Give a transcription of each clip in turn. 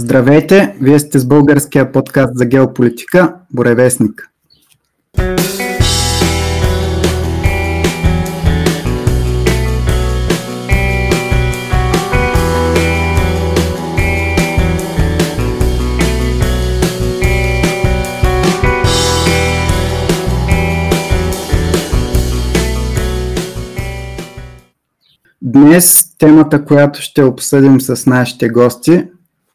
Здравейте, вие сте с българския подкаст за геополитика Боревестник. Днес темата, която ще обсъдим с нашите гости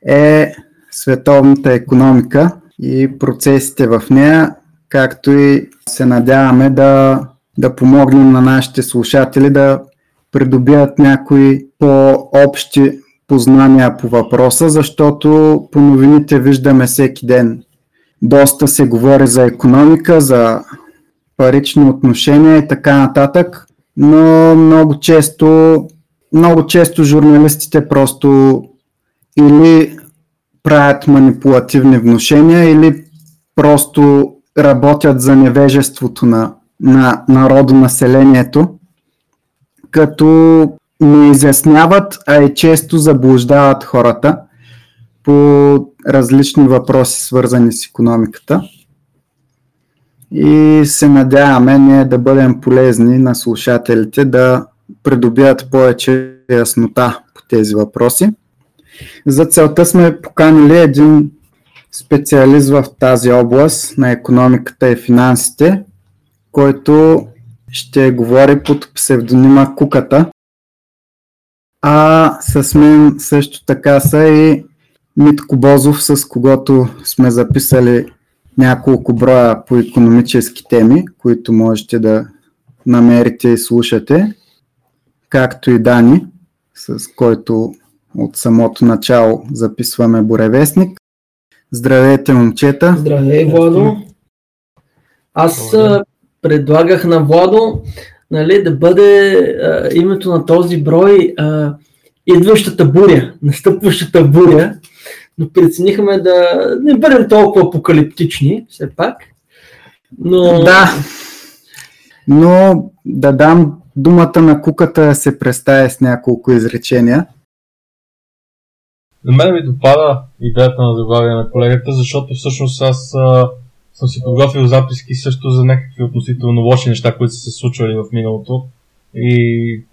е световната економика и процесите в нея, както и се надяваме да, да помогнем на нашите слушатели да придобият някои по-общи познания по въпроса, защото по новините виждаме всеки ден. Доста се говори за економика, за парични отношения и така нататък, но много често, много често журналистите просто или правят манипулативни внушения, или просто работят за невежеството на, на народонаселението, като не изясняват, а и често заблуждават хората по различни въпроси, свързани с економиката. И се надяваме ние да бъдем полезни на слушателите да придобият повече яснота по тези въпроси. За целта сме поканили един специалист в тази област на економиката и финансите, който ще говори под псевдонима Куката. А с мен също така са и Митко Бозов, с когото сме записали няколко броя по економически теми, които можете да намерите и слушате, както и Дани, с който от самото начало записваме Боревестник. Здравейте, момчета! Здравей, Владо! Аз Благодаря. предлагах на Владо нали, да бъде а, името на този брой а, идващата буря, настъпващата буря, но преценихме да не бъдем толкова апокалиптични, все пак. Но... Да, но да дам думата на куката да се представя с няколко изречения. На мен ми допада идеята на заглавие на колегата, защото всъщност аз а, съм си подготвил записки също за някакви относително лоши неща, които са се случвали в миналото. И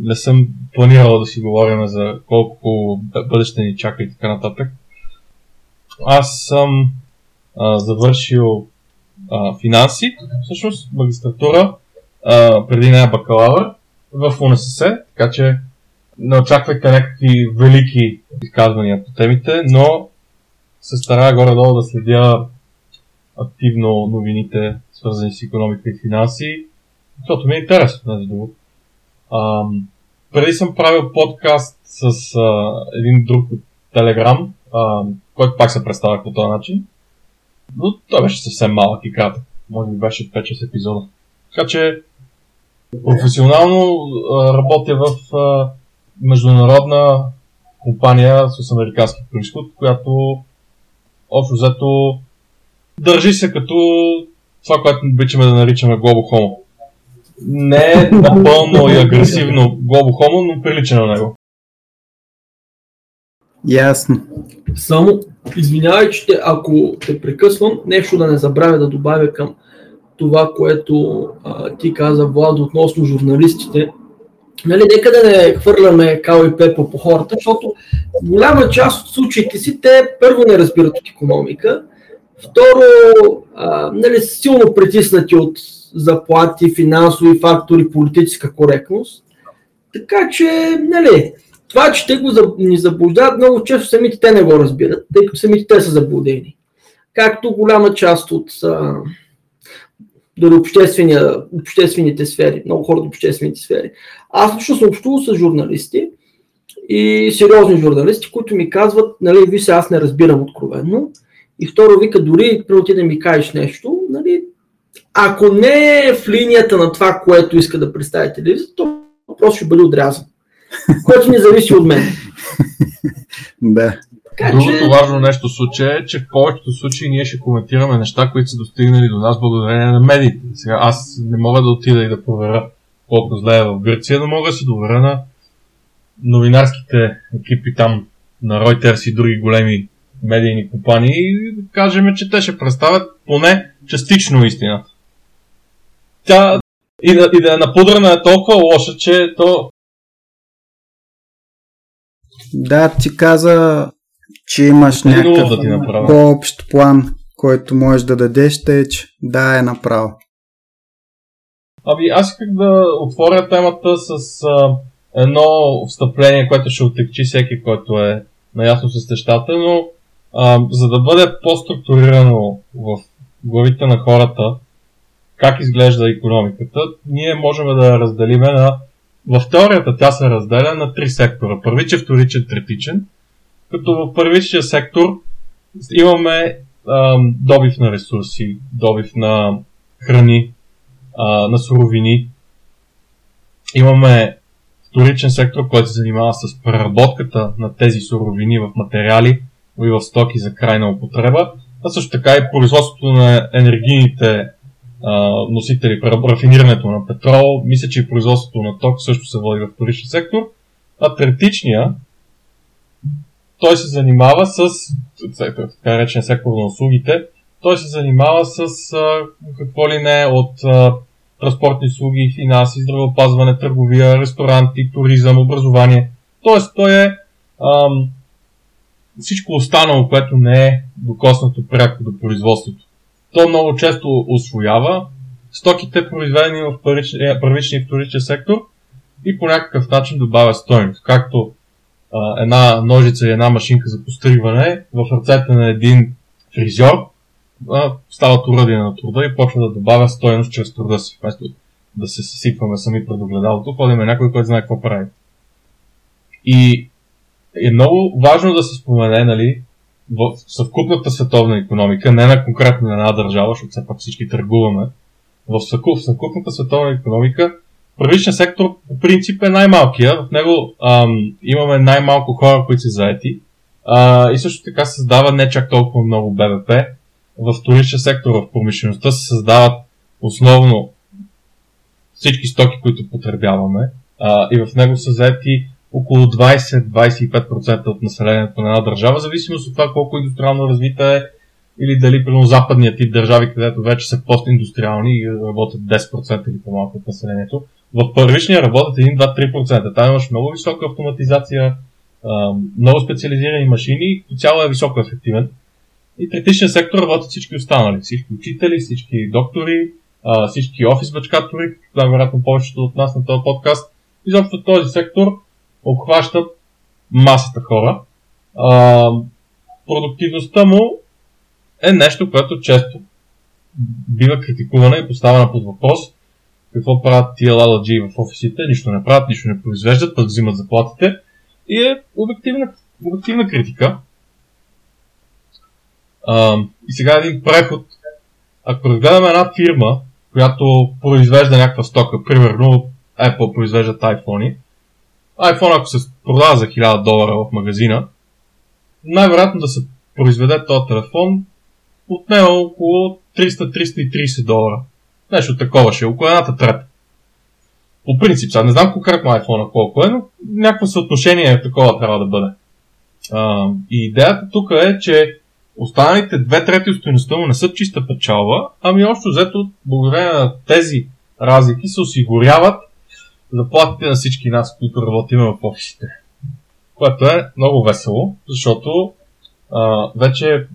не съм планирал да си говорим за колко бъдеще ни чака и така нататък. Аз съм а, завършил а, финанси, всъщност магистратура, а, преди нея бакалавър в УНСС, така че не очаквайте някакви велики изказвания по темите, но се старая горе-долу да следя активно новините, свързани с економика и финанси, защото ми е интересно, не друго. Преди съм правил подкаст с а, един друг от а, който пак се представя по този начин, но той беше съвсем малък и кратък. Може би беше 5-6 епизода. Така че професионално а, работя в а, международна компания с американски происход, която общо взето държи се като това, което обичаме да наричаме глобо хомо. Не е напълно и агресивно глобо хомо, но прилича на него. Ясно. Само, извинявай, че те, ако те прекъсвам, нещо да не забравя да добавя към това, което а, ти каза, Влад, относно журналистите нали, нека да не хвърляме као и пепо по хората, защото голяма част от случаите си те първо не разбират от економика, второ а, нали, са силно притиснати от заплати, финансови фактори, политическа коректност. Така че, нали, това, че те го ни заблуждават, много често самите те не го разбират, тъй като самите те са заблудени. Както голяма част от а, дори обществените сфери, много хора от обществените сфери. Аз лично съм общувал с журналисти и сериозни журналисти, които ми казват, нали, ви се, аз не разбирам откровенно. И второ, вика, дори преди да ми кажеш нещо, нали, ако не е в линията на това, което иска да представи телевизията, то просто ще бъде отрязан. Което не зависи от мен. Да. Другото важно нещо в случая е, че в повечето случаи ние ще коментираме неща, които са достигнали до нас благодарение на медиите. Сега аз не мога да отида и да проверя колко зле е в Гърция, но мога да се доверя на новинарските екипи там на Reuters и други големи медийни компании и да кажем, че те ще представят поне частично истината. Тя и да, и да е напудрена е толкова лоша, че то... Да, ти каза, че имаш Не някакъв да ти направя. по-общ план, който можеш да дадеш, тъй че да, е направо. Ами аз исках да отворя темата с а, едно встъпление, което ще отекчи всеки, който е наясно с нещата, но а, за да бъде по-структурирано в главите на хората как изглежда економиката, ние можем да я разделим на... В теорията тя се разделя на три сектора. Първичен, вторичен, третичен. Като в първичния сектор имаме ам, добив на ресурси, добив на храни, а, на суровини. Имаме вторичен сектор, който се занимава с преработката на тези суровини в материали и в стоки за крайна употреба, а също така и производството на енергийните а, носители, рафинирането на петрол, мисля, че и производството на ток също се води в вторичен сектор. А третичния, той се занимава с, така речен сектор на услугите, той се занимава с а, какво ли не от а, транспортни услуги, финанси, здравеопазване, търговия, ресторанти, туризъм, образование. Тоест, той е ам, всичко останало, което не е докоснато пряко до производството. То много често освоява стоките, произведени в първичния, и вторичен сектор и по някакъв начин добавя стойност. Както а, една ножица и една машинка за постригване в ръцете на един фризьор а, стават уръдия на труда и почва да добавя стойност чрез труда си, вместо да се съсипваме сами пред огледалото, ходиме някой, който знае какво прави. И е много важно да се спомене, нали, в съвкупната световна економика, не на конкретно една държава, защото все пак всички търгуваме, в съвкупната световна економика, първичен сектор по принцип е най-малкия. В него ам, имаме най-малко хора, които са заети. А, и също така създава не чак толкова много БВП. В вторичен сектор, в промишлеността се създават основно всички стоки, които потребяваме. А, и в него са заети около 20-25% от населението на една държава, зависимост от това колко индустриално развита е или дали при западния тип държави, където вече са постиндустриални и работят 10% или по-малко от населението. В първичния работят 1-2-3%. Там имаш много висока автоматизация, много специализирани машини, по цяло е високо ефективен. И третичния сектор работят всички останали. Всички учители, всички доктори, всички офис бачкатори, най-вероятно повечето от нас на този подкаст. Изобщо този сектор обхващат масата хора. Продуктивността му е нещо, което често бива критикувана и поставена под въпрос. Какво правят тия лададжи в офисите? Нищо не правят, нищо не произвеждат, пък взимат заплатите. И е обективна, обективна критика. А, и сега един преход. Ако разгледаме една фирма, която произвежда някаква стока, примерно Apple произвеждат iPhone, iPhone, ако се продава за 1000 долара в магазина, най-вероятно да се произведе този телефон отнема около 300-330 долара. Нещо такова ще е, около едната трета. По принцип, сега не знам конкретно iPhone колко е, но някакво съотношение такова трябва да бъде. А, и идеята тук е, че останалите две трети от стоеността му не са чиста печалба, ами общо взето, благодарение на тези разлики се осигуряват заплатите на всички нас, които работим в офисите. Което е много весело, защото а, вече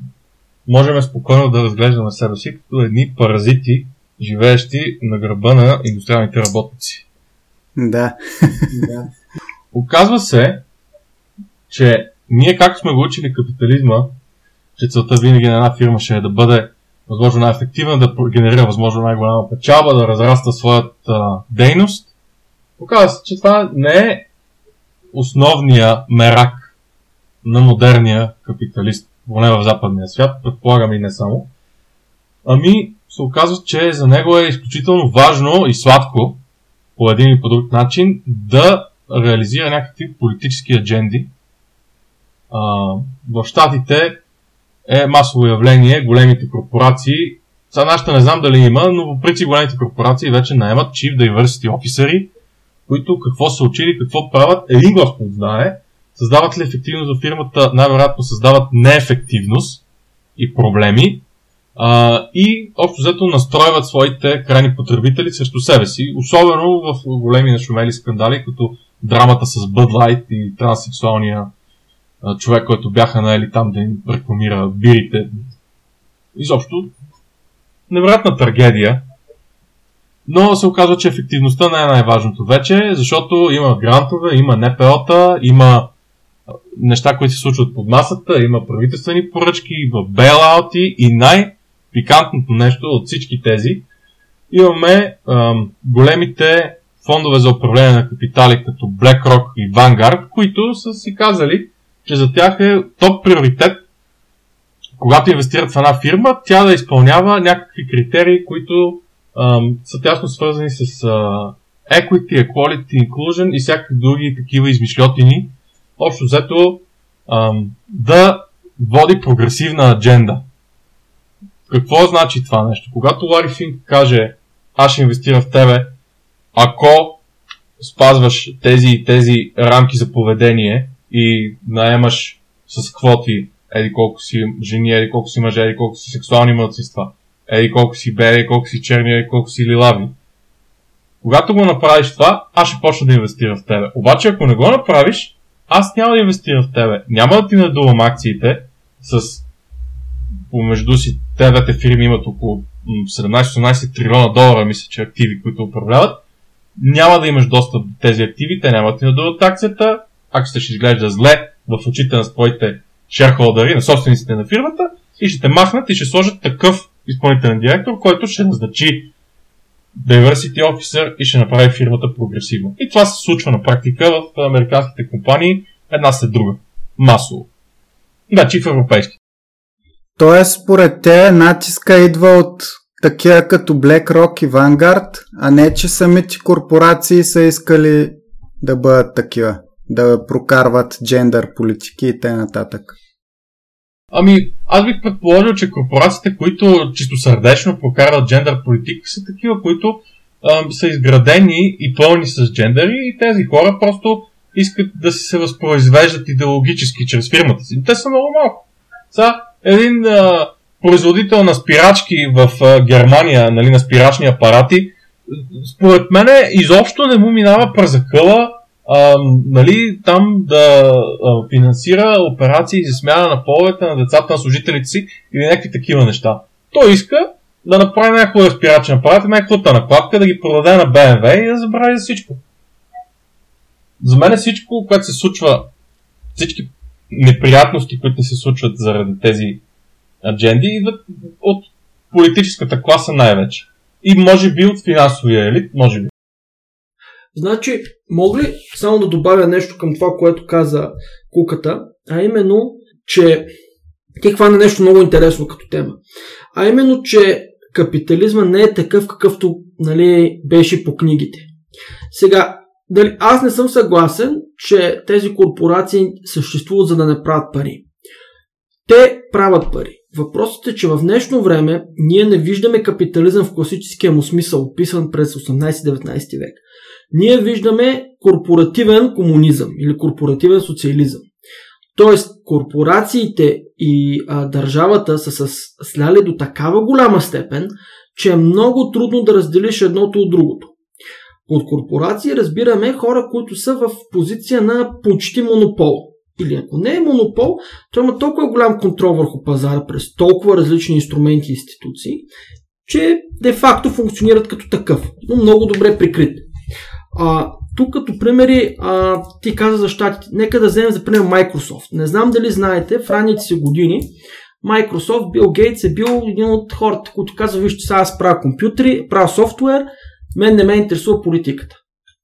можем спокойно да разглеждаме себе си като едни паразити, живеещи на гърба на индустриалните работници. Да. да. Оказва се, че ние както сме го учили капитализма, че целта винаги на една фирма ще е да бъде възможно най-ефективна, да генерира възможно най-голяма печалба, да разраства своята дейност, Оказва се, че това не е основния мерак на модерния капиталист, поне в западния свят, предполагам и не само. Ами се оказва, че за него е изключително важно и сладко, по един и по друг начин, да реализира някакви политически адженди. А, в Штатите е масово явление големите корпорации. Сега нашата не знам дали има, но по принцип големите корпорации вече наемат Chief Diversity Officer които какво са учили, какво правят, един Господ знае, създават ли ефективност в фирмата, най-вероятно създават неефективност и проблеми а, и общо взето настройват своите крайни потребители срещу себе си, особено в големи нашумели скандали, като драмата с Bud Light и транссексуалния човек, който бяха наели там да им рекламира бирите. Изобщо невероятна трагедия. Но се оказва, че ефективността не е най-важното вече, защото има грантове, има НПО-та, има неща, които се случват под масата, има правителствени поръчки, има бейлаути и най-пикантното нещо от всички тези. Имаме ам, големите фондове за управление на капитали като BlackRock и Vanguard, които са си казали, че за тях е топ приоритет, когато инвестират в една фирма, тя да изпълнява някакви критерии, които ам, са тясно свързани с а, equity, equality, inclusion и всякакви други такива измишлетини, общо взето ам, да води прогресивна адженда. Какво значи това нещо? Когато Лари Финк каже, аз ще инвестирам в тебе, ако спазваш тези тези рамки за поведение и наемаш с квоти еди колко си жени, еди колко си мъже, еди колко си сексуални младсинства, еди колко си бели, колко си черни, еди колко си лилави. Когато го направиш това, аз ще почна да инвестирам в тебе. Обаче ако не го направиш, аз няма да инвестирам в тебе. Няма да ти надувам акциите с помежду си те фирми имат около 17-18 трилиона долара, мисля, че активи, които управляват. Няма да имаш достъп до тези активи, те няма да ти надуват акцията, акцията ще изглежда зле в очите на своите шерхолдъри, на собствениците на фирмата и ще те махнат и ще сложат такъв изпълнителен директор, който ще назначи diversity officer и ще направи фирмата прогресивна. И това се случва на практика в американските компании една след друга. Масово. Значи в европейски. Тоест, според те, натиска идва от такива като BlackRock и Vanguard, а не, че самите корпорации са искали да бъдат такива, да прокарват джендър политики и т.н. Ами, аз бих предположил, че корпорациите, които чисто сърдечно прокарват джендър политика, са такива, които ам, са изградени и пълни с джендъри и тези хора просто искат да се възпроизвеждат идеологически чрез фирмата си. Те са много малко. Са, един а, производител на спирачки в а, Германия, нали, на спирачни апарати, според мен изобщо не му минава през закъла а, нали, там да а, финансира операции за смяна на половете на децата на служителите си или някакви такива неща. Той иска да направи някакво спирачен апарат, някаква накладка, да ги продаде на BMW и да забрави за всичко. За мен всичко, което се случва, всички неприятности, които ни се случват заради тези адженди, идват от политическата класа най-вече. И може би от финансовия елит, може би. Значи, мога ли само да добавя нещо към това, което каза Куката, а именно, че ти хвана нещо много интересно като тема. А именно, че капитализма не е такъв, какъвто нали, беше по книгите. Сега, дали, аз не съм съгласен, че тези корпорации съществуват за да не правят пари. Те правят пари. Въпросът е, че в днешно време ние не виждаме капитализъм в класическия му смисъл, описан през 18-19 век. Ние виждаме корпоративен комунизъм или корпоративен социализъм. Тоест, корпорациите и а, държавата са с, сляли до такава голяма степен, че е много трудно да разделиш едното от другото. От корпорации разбираме хора, които са в позиция на почти монопол. Или ако не е монопол, то има толкова голям контрол върху пазара през толкова различни инструменти и институции, че де-факто функционират като такъв, но много добре прикрит. А, тук като примери, а, ти каза за щатите. Нека да вземем за пример Microsoft. Не знам дали знаете, в ранните си години Microsoft, Бил Гейтс е бил един от хората, които казва, вижте, сега аз правя компютри, правя софтуер, мен не ме интересува политиката.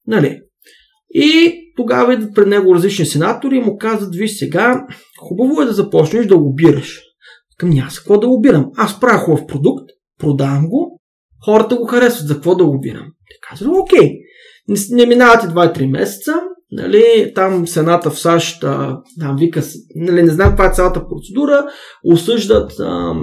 Нали? И тогава идват пред него различни сенатори и му казват, виж сега, хубаво е да започнеш да лобираш. Към няма за какво да лобирам. Аз правя хубав продукт, продавам го, хората го харесват, за какво да лобирам. Те казват, окей, не, минават и 2-3 месеца, нали, там Сената в САЩ, там вика, нали, не знам каква е цялата процедура, осъждат а,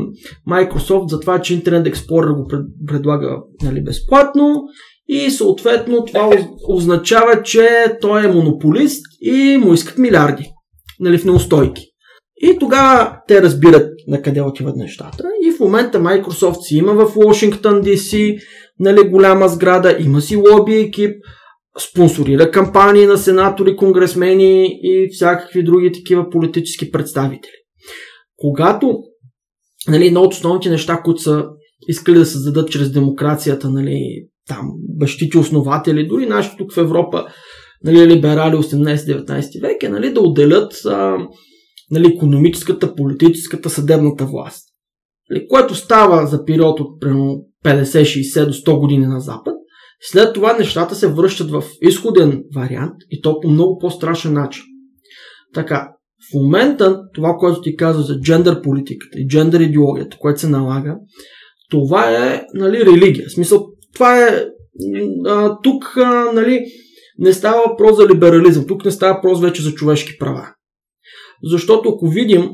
Microsoft за това, че Internet Explorer го пред, предлага нали, безплатно и съответно това означава, че той е монополист и му искат милиарди. нали, в неустойки. И тогава те разбират на къде отиват нещата. И в момента Microsoft си има в Washington DC нали, голяма сграда, има си лоби екип, спонсорира кампании на сенатори, конгресмени и всякакви други такива политически представители. Когато нали, едно от основните неща, които са искали да създадат чрез демокрацията, нали, там, бащите основатели, дори нашите тук в Европа, нали, либерали 18-19 век е нали, да отделят а, нали, економическата, политическата, съдебната власт. Нали, което става за период от 50-60 до 100 години на Запад. След това нещата се връщат в изходен вариант и то по много по-страшен начин. Така, в момента това, което ти казва за джендър политиката и джендър идеологията, което се налага, това е нали, религия. В смисъл, това е а, тук а, нали, не става въпрос за либерализъм, тук не става въпрос вече за човешки права. Защото ако видим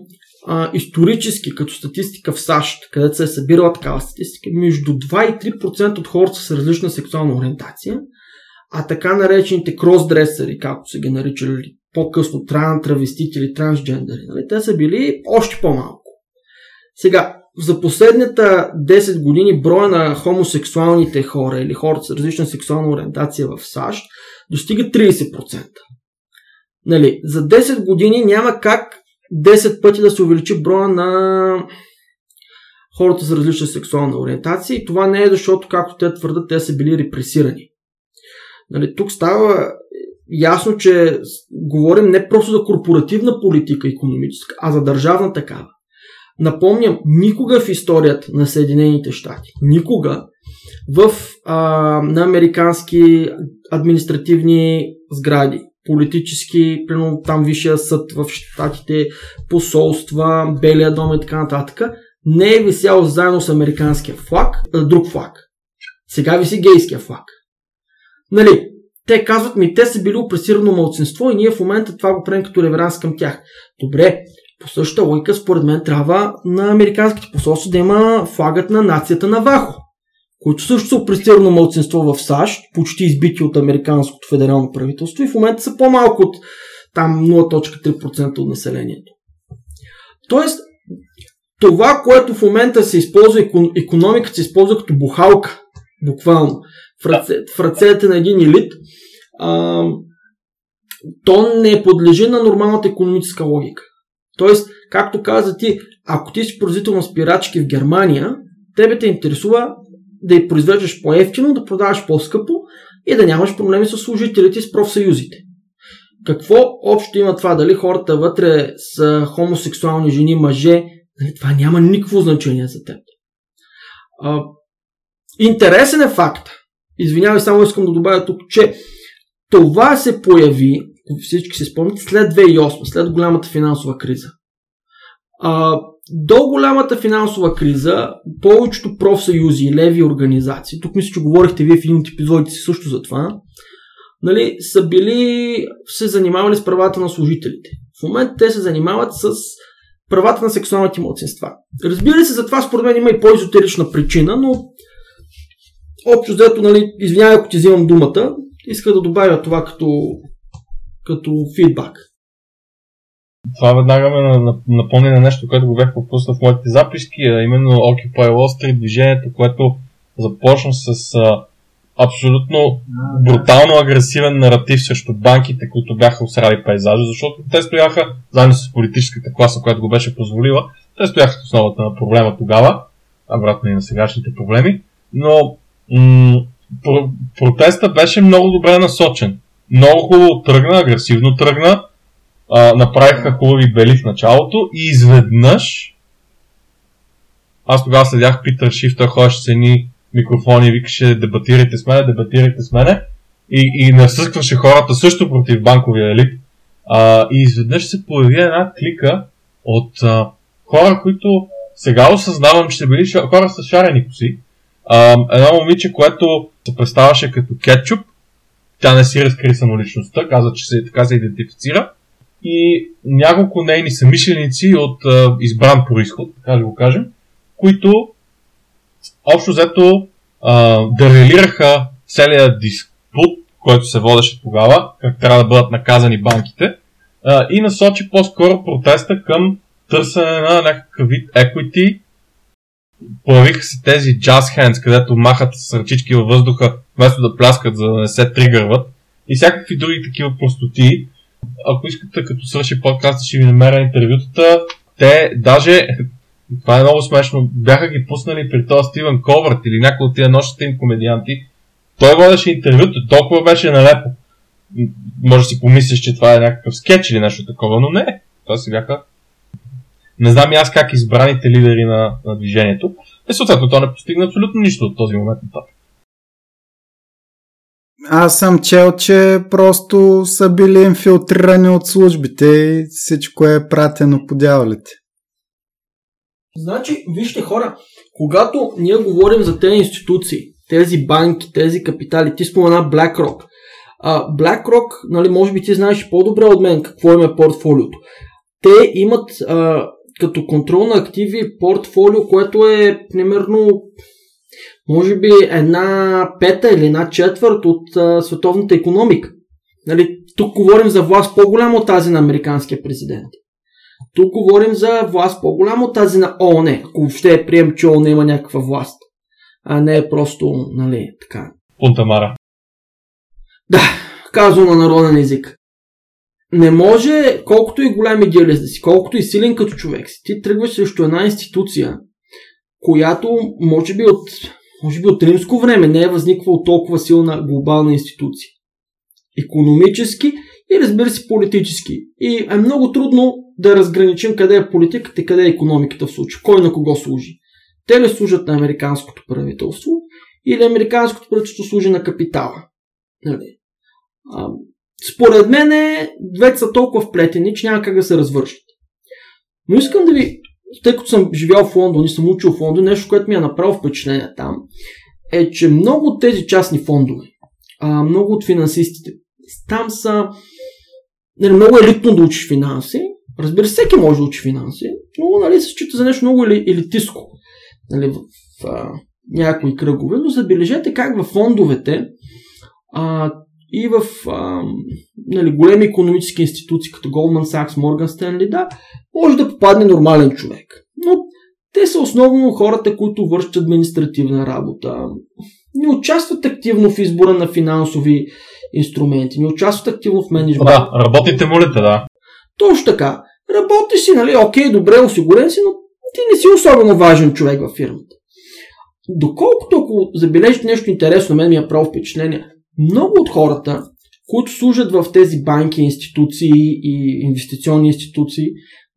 а, исторически, като статистика в САЩ, където се е събирала такава статистика, между 2 и 3% от хората с различна сексуална ориентация, а така наречените кросдресери, както са ги наричали по-късно тран, травестити или трансджендери, нали, те са били още по-малко. Сега, за последните 10 години броя на хомосексуалните хора или хората с различна сексуална ориентация в САЩ достига 30%. Нали, за 10 години няма как 10 пъти да се увеличи броя на хората с различна сексуална ориентация и това не е защото, както те твърдат, те са били репресирани. Нали, тук става ясно, че говорим не просто за корпоративна политика економическа, а за държавна такава. Напомням, никога в историята на Съединените щати, никога в, а, на американски административни сгради, политически, примерно там Висшия съд в щатите, посолства, Белия дом и така нататък, не е висял заедно с американския флаг, друг флаг. Сега виси гейския флаг. Нали, те казват ми, те са били опресирано младсинство и ние в момента това го правим като реверанс към тях. Добре, по същата логика, според мен, трябва на американските посолства да има флагът на нацията на Вахо, които също са опресирано младсинство в САЩ, почти избити от американското федерално правителство и в момента са по-малко от там 0.3% от населението. Тоест, това, което в момента се използва, економиката се използва като бухалка, буквално, в, ръце, в ръцете на един елит, а, то не подлежи на нормалната економическа логика. Тоест, както каза ти, ако ти си производител на спирачки в Германия, тебе те интересува да я произвеждаш по-ефтино, да продаваш по-скъпо и да нямаш проблеми с служителите с профсъюзите. Какво общо има това? Дали хората вътре са хомосексуални жени, мъже? Нали, това няма никакво значение за теб. А, интересен е факт. Извинявай, само искам да добавя тук, че това се появи, всички се спомнят, след 2008, след голямата финансова криза. А, до голямата финансова криза, повечето профсъюзи и леви организации, тук мисля, че говорихте вие в един от епизодите си също за това, нали, са били, се занимавали с правата на служителите. В момента те се занимават с правата на сексуалните младсинства. Разбира се, за това според мен има и по-езотерична причина, но общо взето, нали, извинявай ако ти взимам думата, иска да добавя това като, като фидбак. Това веднага ме напомня на нещо, което го бях пропуснал в моите записки, а именно Occupy Wall Street движението, което започна с а, абсолютно брутално агресивен наратив срещу банките, които бяха усрали пейзажа, защото те стояха, заедно с политическата класа, която го беше позволила, те стояха в основата на проблема тогава, обратно и на сегашните проблеми, но м- протеста беше много добре насочен. Много хубаво тръгна, агресивно тръгна, а, направиха хубави бели в началото и изведнъж аз тогава следях Питър Шиф, той ходеше с едни микрофони и викаше дебатирайте с мене, дебатирайте с мене и, и насъскваше хората също против банковия елит. А, и изведнъж се появи една клика от а, хора, които сега осъзнавам, че са били хора с шарени коси, а, едно момиче, което се представяше като кетчуп, тя не си разкри самоличността, каза, че се, така се идентифицира, и няколко нейни самишленици от а, избран происход, така да го кажем, които общо взето дерелираха целият диспут, който се водеше тогава, как трябва да бъдат наказани банките, а, и насочи по-скоро протеста към търсене на някакъв вид equity. Появиха се тези jazz hands, където махат с ръчички във въздуха, вместо да пляскат, за да не се тригърват. И всякакви други такива простоти. Ако искате, като свърши подкаста, ще ви намеря интервютата. Те даже, това е много смешно, бяха ги пуснали при този Стивен Ковърт или някой от тия нощите им комедианти. Той водеше интервюто, толкова беше налепо. Може да си помислиш, че това е някакъв скетч или нещо такова, но не. Това си бяха не знам и аз как избраните лидери на, на движението. И съответно то не постигна абсолютно нищо от този момент нататък. Аз съм чел, че просто са били инфилтрирани от службите и всичко е пратено по дяволите. Значи, вижте хора, когато ние говорим за тези институции, тези банки, тези капитали, ти спомена BlackRock. А, BlackRock, нали, може би ти знаеш по-добре от мен какво им е портфолиото. Те имат а, като контрол на активи портфолио, което е примерно може би една пета или една четвърт от а, световната економика. Нали, тук говорим за власт по-голяма от тази на американския президент. Тук говорим за власт по-голяма от тази на ООН, ако въобще прием, че ООН има някаква власт, а не е просто, нали, така. Пунтамара. Да, казвам на народен език не може, колкото и голям идеалист да си, колкото и силен като човек си, ти тръгваш срещу една институция, която може би от, може би от римско време не е възниквала толкова силна глобална институция. Економически и разбира се политически. И е много трудно да разграничим къде е политиката и къде е економиката в случая. Кой на кого служи. Те ли служат на американското правителство или американското правителство служи на капитала. Нали? Според мен двете са толкова вплетени, че няма как да се развършат. Но искам да ви, тъй като съм живял в Лондон и съм учил в Лондон, нещо, което ми е направило впечатление там, е, че много от тези частни фондове, а, много от финансистите, там са нали, много елитно да учиш финанси. Разбира се, всеки може да учи финанси, но нали, се счита за нещо много елитистко нали, в, в а, някои кръгове. Но забележете как във фондовете а, и в а, нали, големи економически институции, като Goldman Sachs, Morgan Stanley, да, може да попадне нормален човек. Но те са основно хората, които вършат административна работа, не участват активно в избора на финансови инструменти, не участват активно в менеджмент. Да, работите молите, да. Точно така. Работи си, нали, окей, добре, осигурен си, но ти не си особено важен човек във фирмата. Доколкото ако забележите нещо интересно, мен ми е право впечатление, много от хората, които служат в тези банки, институции и инвестиционни институции,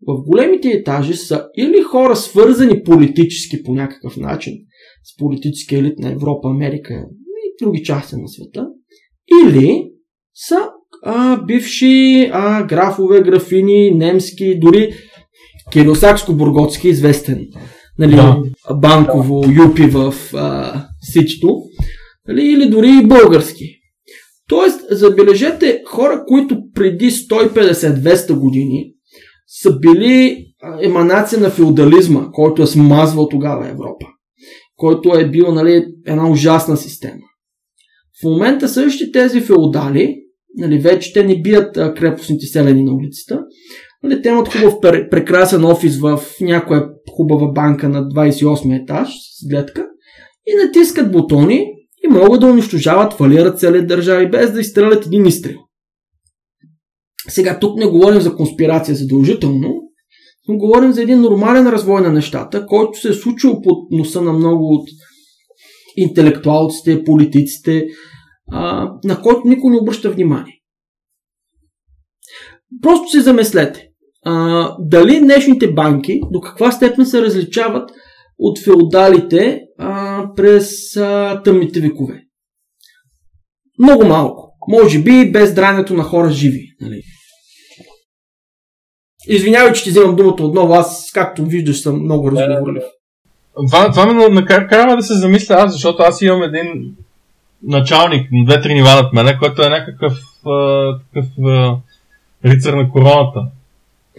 в големите етажи са или хора свързани политически по някакъв начин с политическия елит на Европа, Америка и други части на света, или са а, бивши а, графове, графини, немски, дори Кирилсакско-Бурготски, известен нали, да. банково юпи в а, Сичто нали, или дори и български. Тоест, забележете хора, които преди 150-200 години са били еманация на феодализма, който е смазвал тогава Европа, който е бил нали, една ужасна система. В момента същите тези феодали, нали, вече те не бият крепостните селени на улицата, нали, те имат хубав прекрасен офис в някоя хубава банка на 28 етаж с гледка и натискат бутони и могат да унищожават, фалират цели държави без да изстрелят един изстрел. Сега тук не говорим за конспирация задължително, но говорим за един нормален развой на нещата, който се е случил под носа на много от интелектуалците, политиците, а, на който никой не обръща внимание. Просто се замислете. А, дали днешните банки до каква степен се различават от феодалите а, през а, тъмните векове. Много малко. Може би без здравето на хора живи. Нали? Извинявай, че ти вземам думата отново. Аз, както виждаш, съм много разговорлив. Това, това ме накарава да се замисля аз, защото аз имам един началник на две-три нива над мене, който е някакъв а, такъв а, рицар на короната.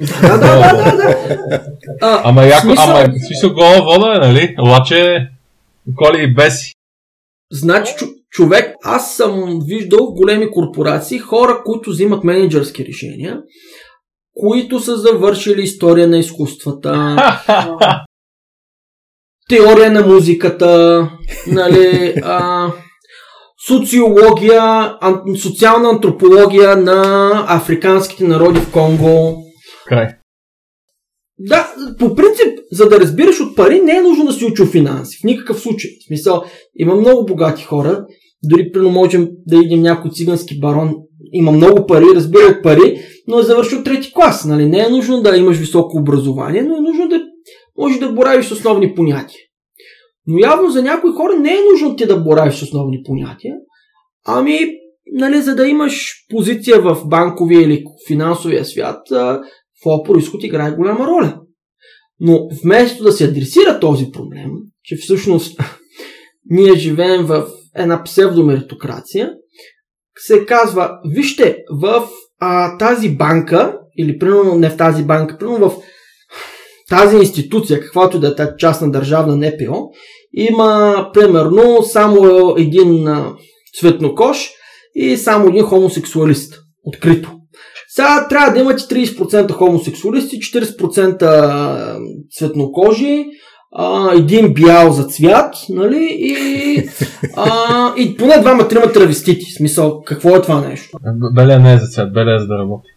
Да, да, да, да. А, ама яко, смисъл... ама смисъл гола вода е, нали? Обаче коли и беси. Значи, човек, аз съм виждал в големи корпорации хора, които взимат менеджерски решения, които са завършили история на изкуствата, теория на музиката, нали, а, социология, ан, социална антропология на африканските народи в Конго. Край. Да, по принцип, за да разбираш от пари, не е нужно да си учил финанси. В никакъв случай. В смисъл, има много богати хора. Дори прино можем да видим някой цигански барон, има много пари, разбира от пари, но е завършил трети клас. Нали? Не е нужно да имаш високо образование, но е нужно да може да боравиш с основни понятия. Но явно за някои хора не е нужно ти да боравиш с основни понятия, ами, нали, за да имаш позиция в банковия или финансовия свят, твоя происход играе голяма роля. Но вместо да се адресира този проблем, че всъщност ние живеем в една псевдомеритокрация, се казва, вижте, в а, тази банка, или примерно не в тази банка, примерно в тази институция, каквато да е тази частна държавна НПО, има примерно само един цветнокош и само един хомосексуалист. Открито. Сега трябва да имате 30% хомосексуалисти, 40% цветнокожи, а, един бял за цвят, нали? И, а, и поне двама-трима травестити. Смисъл, какво е това нещо? Беле не е за цвят, беле е за да работи.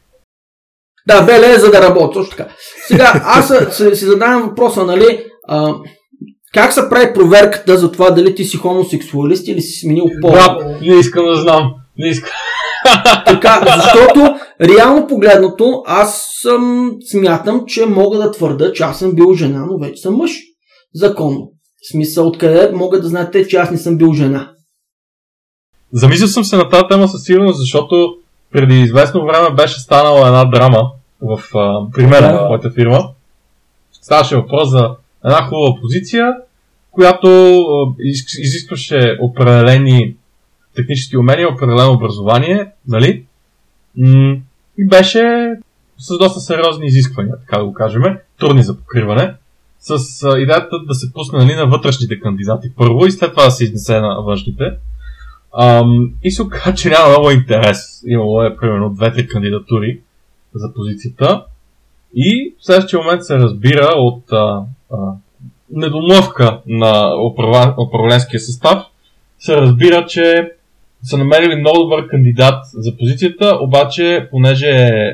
Да, беле е за да работи, точно така. Сега, аз си задавам въпроса, нали? А, как се прави проверката за това дали ти си хомосексуалист или си сменил пол? Да, не искам да знам. Не искам. Така, защото реално погледнато аз съм, смятам, че мога да твърда, че аз съм бил жена, но вече съм мъж. Законно. В смисъл, откъде могат да знаете, че аз не съм бил жена. Замислил съм се на тази тема със сигурност, защото преди известно време беше станала една драма в, а, при мен, в моята фирма. Ставаше въпрос за една хубава позиция, която изискваше определени технически умения, определено образование, нали? И беше с доста сериозни изисквания, така да го кажем, трудни за покриване, с идеята да се пусне нали, на вътрешните кандидати първо и след това да се изнесе на външните. Ам, и се оказа, че няма много интерес. Имало е примерно две-три кандидатури за позицията. И в следващия момент се разбира от а, а, недомлъвка на управленския състав, се разбира, че са намерили много добър кандидат за позицията, обаче понеже е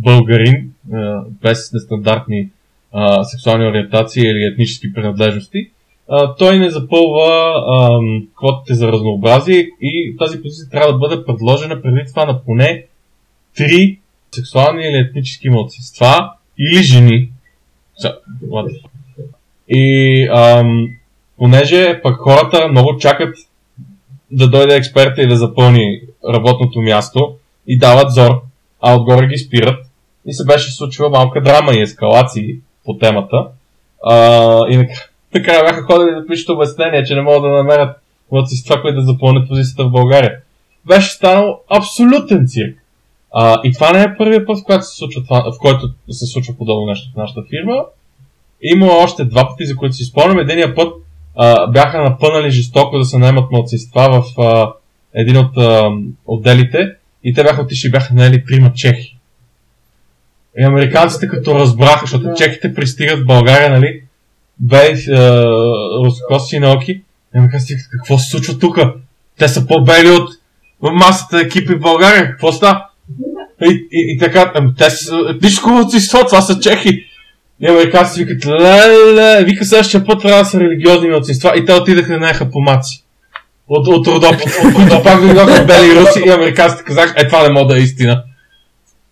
българин, а, без нестандартни а, сексуални ориентации или етнически принадлежности, а, той не запълва а, квотите за разнообразие и тази позиция трябва да бъде предложена преди това на поне три сексуални или етнически младсинства или жени. И ам, понеже пък хората много чакат да дойде експерта и да запълни работното място и дават зор, а отгоре ги спират. И се беше случила малка драма и ескалации по темата. А, и накрая бяха ходили да пишат обяснение, че не могат да намерят младсинства, които да запълнят позицията в България. Беше станал абсолютен цирк. А, и това не е първият път, в който се случва, това, в който се случва подобно нещо в нашата фирма. Има още два пъти, за които си спомням. Единия път а, бяха напънали жестоко да се наемат младсинства в а, един от а, отделите и те бяха отишли и бяха наели трима чехи. И американците като разбраха, защото чехите пристигат в България, нали, без рускоси на оки, и американците какво се случва тук? Те са по-бели от масата екипи в България, какво става? И, и, и така, те са етническо младсинство, това са чехи. И американците викат, леле, вика следващия път трябва да са религиозни младсинства и те отидаха да наеха помаци. От, от Родоп, от, пак дойдоха бели руси и американците казаха, е това не може да е истина.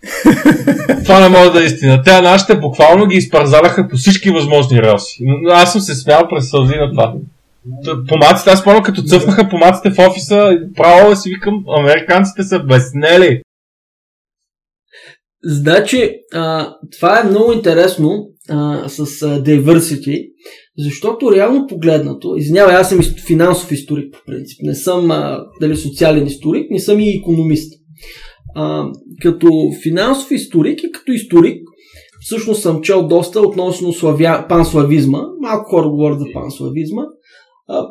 това не може да е истина. Те нашите буквално ги изпързаляха по всички възможни релси. Аз съм се смял през сълзи на това. Помаците, аз спомням като цъфнаха помаците в офиса, право си викам, американците са безнели. Значи, а, това е много интересно а, с а, diversity, защото реално погледнато, извинявай, аз съм финансов историк по принцип, не съм а, дали социален историк, не съм и економист. А, като финансов историк и като историк, всъщност съм чел доста относно славя... панславизма, малко хора говорят за панславизма,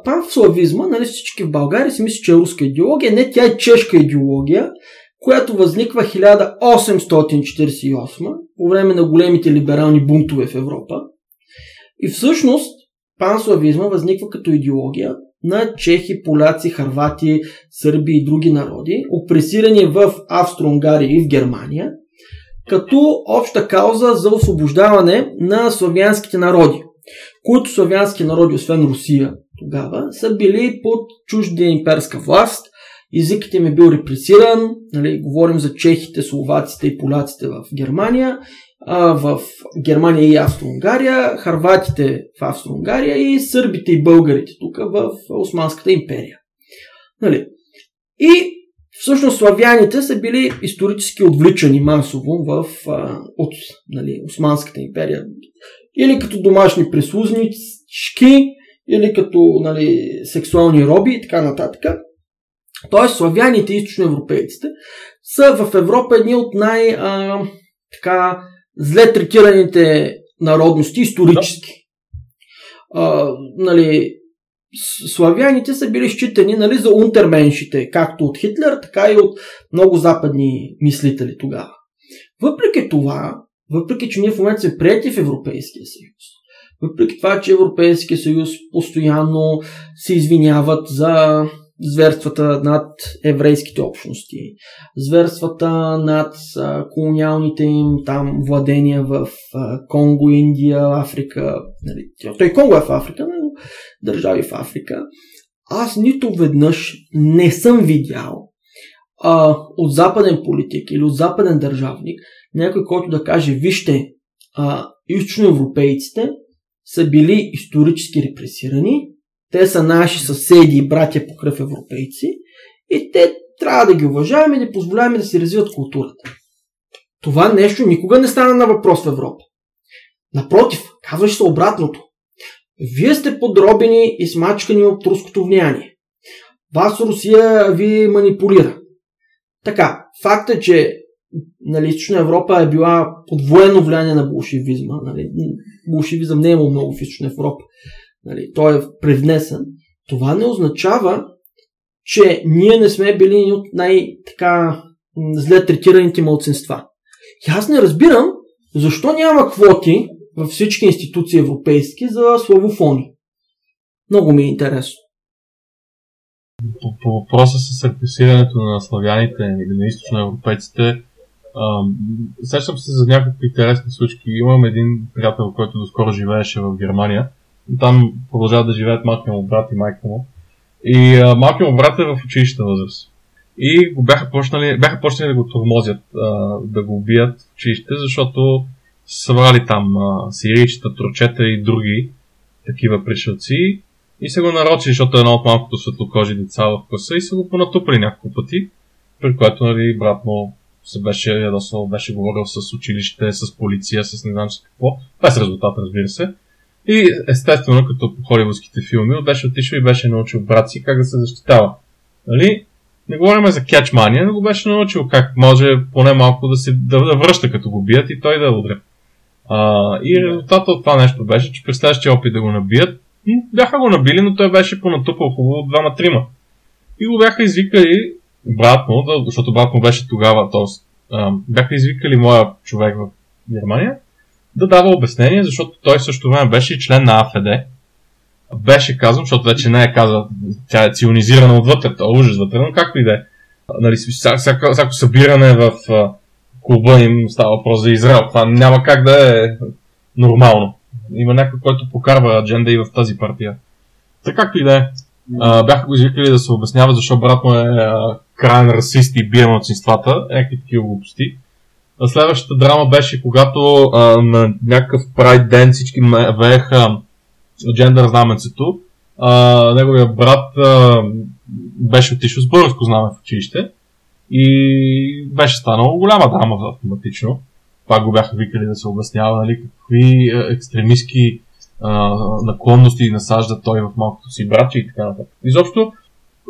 панславизма, нали всички в България си мислят, че е руска идеология, не тя е чешка идеология, която възниква 1848 по време на големите либерални бунтове в Европа. И всъщност панславизма възниква като идеология на чехи, поляци, харвати, сърби и други народи, опресирани в Австро-Унгария и в Германия, като обща кауза за освобождаване на славянските народи, които славянски народи, освен Русия тогава, са били под чужда имперска власт, езикът им е бил репресиран, нали, говорим за чехите, словаците и поляците в Германия, а, в Германия и Австро-Унгария, харватите в Австро-Унгария и сърбите и българите тук в Османската империя. Нали. И всъщност славяните са били исторически отвличани масово в, а, от нали, Османската империя. Или като домашни прислузнички, или като нали, сексуални роби и така нататък. Тоест, славяните и източноевропейците са в Европа едни от най- а, така, зле третираните народности исторически. А, нали, славяните са били считани нали, за унтерменшите, както от Хитлер, така и от много западни мислители тогава. Въпреки това, въпреки че ние в момента сме прияти в Европейския съюз, въпреки това, че Европейския съюз постоянно се извиняват за зверствата над еврейските общности, зверствата над колониалните им там владения в Конго, Индия, Африка. Нали, той Конго е в Африка, но държави в Африка. Аз нито веднъж не съм видял а, от западен политик или от западен държавник някой, който да каже, вижте, а, източноевропейците са били исторически репресирани, те са наши съседи и братя по кръв европейци и те трябва да ги уважаваме и да позволяваме да си развиват културата. Това нещо никога не стана на въпрос в Европа. Напротив, казваш се обратното. Вие сте подробени и смачкани от руското влияние. Вас Русия ви манипулира. Така, факт е, че нали, Източна Европа е била под военно влияние на болшевизма. Нали. Болшевизъм не е имал много в Източна Европа нали, той е привнесен, това не означава, че ние не сме били от най-така зле третираните малцинства. И аз не разбирам защо няма квоти във всички институции европейски за славофони. Много ми е интересно. По, по въпроса с репресирането на славяните или на източноевропейците, сещам се за някакви интересни случки. Имам един приятел, който доскоро живееше в Германия там продължават да живеят малкият му брат и майка му. И малкият му брат е в училищна възраст. И го бяха почнали, бяха почнали да го тормозят, а, да го убият в училище, защото събрали там а, трочета и други такива пришелци. И се го нарочили, защото е едно от малкото светлокожи деца в класа и са го понатупали няколко пъти, при което нали, брат му се беше ядосвал, беше говорил с училище, с полиция, с не знам с какво. Без резултат, разбира се. И естествено, като по холивудските филми, беше отишъл и беше научил брат си как да се защитава. Нали? Не говорим за кетчмания, но го беше научил как може поне малко да се да, да връща като го бият и той да удря. А, и резултатът от това нещо беше, че при следващия опит да го набият, бяха го набили, но той беше понатупал хубаво двама-трима. И го бяха извикали брат му, защото брат му беше тогава, т.е. бяха извикали моя човек в Германия, да дава обяснение, защото той също време беше и член на АФД. Беше казан, защото вече не е казал, тя е ционизирана отвътре, това е ужас вътре, но както и да е. Нали, всяко, всяко събиране в клуба им става въпрос за Израел. Това няма как да е нормално. Има някой, който покарва адженда и в тази партия. Така както и да е. бяха го извикали да се обяснява защо брат му е крайен расист и бие младсинствата, някакви такива глупости. Следващата драма беше когато а, на някакъв прайд ден всички вееха джендър знаменцето. А, неговия брат а, беше отишъл с българско знаме в училище и беше станало голяма драма автоматично. Пак го бяха викали да се обяснява нали, какви екстремистски а, наклонности насажда той в малкото си братче и така нататък. Изобщо,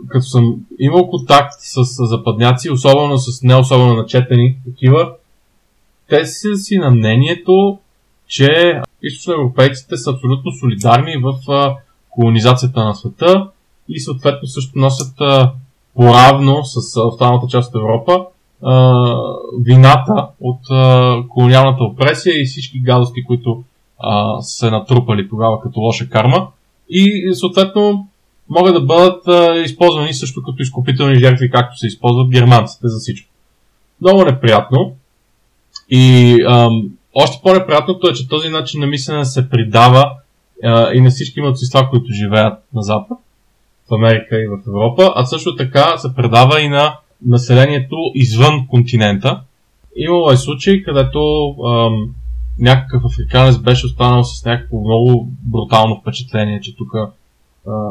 като съм имал контакт с западняци, особено с не особено начетени такива, те са си на мнението, че източноевропейците са абсолютно солидарни в колонизацията на света и съответно също носят поравно с останалата част от Европа вината от колониалната опресия и всички гадости, които се натрупали тогава като лоша карма. И съответно могат да бъдат използвани също като изкупителни жертви, както се използват германците за всичко. Много неприятно. И ам, още по-неприятното е, че този начин на мислене се придава а, и на всички младсинства, които живеят на Запад, в Америка и в Европа, а също така се предава и на населението извън континента. Имало е случаи, където ам, някакъв африканец беше останал с някакво много брутално впечатление, че тук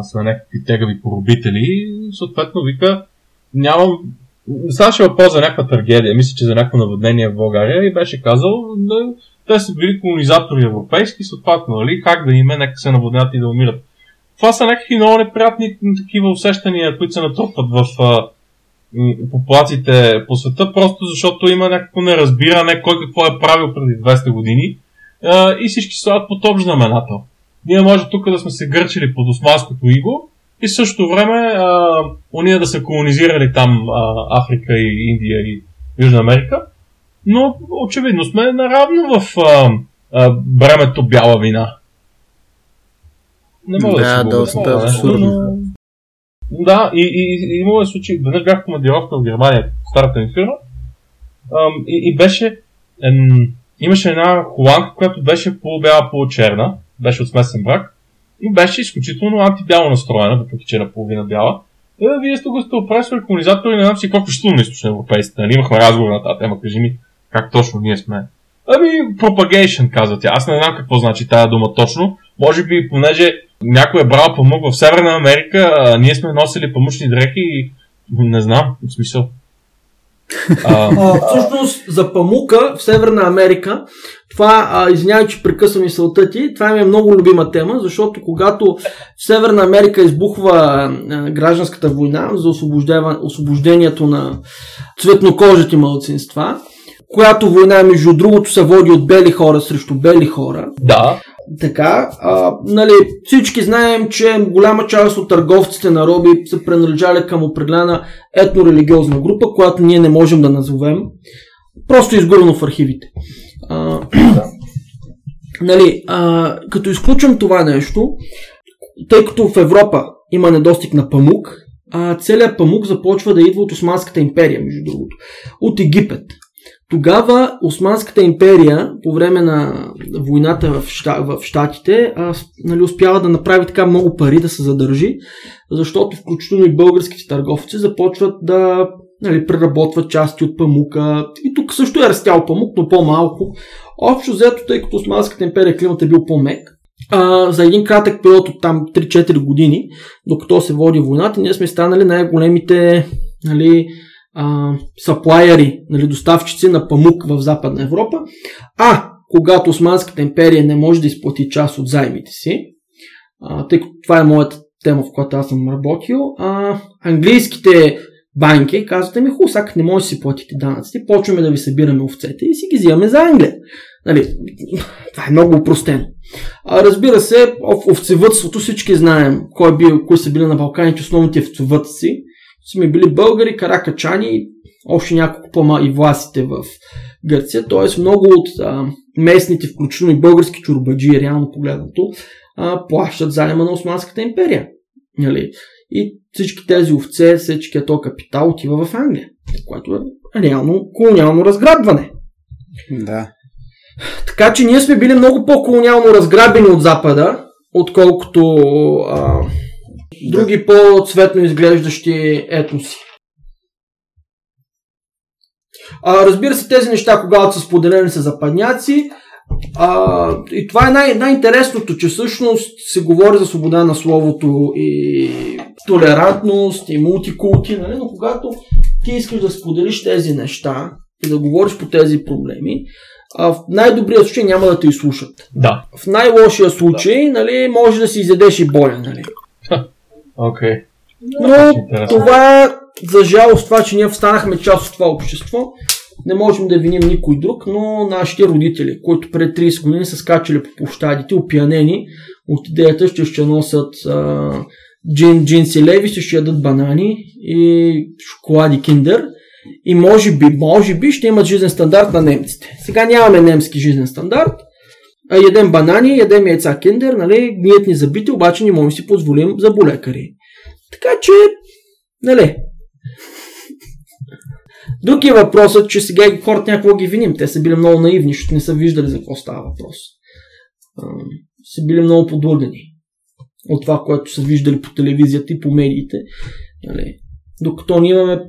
сме някакви тегави поробители и съответно вика нямам Ставаше въпрос за някаква трагедия, мисля, че за някакво наводнение в България и беше казал, да, те са били колонизатори европейски, съответно, нали, как да име, нека се наводнят и да умират. Това са някакви много неприятни такива усещания, които се натрупват в а, популациите по света, просто защото има някакво неразбиране кой какво е правил преди 200 години а, и всички стават под общ знаменател. Ние може тук да сме се гърчили под османското иго и в същото време а, уния да са колонизирали там а, Африка и Индия и Южна Америка, но очевидно сме наравно в а, а, бремето бяла вина. Не мога да, да доста абсурдно. Да, и, и, и имало е случай, веднъж бях командировка в Германия, в старата ми фирма, ам, и, и беше, ем, имаше една холандка, която беше полубяла, получерна, беше от смесен брак, и беше изключително антибяло настроена, въпреки че е наполовина бяла. Е, вие сте го сте опресвали колонизатори, не знам си какво включително на източно европейските. Нали? Имахме разговор на тази тема, кажи ми как точно ние сме. Ами, propagation, казва тя. Аз не знам какво значи тая дума точно. Може би, понеже някой е брал памук в Северна Америка, а ние сме носили памучни дрехи и не знам, в смисъл. А, а, всъщност за памука в Северна Америка, това, извинявай, че прекъсвам мисълта ти, това ми е много любима тема, защото когато в Северна Америка избухва а, гражданската война за освобождението на цветнокожите малцинства, която война, между другото, се води от бели хора срещу бели хора. Да. Така, а, нали, всички знаем, че голяма част от търговците на роби са принадлежали към определена етно-религиозна група, която ние не можем да назовем. Просто изгорено в архивите. А, нали, а, като изключвам това нещо, тъй като в Европа има недостиг на памук, а, целият памук започва да идва от Османската империя, между другото. От Египет. Тогава Османската империя, по време на войната в, ща, Штатите, нали, успява да направи така много пари да се задържи, защото включително и българските търговци започват да нали, преработват части от памука. И тук също е растял памук, но по-малко. Общо взето, тъй като Османската империя климат е бил по-мек, а, за един кратък период от там 3-4 години, докато се води войната, ние сме станали най-големите нали, саплайери, нали, доставчици на памук в Западна Европа, а когато Османската империя не може да изплати част от займите си, а, тъй като това е моята тема, в която аз съм работил, а, английските банки казват ми, хубаво, сега не може да си платите данъците, почваме да ви събираме овцете и си ги взимаме за Англия. Нали, това е много упростено. А, разбира се, в овцевътството всички знаем кой бил, кои са били на Балканите основните овцевътци сме били българи, каракачани, още няколко по и властите в Гърция. Т.е. много от а, местните, включително и български чурбаджи, реално погледнато, а, плащат заема на Османската империя. Нали? И всички тези овце, всичкият то капитал отива в Англия, което е реално колониално разграбване. Да. Така че ние сме били много по-колониално разграбени от Запада, отколкото а, други по-цветно изглеждащи етноси. А, разбира се, тези неща, когато са споделени са западняци, а, и това е най- най-интересното, че всъщност се говори за свобода на словото и толерантност и мултикулти, нали? но когато ти искаш да споделиш тези неща и да говориш по тези проблеми, а, в най-добрия случай няма да те изслушат. Да. В най-лошия случай, да. нали, може да си изядеш и боля, нали. Okay. Но това е, за жалост, това, че ние станахме част от това общество, не можем да виним никой друг, но нашите родители, които пред 30 години са скачали по площадите, опиянени от идеята, ще ще носят а, джин, джинси леви, ще ядат банани и шоколади киндер И може би, може би ще имат жизнен стандарт на немците. Сега нямаме немски жизнен стандарт. Ядем банани, ядем яйца киндер, нали, ният ни забити, обаче не можем си позволим за болекари. Така че, нали, Друг е въпросът, че сега хората някакво ги виним. Те са били много наивни, защото не са виждали за какво става въпрос. са били много подлъгани от това, което са виждали по телевизията и по медиите. Нали? Докато ние имаме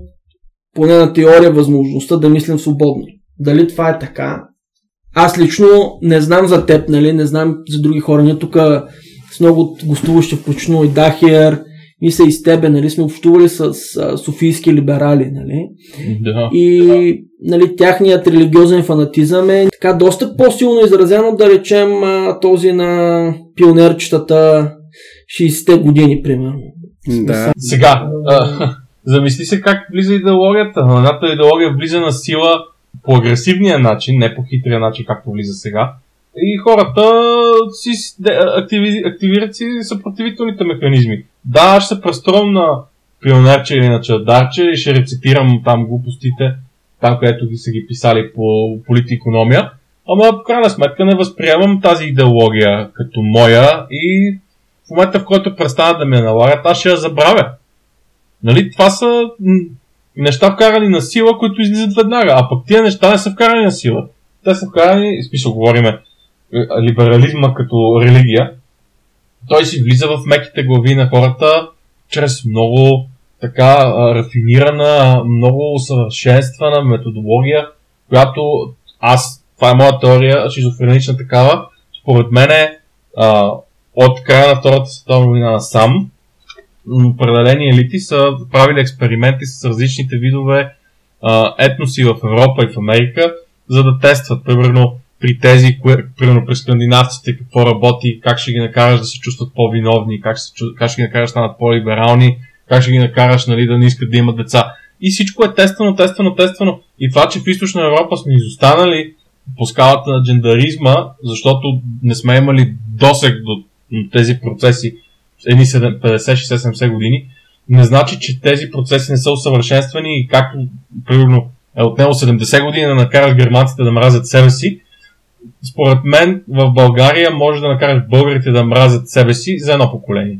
поне на теория възможността да мислим свободно. Дали това е така? Аз лично не знам за теб, нали? не знам за други хора. Ние тук с много гостуващи, включително и Дахер, мисля и с тебе, нали, сме общували с а, софийски либерали, нали? Да. И нали, тяхният религиозен фанатизъм е така доста по-силно изразено, да речем, а, този на пионерчетата 60-те години, примерно. Да. Сега, а, замисли се как влиза идеологията. Едната идеология влиза на сила по агресивния начин, не по хитрия начин, както влиза сега. И хората си активи, активират си съпротивителните механизми. Да, ще се преструвам на пионерче или на чадарче и ще рецитирам там глупостите, там където ги са ги писали по политикономия. Ама в крайна сметка не възприемам тази идеология като моя и в момента в който престана да ме налагат, аз ще я забравя. Нали? Това са неща вкарани на сила, които излизат веднага, а пък тия неща не са вкарани на сила. Те са вкарани, смисъл говориме, либерализма като религия, той си влиза в меките глави на хората чрез много така рафинирана, много усъвършенствана методология, която аз, това е моя теория, шизофренична такава, според мен е от края на Втората световна война на сам, определени елити са правили експерименти с различните видове а, етноси в Европа и в Америка, за да тестват, примерно, при тези, примерно при скандинавците, какво работи, как ще ги накараш да се чувстват по-виновни, как ще, как ще ги накараш да станат по-либерални, как ще ги накараш нали, да не искат да имат деца. И всичко е тествано, тествано, тествано. И това, че в Източна Европа сме изостанали по скалата на джендаризма, защото не сме имали досег до тези процеси едни 50, 60, 70 години, не значи, че тези процеси не са усъвършенствани и както, примерно, е отнело 70 години да накараш германците да мразят себе си, според мен в България може да накараш българите да мразят себе си за едно поколение.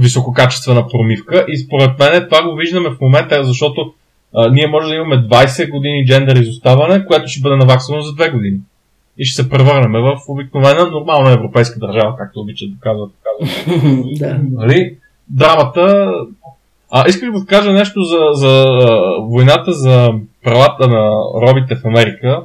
Висококачествена промивка и според мен това го виждаме в момента, защото а, ние може да имаме 20 години джендър изоставане, което ще бъде наваксано за 2 години. И ще се превърнем в обикновена нормална европейска държава, както обичат да казват. да. Нали? Драмата... А, исках да кажа нещо за, за войната за правата на робите в Америка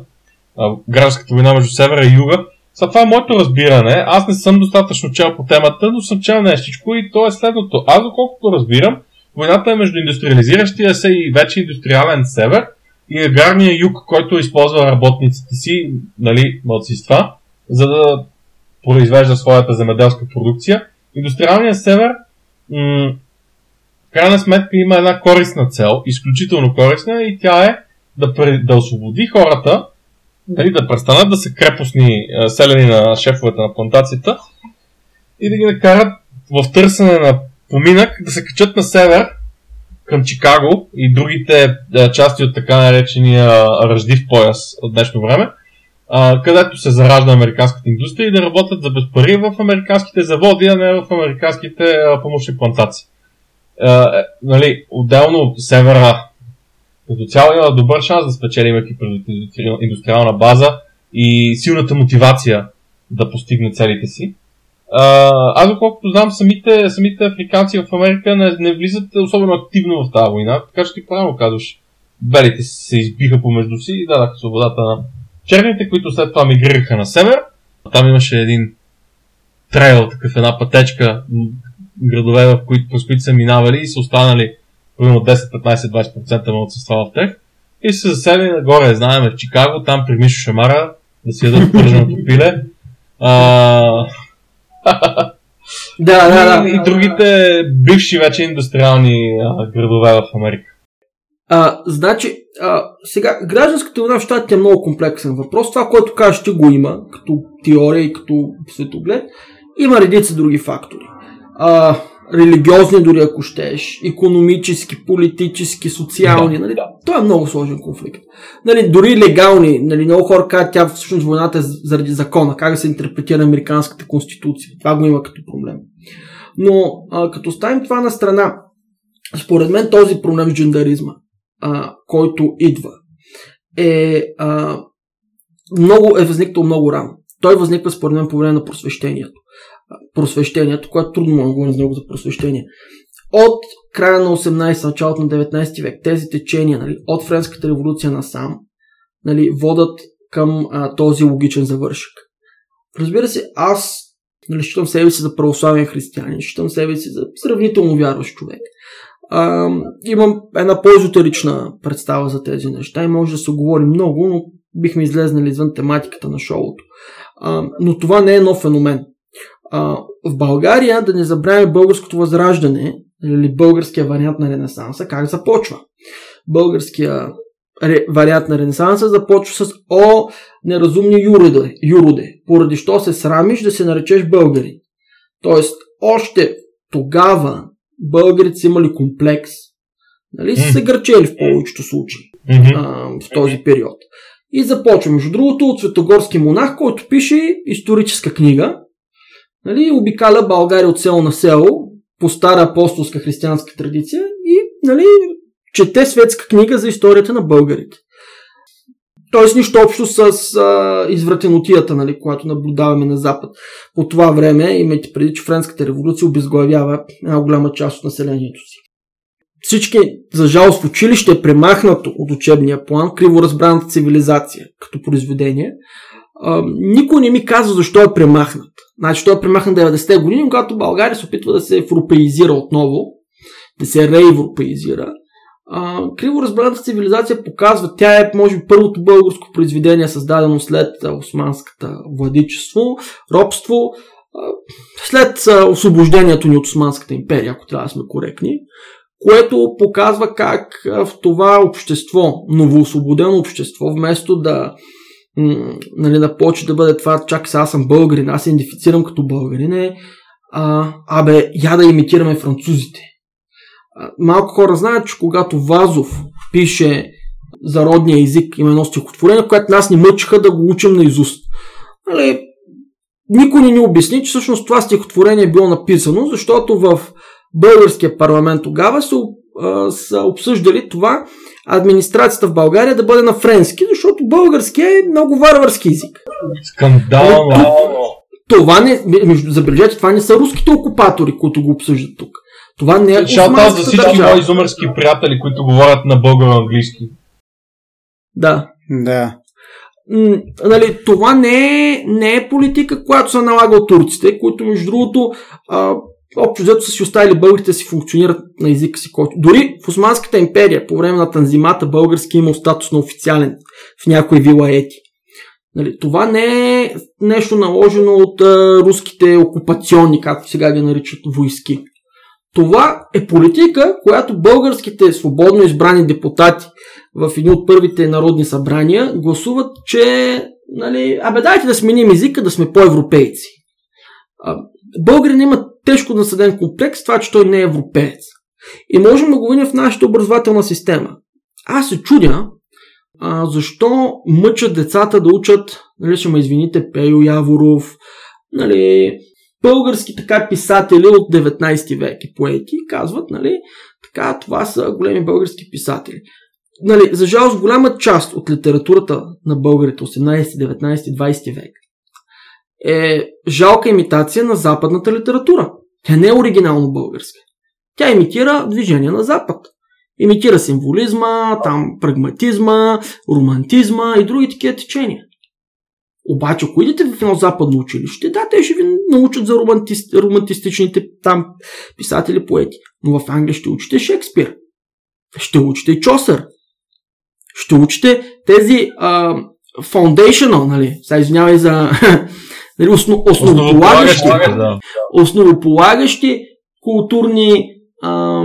гражданската война между севера и юга. За това е моето разбиране. Аз не съм достатъчно чел по темата, но съм чел нещичко и то е следното. Аз, доколкото разбирам, войната е между индустриализиращия се и вече индустриален север и аграрния юг, който използва работниците си, нали, младсиства, за да произвежда своята земеделска продукция. Индустриалният север, м- крайна сметка има една корисна цел, изключително корисна и тя е да, да освободи хората нали, да престанат да са крепостни селени на шефовете на плантацията и да ги накарат в търсене на поминък да се качат на север към Чикаго и другите части от така наречения ръждив пояс от днешно време, където се заражда американската индустрия и да работят за безпари в американските заводи, а не в американските помощни плантации. Е, нали, отделно от севера като цяло има добър шанс да спечели, имайки индустриална база и силната мотивация да постигне целите си. Аз, доколкото знам, самите, самите африканци в Америка не, не влизат особено активно в тази война, така че ти правилно казваш. Белите се избиха помежду си и дадаха свободата на черните, които след това мигрираха на север. Там имаше един трейл, такъв една пътечка, градове, в които, през които са минавали и са останали примерно 10, 15, 20% младсинства в тях. И се засели нагоре, знаем в Чикаго, там при Мишо Шамара, да си ядат пърженото пиле. А... Да, да, да. И, и другите бивши вече индустриални а, градове в Америка. А, значи, а, сега, гражданската война в щатите е много комплексен въпрос. Това, което кажеш, че го има, като теория и като светоглед, има редица други фактори. А, религиозни дори ако щеш, економически, политически, социални. Да, нали? да. Това е много сложен конфликт. Нали, дори легални. Нали, много хора казват, тя всъщност войната е заради закона, как да се интерпретира американската конституция. Това го има като проблем. Но а, като ставим това на страна, според мен този проблем с джендаризма, а, който идва, е а, много е възникнал много рано. Той възниква според мен по време на просвещението. Просвещението, което трудно може да говорим за него за просвещение. От края на 18, началото на 19 век, тези течения, нали, от Френската революция насам, нали, водат към а, този логичен завършък. Разбира се, аз нали, считам себе си за православен християнин, считам себе си за сравнително вярващ човек. А, имам една по-езотерична представа за тези неща и може да се говори много, но бихме излезнали извън тематиката на шоуто. А, но това не е нов феномен. А, в България, да не забравяме българското възраждане, или българския вариант на Ренесанса, как започва? Българския ре, вариант на Ренесанса започва с О, неразумни юроде, юроде, поради що се срамиш да се наречеш българин. Тоест, още тогава българите са имали комплекс, нали, са се гърчели в повечето случаи а, в този период. И започва, между другото, от Светогорски монах, който пише историческа книга, нали, обикаля България от село на село, по стара апостолска християнска традиция и нали, чете светска книга за историята на българите. Тоест нищо общо с а, извратенотията, нали, която наблюдаваме на Запад. По това време, имайте преди, че Френската революция обезглавява една голяма част от населението си. Всички, за жалост, в училище е премахнато от учебния план криво разбраната цивилизация като произведение. А, никой не ми казва защо е премахнат. Значи той е премахнат 90-те години, когато България се опитва да се европеизира отново, да се реевропеизира. Криво разбраната цивилизация показва, тя е може би първото българско произведение, създадено след османската владичество, робство, след освобождението ни от Османската империя, ако трябва да сме коректни, което показва как в това общество, новоосвободено общество, вместо да нали, да почне да бъде това, чак сега аз съм българин, аз се идентифицирам като българин, е, а, абе, я да имитираме французите. Малко хора знаят, че когато Вазов пише за родния език, има едно стихотворение, което нас ни мъчиха да го учим на изуст. Нали, никой не ни обясни, че всъщност това стихотворение е било написано, защото в българския парламент тогава са, а, са обсъждали това администрацията в България да бъде на френски, защото български е много варварски език. Скандално. Това не, между, забележете, това не са руските окупатори, които го обсъждат тук. Това не е Шаут за всички мои изумърски приятели, които говорят на българо-английски. Да. Да. М, нали, това не е, не е политика, която се налага от турците, които между другото а, общо взето са си оставили българите си функционират на езика си, който... Дори в Османската империя, по време на танзимата, български имал статус на официален в някои вилаети. Нали, това не е нещо наложено от а, руските окупационни, както сега ги наричат войски. Това е политика, която българските свободно избрани депутати в едни от първите народни събрания гласуват, че нали, абе дайте да сменим езика, да сме по-европейци. Българин има тежко насъден комплекс, това, че той не е европеец. И можем да го видим в нашата образователна система. Аз се чудя, а, защо мъчат децата да учат, нали, ще ме извините, Пейо Яворов, нали, български така писатели от 19 век и поети казват, нали, така, това са големи български писатели. Нали, за жалост, голяма част от литературата на българите 18, 19, 20 век е жалка имитация на западната литература. Тя не е оригинално българска. Тя имитира движение на Запад. Имитира символизма, там прагматизма, романтизма и други такива течения. Обаче, ако идете в едно западно училище, да, те ще ви научат за романтист, романтистичните там писатели, поети. Но в Англия ще учите Шекспир. Ще учите Чосър. Ще учите тези а, foundational, нали? Сега извинявай за нали, основ, основополагащи, да. основополагащи културни а,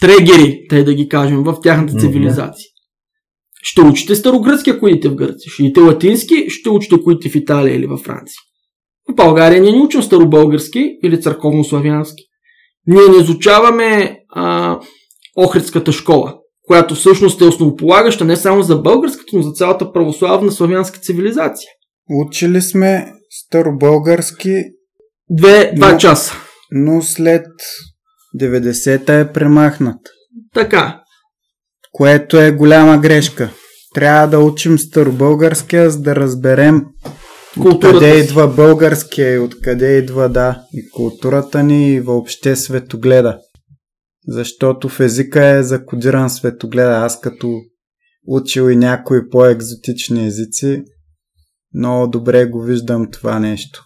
трегери, те да ги кажем, в тяхната цивилизация. Ще учите старогръцки, ако идете в Гърция. Ще идете латински, ще учите, ако идете в Италия или във Франция. В България ние не учим старобългарски или църковнославянски. Ние не изучаваме а, Охридската школа, която всъщност е основополагаща не само за българската, но за цялата православна славянска цивилизация. Учили сме старобългарски. Две, два но, часа. Но след 90-та е премахнат. Така. Което е голяма грешка. Трябва да учим старобългарския, за да разберем откъде си. идва българския и откъде идва, да, и културата ни и въобще светогледа. Защото в езика е закодиран светогледа. Аз като учил и някои по-екзотични езици, много добре го виждам това нещо.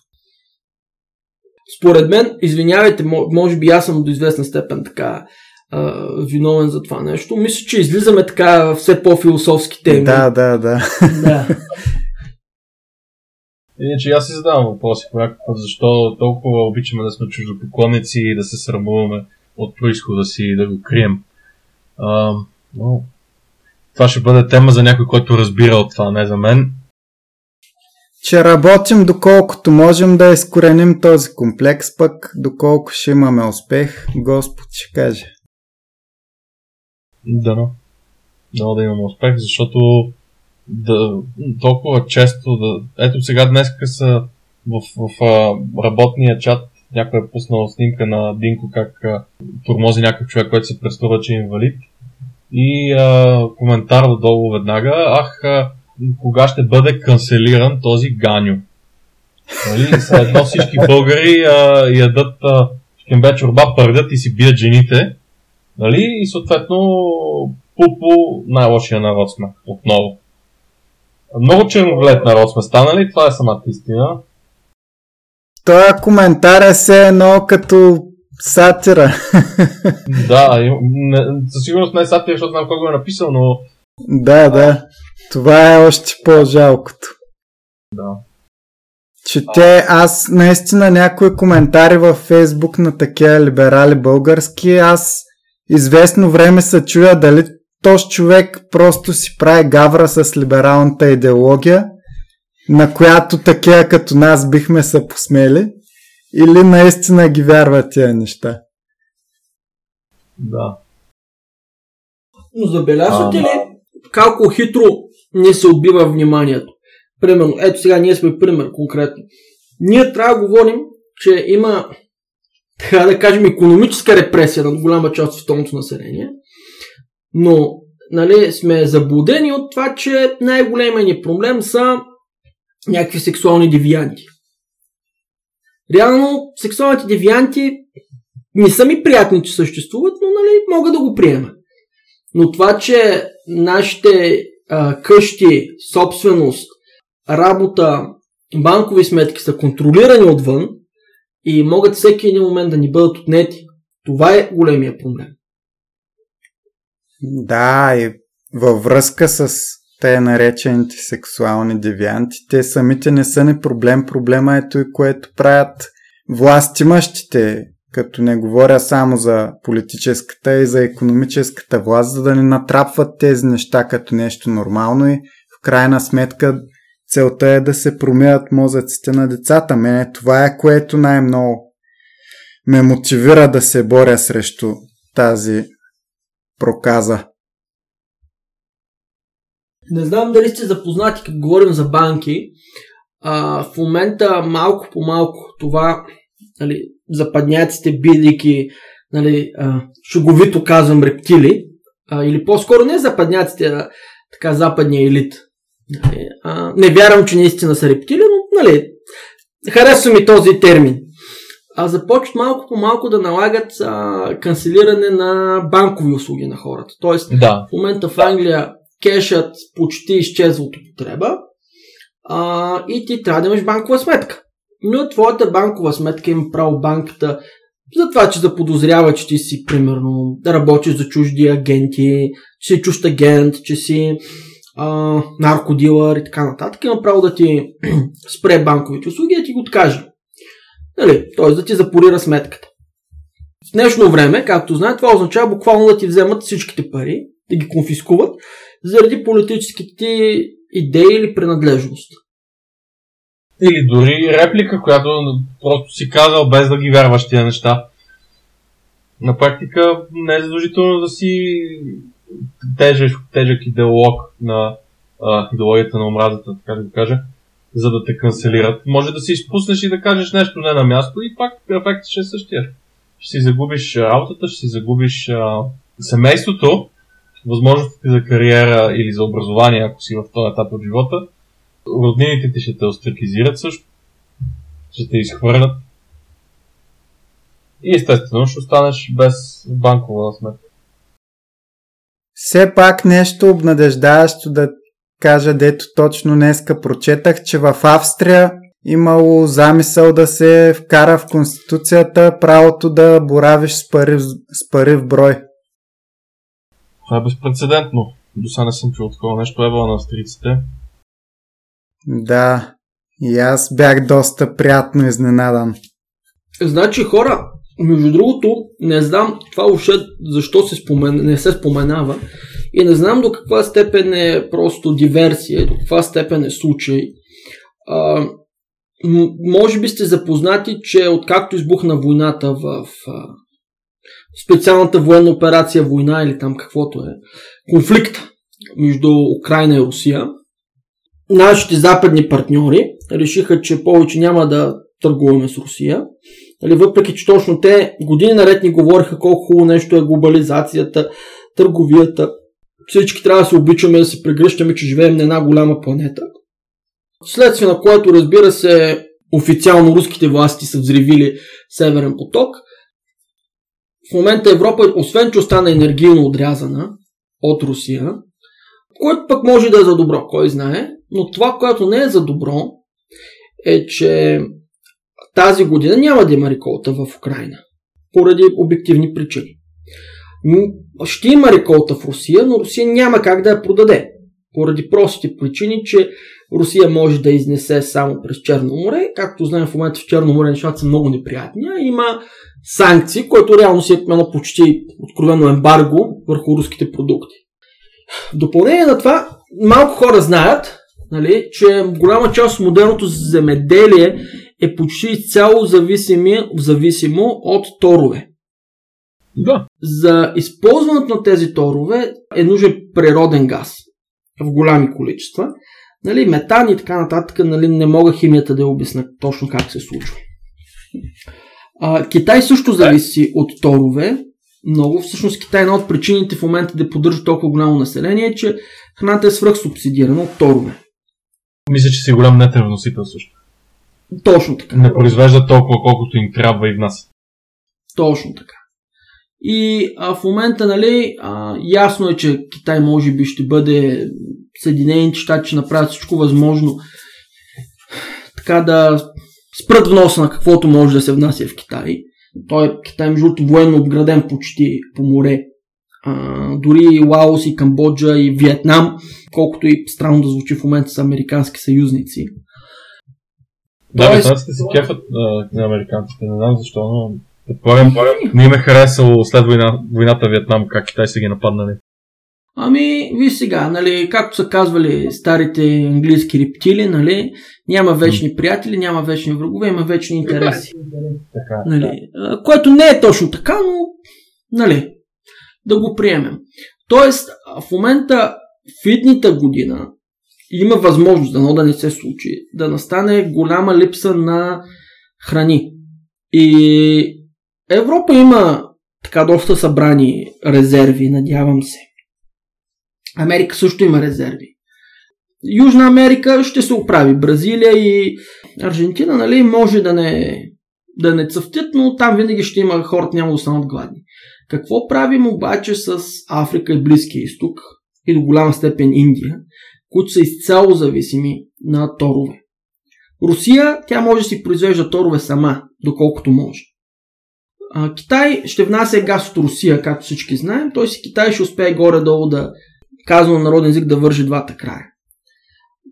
Според мен, извинявайте, може би аз съм до известна степен така а, виновен за това нещо. Мисля, че излизаме така все по-философски теми. Да, да, да. да. Иначе аз си задавам въпроси понякога, защо толкова обичаме да сме чуждопоклонници и да се срамуваме от происхода си и да го крием. А, но, това ще бъде тема за някой, който разбира от това, не за мен. Че работим доколкото можем да изкореним този комплекс, пък доколко ще имаме успех, Господ ще каже. Да, но. Дано да имаме успех, защото да, толкова често да... Ето сега днес са в, в, в работния чат някой е пуснал снимка на Динко как турмози някакъв човек, който се представя, че е инвалид. И а, коментар отдолу веднага, ах, а, кога ще бъде канцелиран този Ганю. Нали? Едно всички българи а, ядат а, шкембе чорба, пърдят и си бият жените. Нали? И съответно Пупо най-лошия народ сме отново. Много черноглед народ сме станали, това е самата истина. Той коментар е все едно като сатира. да, със сигурност не е сатира, защото знам кой го е написал, но... Да, да. Това е още по-жалкото. Да. Че те, аз наистина някои коментари във Фейсбук на такива либерали български, аз известно време се чуя дали този човек просто си прави гавра с либералната идеология на която такива като нас бихме се посмели, или наистина ги вярват тия неща? Да. Но забелязвате ли колко хитро не се убива вниманието? Примерно, ето сега ние сме пример конкретно. Ние трябва да говорим, че има, така да кажем, економическа репресия на голяма част от световното население, но нали, сме заблудени от това, че най-големият ни проблем са някакви сексуални девианти. Реално, сексуалните девианти не са ми приятни, че съществуват, но нали, мога да го приема. Но това, че нашите а, къщи, собственост, работа, банкови сметки са контролирани отвън и могат всеки един момент да ни бъдат отнети, това е големия проблем. Да, и във връзка с те наречените сексуални девианти, те самите не са ни проблем. Проблема е той, което правят властимащите, като не говоря само за политическата и за економическата власт, за да не натрапват тези неща като нещо нормално и в крайна сметка целта е да се промият мозъците на децата. Мене това е което най-много ме мотивира да се боря срещу тази проказа. Не знам дали сте запознати, като говорим за банки. А, в момента малко по малко това, нали, западняците, бидики, нали, а, шуговито казвам рептили, а, или по-скоро не западняците, а така западния елит. Нали, а, не вярвам, че наистина са рептили, но нали, харесва ми този термин. А започват малко по малко да налагат а, канцелиране на банкови услуги на хората. Тоест, да. в момента в Англия кешът почти изчезва от употреба а, и ти трябва да имаш банкова сметка. Но твоята банкова сметка има право банката за това, че заподозрява, че ти си, примерно, да работиш за чужди агенти, че си чужд агент, че си а, наркодилър и така нататък. Има право да ти спре банковите услуги и да ти го откаже. Нали? Т.е. да ти запорира сметката. В днешно време, както знаете, това означава буквално да ти вземат всичките пари, да ги конфискуват заради политическите идеи или принадлежност. Или дори реплика, която просто си казал без да ги вярваш тия неща. на практика не е задължително да си тежък, тежък идеолог на а, идеологията на омразата, така да го кажа, за да те канцелират. Може да си изпуснеш и да кажеш нещо не на място и пак ефектът ще е същия. Ще си загубиш работата, ще си загубиш а, семейството, възможностите за кариера или за образование, ако си в този етап от живота. Роднините ти ще те остракизират също, ще те изхвърлят. И естествено ще останеш без банкова сметка. Все пак нещо обнадеждаващо да кажа, дето точно днеска прочетах, че в Австрия имало замисъл да се вкара в Конституцията правото да боравиш с пари, с пари в брой. Това е безпредседентно. До сега не съм чул такова нещо. Ева на австрийците. Да, и аз бях доста приятно изненадан. Значи хора, между другото, не знам това въобще защо се спомен... не се споменава и не знам до каква степен е просто диверсия, до каква степен е случай. А, може би сте запознати, че откакто избухна войната в а, специалната военна операция война или там каквото е, конфликт между Украина и Русия, нашите западни партньори решиха, че повече няма да търгуваме с Русия. Нали, въпреки, че точно те години наред ни говориха колко хубаво нещо е глобализацията, търговията. Всички трябва да се обичаме, да се прегръщаме, че живеем на една голяма планета. Следствие на което, разбира се, официално руските власти са взривили Северен поток. В момента Европа, освен че остана енергийно отрязана от Русия, което пък може да е за добро, кой знае, но това, което не е за добро, е, че тази година няма да има реколта в Украина. Поради обективни причини. Ще има реколта в Русия, но Русия няма как да я продаде. Поради простите причини, че Русия може да изнесе само през Черно море. Както знаем в момента в Черно море нещата са много неприятни. Има санкции, което реално си е едно почти откровено ембарго върху руските продукти. В допълнение на това, малко хора знаят, нали, че голяма част от модерното земеделие е почти изцяло зависимо от торове. Да. За използването на тези торове е нужен природен газ в голями количества. Нали, метан и така нататък, нали, не мога химията да я обясна точно как се случва. А, Китай също зависи от торове. Много. Всъщност Китай е една от причините в момента да поддържа толкова голямо население, че храната е свръхсубсидирана от торове. Мисля, че си голям нетен вносител също. Точно така. Не произвежда толкова, колкото им трябва и в нас. Точно така. И а, в момента, нали, а, ясно е, че Китай може би ще бъде Съединените щати, ще направят всичко възможно така да спрат вноса на каквото може да се внася в Китай. Той е Китай, между другото, военно обграден почти по море. А, дори Лаос и Камбоджа и Виетнам, колкото и странно да звучи в момента са американски съюзници. Да, Тоест... американците се кефат на американците, не знам защо, но предполагам, не им е харесало след война, войната Виетнам, как Китай са ги нападнали. Ами, ви сега, нали, както са казвали старите английски рептили, нали, няма вечни приятели, няма вечни врагове, има вечни интереси. Така, нали, да. Което не е точно така, но, нали, да го приемем. Тоест, в момента, в идната година, има възможност, дано да не се случи, да настане голяма липса на храни. И Европа има така доста събрани резерви, надявам се. Америка също има резерви. Южна Америка ще се оправи. Бразилия и Аржентина, нали, може да не, да не цъфтят, но там винаги ще има хората, няма да останат гладни. Какво правим обаче с Африка и Близкия изток и до голяма степен Индия, които са изцяло зависими на торове? Русия, тя може да си произвежда торове сама, доколкото може. Китай ще внася газ от Русия, както всички знаем, т.е. Китай ще успее горе-долу да казано на народен език да вържи двата края.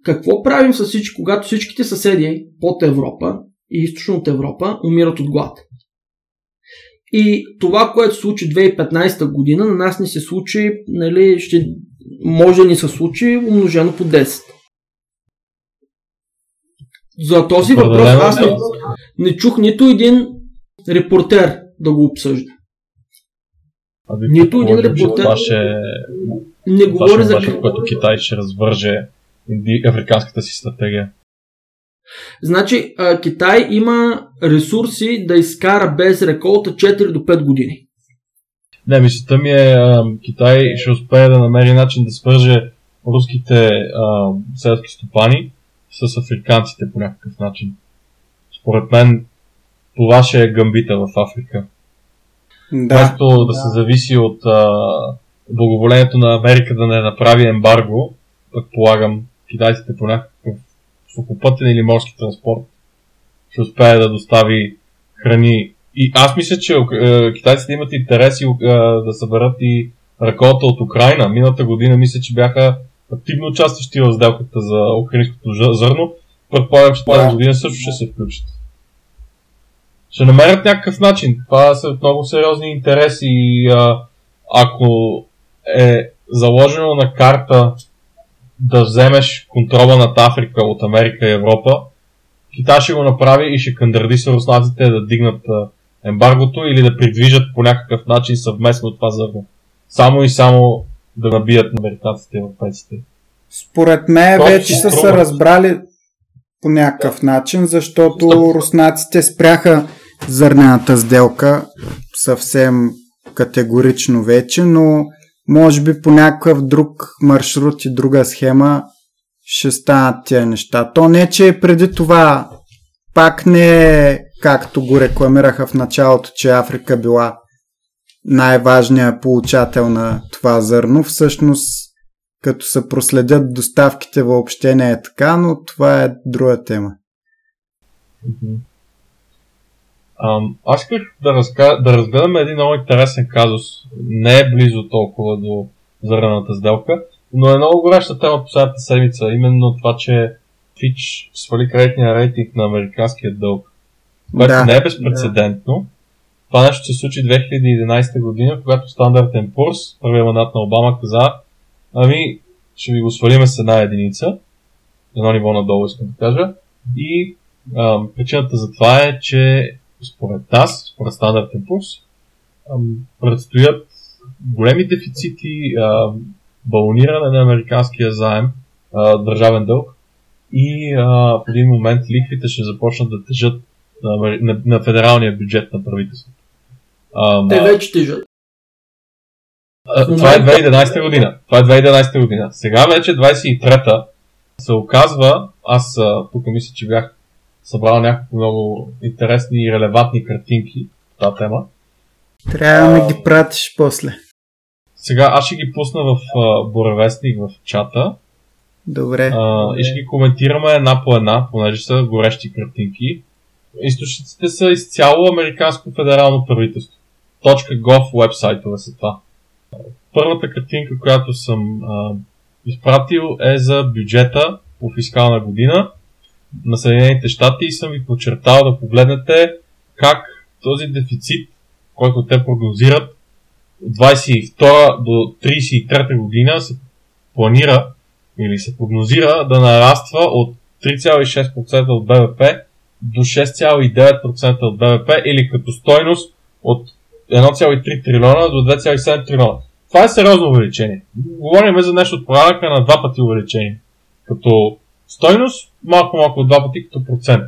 Какво правим с всички, когато всичките съседи под Европа и източно от Европа умират от глад? И това, което се случи 2015 година, на нас не се случи, нали, ще, може да ни се случи умножено по 10. За този въпрос аз не, не чух нито един репортер да го обсъжда. Би Нито един репортер- Това ще, Не говори за... момента, в който Китай ще развърже африканската си стратегия. Значи, а, Китай има ресурси да изкара без реколта 4 до 5 години. Не, мисълта ми е, а, Китай ще успее да намери начин да свърже руските а, селски стопани с африканците по някакъв начин. Според мен това ще е гъмбита в Африка. Да, Вместо да се зависи от а, благоволението на Америка да не направи ембарго, предполагам китайците по някакъв сухопътен или морски транспорт ще успее да достави храни. И аз мисля, че е, китайците имат интерес и, е, да съберат и реколта от Украина. Миналата година мисля, че бяха активно участващи в сделката за украинското зърно. Предполагам, че тази Да. година също ще се включат. Ще намерят някакъв начин. Това са много сериозни интереси и а, ако е заложено на карта да вземеш контрола над Африка от Америка и Европа, Китай ще го направи и ще кандърди с руснаците да дигнат ембаргото или да придвижат по някакъв начин съвместно това зърно. Само и само да набият на американците и европейците. според мен Колко вече са се разбрали по някакъв начин, защото руснаците спряха зърнената сделка съвсем категорично вече, но може би по някакъв друг маршрут и друга схема ще станат тия неща. То не, че преди това пак не е както го рекламираха в началото, че Африка била най-важният получател на това зърно. Всъщност, като се проследят доставките, въобще не е така, но това е друга тема. Мгм. Аз исках да, разка... да разгледаме един много интересен казус. Не е близо толкова до зърнената сделка, но е много гореща тема последната седмица. Именно това, че Фич свали кредитния рейтинг на американския дълг. Което Да. не е безпредседентно. Това нещо се случи 2011 година, когато Standard Poor's, първият мандат на Обама, каза, ами, ще ви го свалиме с една единица, едно ниво надолу, искам да кажа. И ам, причината за това е, че според нас, според Poor's, ам, предстоят големи дефицити, балониране на американския заем, държавен дълг и в един момент лихвите ще започнат да тежат на, на, на федералния бюджет на правителството. Те вече тежат. това е 2011 година. Това е 2011 година. Сега вече 23-та се оказва, аз тук мисля, че бях събрал някакви много интересни и релевантни картинки по тази тема. Трябва да ме ги пратиш после. Сега аз ще ги пусна в а, Боревестник в чата Добре. а, и ще ги коментираме една по една, понеже са горещи картинки. Източниците са изцяло Американско федерално правителство. .gov вебсайтове са това. Първата картинка, която съм а, изпратил е за бюджета по фискална година на Съединените щати и съм ви подчертал да погледнете как този дефицит, който те прогнозират от 22 до 33 година се планира или се прогнозира да нараства от 3,6% от БВП до 6,9% от БВП или като стойност от 1,3 трилиона до 2,7 трилиона. Това е сериозно увеличение. Говорим за нещо от порядъка на два пъти увеличение. Като стойност малко-малко от два пъти като процент.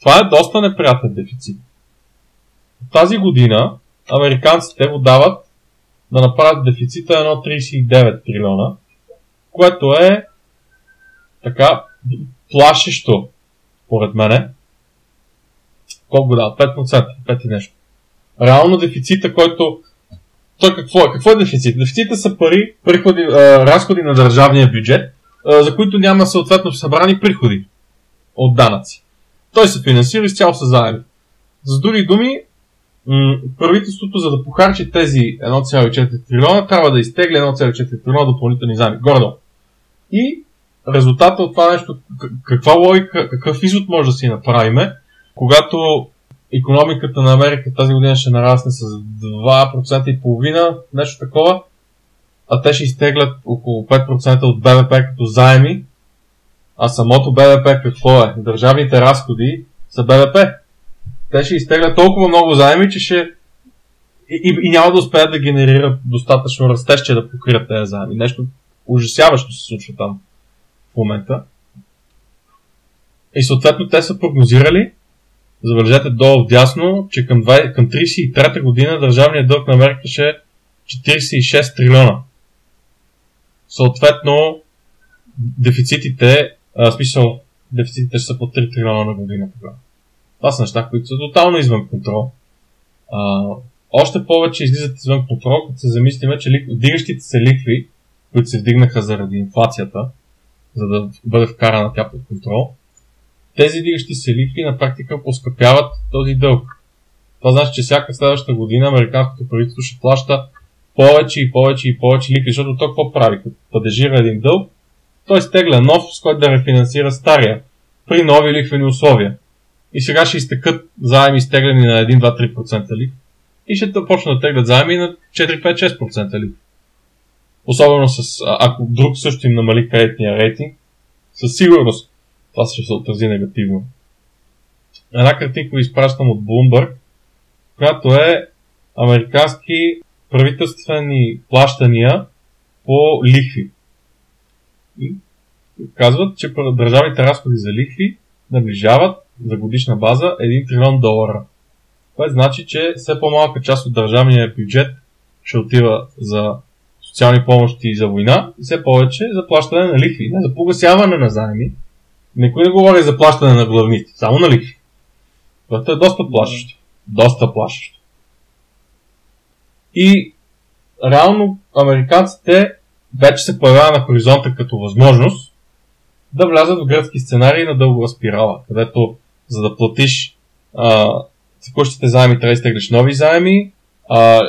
Това е доста неприятен дефицит. Тази година американците го дават да направят дефицита 1,39 трилиона, което е така плашещо, според мене. Колко го дава? 5%, 5 и нещо. Реално дефицита, който... Той какво е? Какво е дефицит? Дефицита са пари, приходи, а, разходи на държавния бюджет, за които няма съответно събрани приходи от данъци. Той се финансира изцяло с заеми. С други думи, правителството, за да похарчи тези 1,4 трилиона, трябва да изтегли 1,4 трилиона допълнителни заеми. Гордо. И резултата от това нещо, каква логика, какъв извод може да си направиме, когато економиката на Америка тази година ще нарасне с 2% и половина, нещо такова, а те ще изтеглят около 5% от БВП като заеми, а самото БВП какво е? Държавните разходи са БВП. Те ще изтеглят толкова много заеми, че ще и, и, и няма да успеят да генерират достатъчно растеж, да покрият тези заеми. Нещо ужасяващо се случва там в момента. И съответно те са прогнозирали, забележете долу дясно, че към, 20, към 33-та година държавният дълг на Америка ще е 46 трилиона. Съответно, дефицитите, а, смисъл, дефицитите ще са по 3 трилиона на година тогава. Това са неща, които са тотално извън контрол. А, още повече излизат извън контрол, като се замислиме, че вдигащите се лихви, които се вдигнаха заради инфлацията, за да бъде вкарана тя под контрол, тези дигащи се лихви на практика поскъпяват този дълг. Това значи, че всяка следваща година американското правителство ще плаща повече и повече и повече лихви, защото то какво прави? Като падежира един дълг, той стегля нов, с който да рефинансира стария, при нови лихвени условия. И сега ще изтекат заеми изтеглени на 1-2-3% лихви и ще почнат да теглят заеми на 4-5-6% лихви. Особено с, ако друг също им намали кредитния рейтинг, със сигурност това ще се отрази негативно. Една картинка ви изпращам от Bloomberg, която е американски правителствени плащания по лихви. И казват, че държавните разходи за лихви наближават за годишна база 1 трилион долара. Това значи, че все по-малка част от държавния бюджет ще отива за социални помощи и за война и все повече за плащане на лихви, не за погасяване на заеми, никой не говори за плащане на главните, само на лихви. Това е доста плашещо. Доста плашещо. И реално американците вече се появява на хоризонта като възможност да влязат в гръцки сценарии на дългова спирала, където за да платиш а, текущите заеми трябва да изтеглиш нови заеми, а,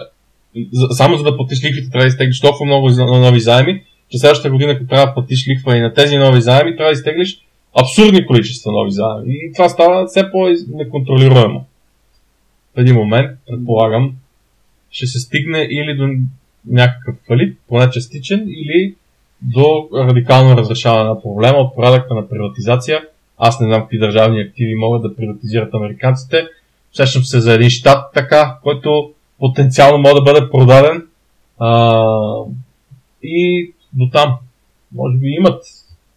само за да платиш лихвите трябва да изтеглиш толкова много нови заеми, че следващата година, като трябва да платиш лихва и на тези нови заеми, трябва да изтеглиш абсурдни количества нови заеми. И това става все по-неконтролируемо. В един момент, предполагам, ще се стигне или до някакъв фалит, поне частичен, или до радикално разрешаване на проблема от порядъка на приватизация. Аз не знам какви държавни активи могат да приватизират американците. Сещам се за един щат така, който потенциално може да бъде продаден. А, и до там. Може би имат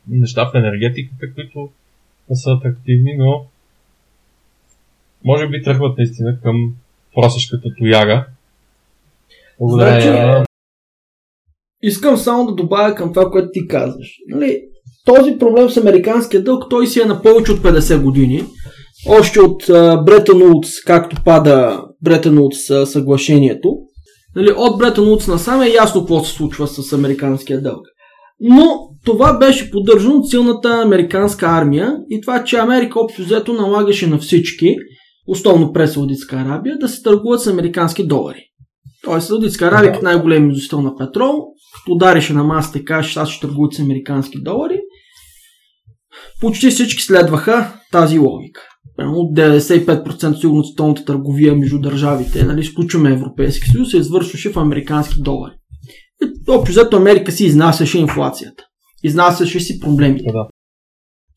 неща в енергетиката, които не са атрактивни, но може би тръгват наистина към просешката тояга. Благодаря. Значи, искам само да добавя към това, което ти казваш. Нали, този проблем с американския дълг, той си е на повече от 50 години. Още от Бретън Улц, както пада Бретън Улц съглашението. Нали, от Бретън Улц насам е ясно какво се случва с американския дълг. Но това беше поддържано от силната американска армия и това, че Америка общо взето налагаше на всички, основно през Саудитска Арабия, да се търгуват с американски долари. Тоест Саудитска Арабия като най-голем износител на петрол, като удареше на масата и каже, аз ще търгуват с американски долари, почти всички следваха тази логика. От 95% сигурно световната търговия между държавите, нали, изключваме Европейски съюз, се извършваше в американски долари. Общо взето Америка си изнасяше инфлацията. Изнасяше си проблемите. Да.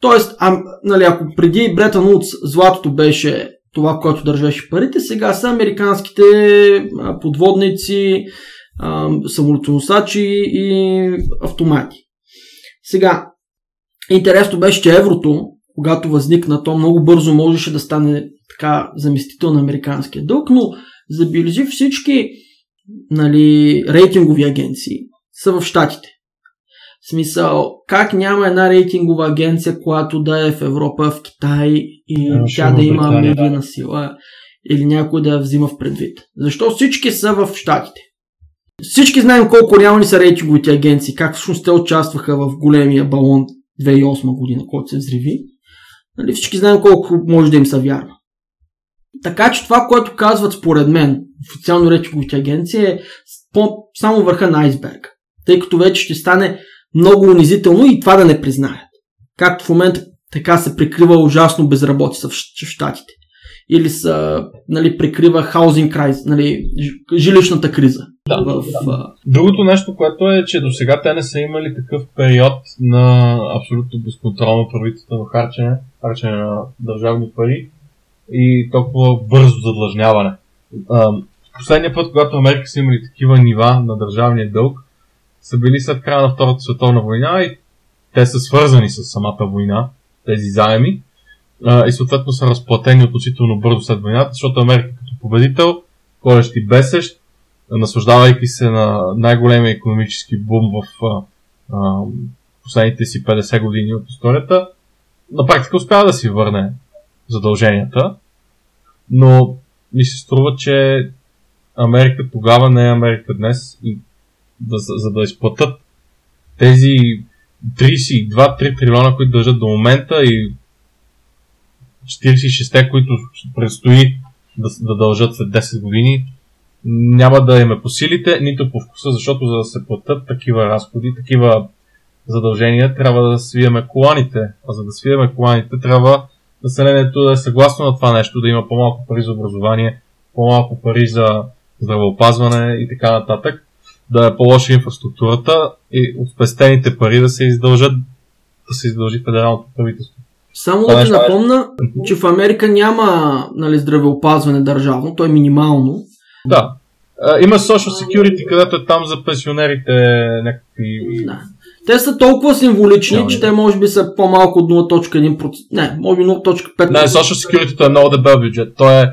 Тоест, а, нали, ако преди Бретън Удс златото беше това, което държеше парите, сега са американските подводници, самолетоносачи и автомати. Сега, интересно беше, че еврото, когато възникна, то много бързо можеше да стане така заместител на американския дълг, но забележи всички нали, рейтингови агенции са в Штатите. Смисъл, как няма една рейтингова агенция, която да е в Европа, в Китай и а, тя да има медийна сила или някой да я взима в предвид? Защо всички са в Штатите? Всички знаем колко реални са рейтинговите агенции, как всъщност те участваха в големия балон 2008 година, който се взриви. Нали, всички знаем колко може да им са вярно. Така че това, което казват според мен официално рейтинговите агенции е само върха на айсберга. Тъй като вече ще стане много унизително и това да не признаят. Както в момента така се прикрива ужасно безработица в щатите. Или се нали, прикрива хаузинг крайз, нали, жилищната криза. Да, в, да. Другото нещо, което е, че до сега те не са имали такъв период на абсолютно безконтролно правителство харчене, харчене на държавни пари и толкова бързо задлъжняване. последния път, когато Америка са имали такива нива на държавния дълг, са били след края на Втората световна война и те са свързани с самата война, тези заеми, и съответно са разплатени относително бързо след войната, защото Америка като победител, ходещ и бесещ, наслаждавайки се на най-големия економически бум в последните си 50 години от историята, на практика успява да си върне задълженията, но ми се струва, че Америка тогава не е Америка днес и да, за да изплатят тези 32-3 трилиона, които държат до момента и 46-те, които предстои да, да дължат след 10 години, няма да им е по силите, нито по вкуса, защото за да се платят такива разходи, такива задължения, трябва да свиеме коланите. А за да свиеме коланите, трябва населението да е съгласно на това нещо, да има по-малко пари за образование, по-малко пари за здравеопазване и така нататък, да е по-лоша инфраструктурата и от спестените пари да се издължат да се издължи федералното правителство. Само да ти напомна, че в Америка няма нали, здравеопазване държавно, то е минимално. Да. Има Social Security, където е там за пенсионерите някакви... Да. Те са толкова символични, yeah, че те може би са по-малко от 0.1%. Не, може би 0.5%. Не, Social Security е много дебел бюджет. То е,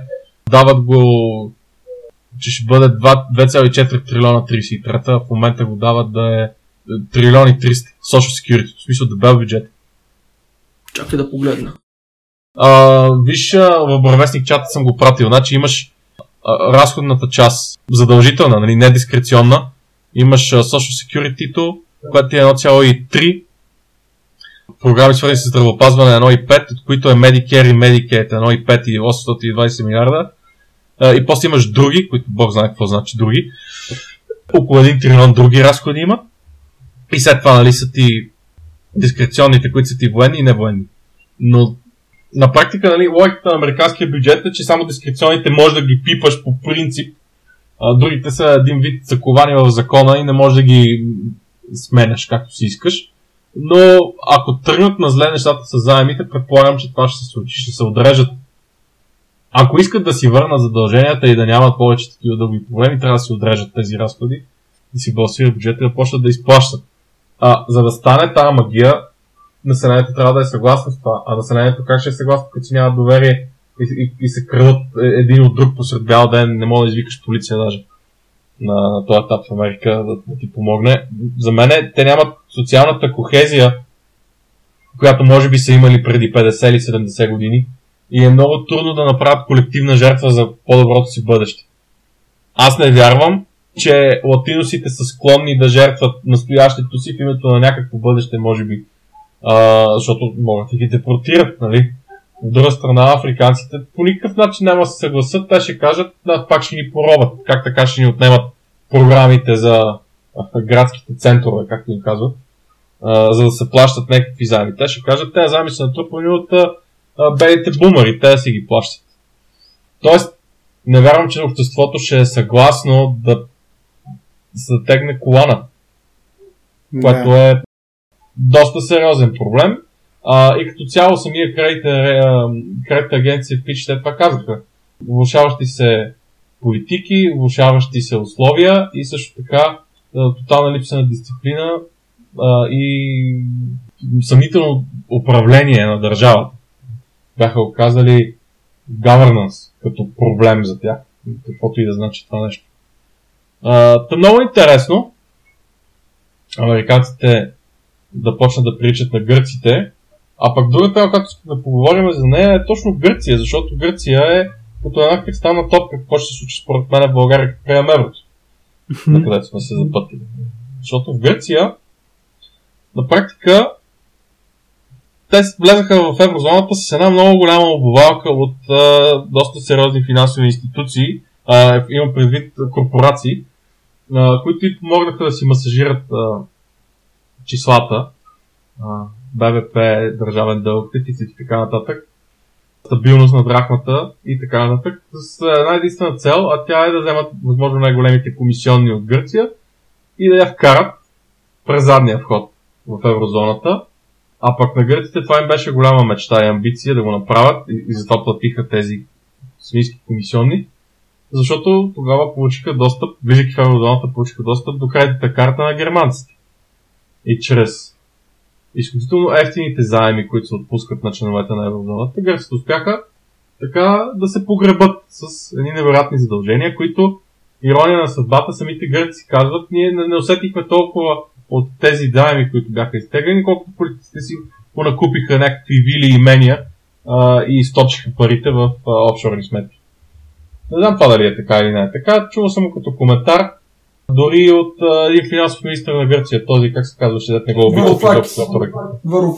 дават го, че ще бъде 2,4 трилиона 33-та, в момента го дават да е трилиони 300. Social Security, в смисъл дебел бюджет. Чакай да погледна. А, виж, в Бървестник чата съм го пратил. Значи имаш а, разходната част, задължителна, нали, не дискреционна. Имаш а, Social Security-то, което е 1,3. Програми свързани с здравеопазване 1,5, от които е Medicare и Medicaid 1,5 и 820 милиарда. И после имаш други, които Бог знае какво значи други. Около 1 трилион други разходи има. И след това нали, са ти дискреционните, които са ти военни и невоенни. Но на практика, нали, логиката на американския бюджет е, че само дискреционните може да ги пипаш по принцип, а другите са един вид заковани в закона и не може да ги сменяш както си искаш. Но ако тръгнат на зле нещата с заемите, предполагам, че това ще се случи, ще се отрежат. Ако искат да си върнат задълженията и да нямат повече такива дълги проблеми, трябва да си отрежат тези разходи, да си балансират бюджета и да почнат да изплащат. А, за да стане тази магия, населението трябва да е съгласно с това. А населението как ще е съгласно, като си няма доверие и, и, и се крадат един от друг посред бял ден, не може да извикаш полиция даже на, на този етап в Америка да, да ти помогне. За мен те нямат социалната кохезия, която може би са имали преди 50 или 70 години и е много трудно да направят колективна жертва за по-доброто си бъдеще. Аз не вярвам, че латиносите са склонни да жертват настоящето си в името на някакво бъдеще, може би. А, защото могат да ги депортират, нали? От друга страна, африканците по никакъв начин няма да се съгласат. Те ще кажат, да, пак ще ни поробят. Как така ще ни отнемат програмите за градските центрове, както им казват, а, за да се плащат някакви заеми. Те ще кажат, те заеми са натрупани от а, белите бумари, те си ги плащат. Тоест, не вярвам, че обществото ще е съгласно да затегне колана. Да. Което е доста сериозен проблем. А, и като цяло самия кредитна агенция Fitch те това казаха. Влушаващи се политики, влушаващи се условия и също така тотална липса на дисциплина а, и съмнително управление на държавата. Бяха оказали governance като проблем за тях, каквото и да значи това нещо. Та много интересно американците да почнат да приличат на гърците, а пък другата когато да поговорим за нея е точно Гърция, защото Гърция е като една кристална топка, какво ще се случи според мен в България, как приемем еврото, на където сме се запътили. Защото в Гърция на практика те влезаха в еврозоната с една много голяма обувалка от а, доста сериозни финансови институции, а, имам предвид корпорации, а, които помогнаха да си масажират а, числата, а, БВП, държавен дълг, дефицит и така нататък, стабилност на драхмата и така нататък, с една единствена цел, а тя е да вземат възможно най-големите комисионни от Гърция и да я вкарат през задния вход в еврозоната. А пък на гърците това им беше голяма мечта и амбиция да го направят и, и затова платиха тези свински комисионни. защото тогава получиха достъп, влизайки в еврозоната, получиха достъп до кредитната карта на германците. И чрез изключително ефтините заеми, които се отпускат на членовете на еврозоната, гърците успяха така да се погребат с едни невероятни задължения, които ирония на съдбата, самите гърци казват, ние не, усетихме толкова от тези заеми, които бяха изтеглени, колкото политиците си понакупиха някакви вили и имения а, и източиха парите в а, офшорни сметки. Не знам това дали е така или не е така. Чувал съм като коментар дори от един финансов министр на Гърция, този, как се казваше, да не го обича. Варофакис.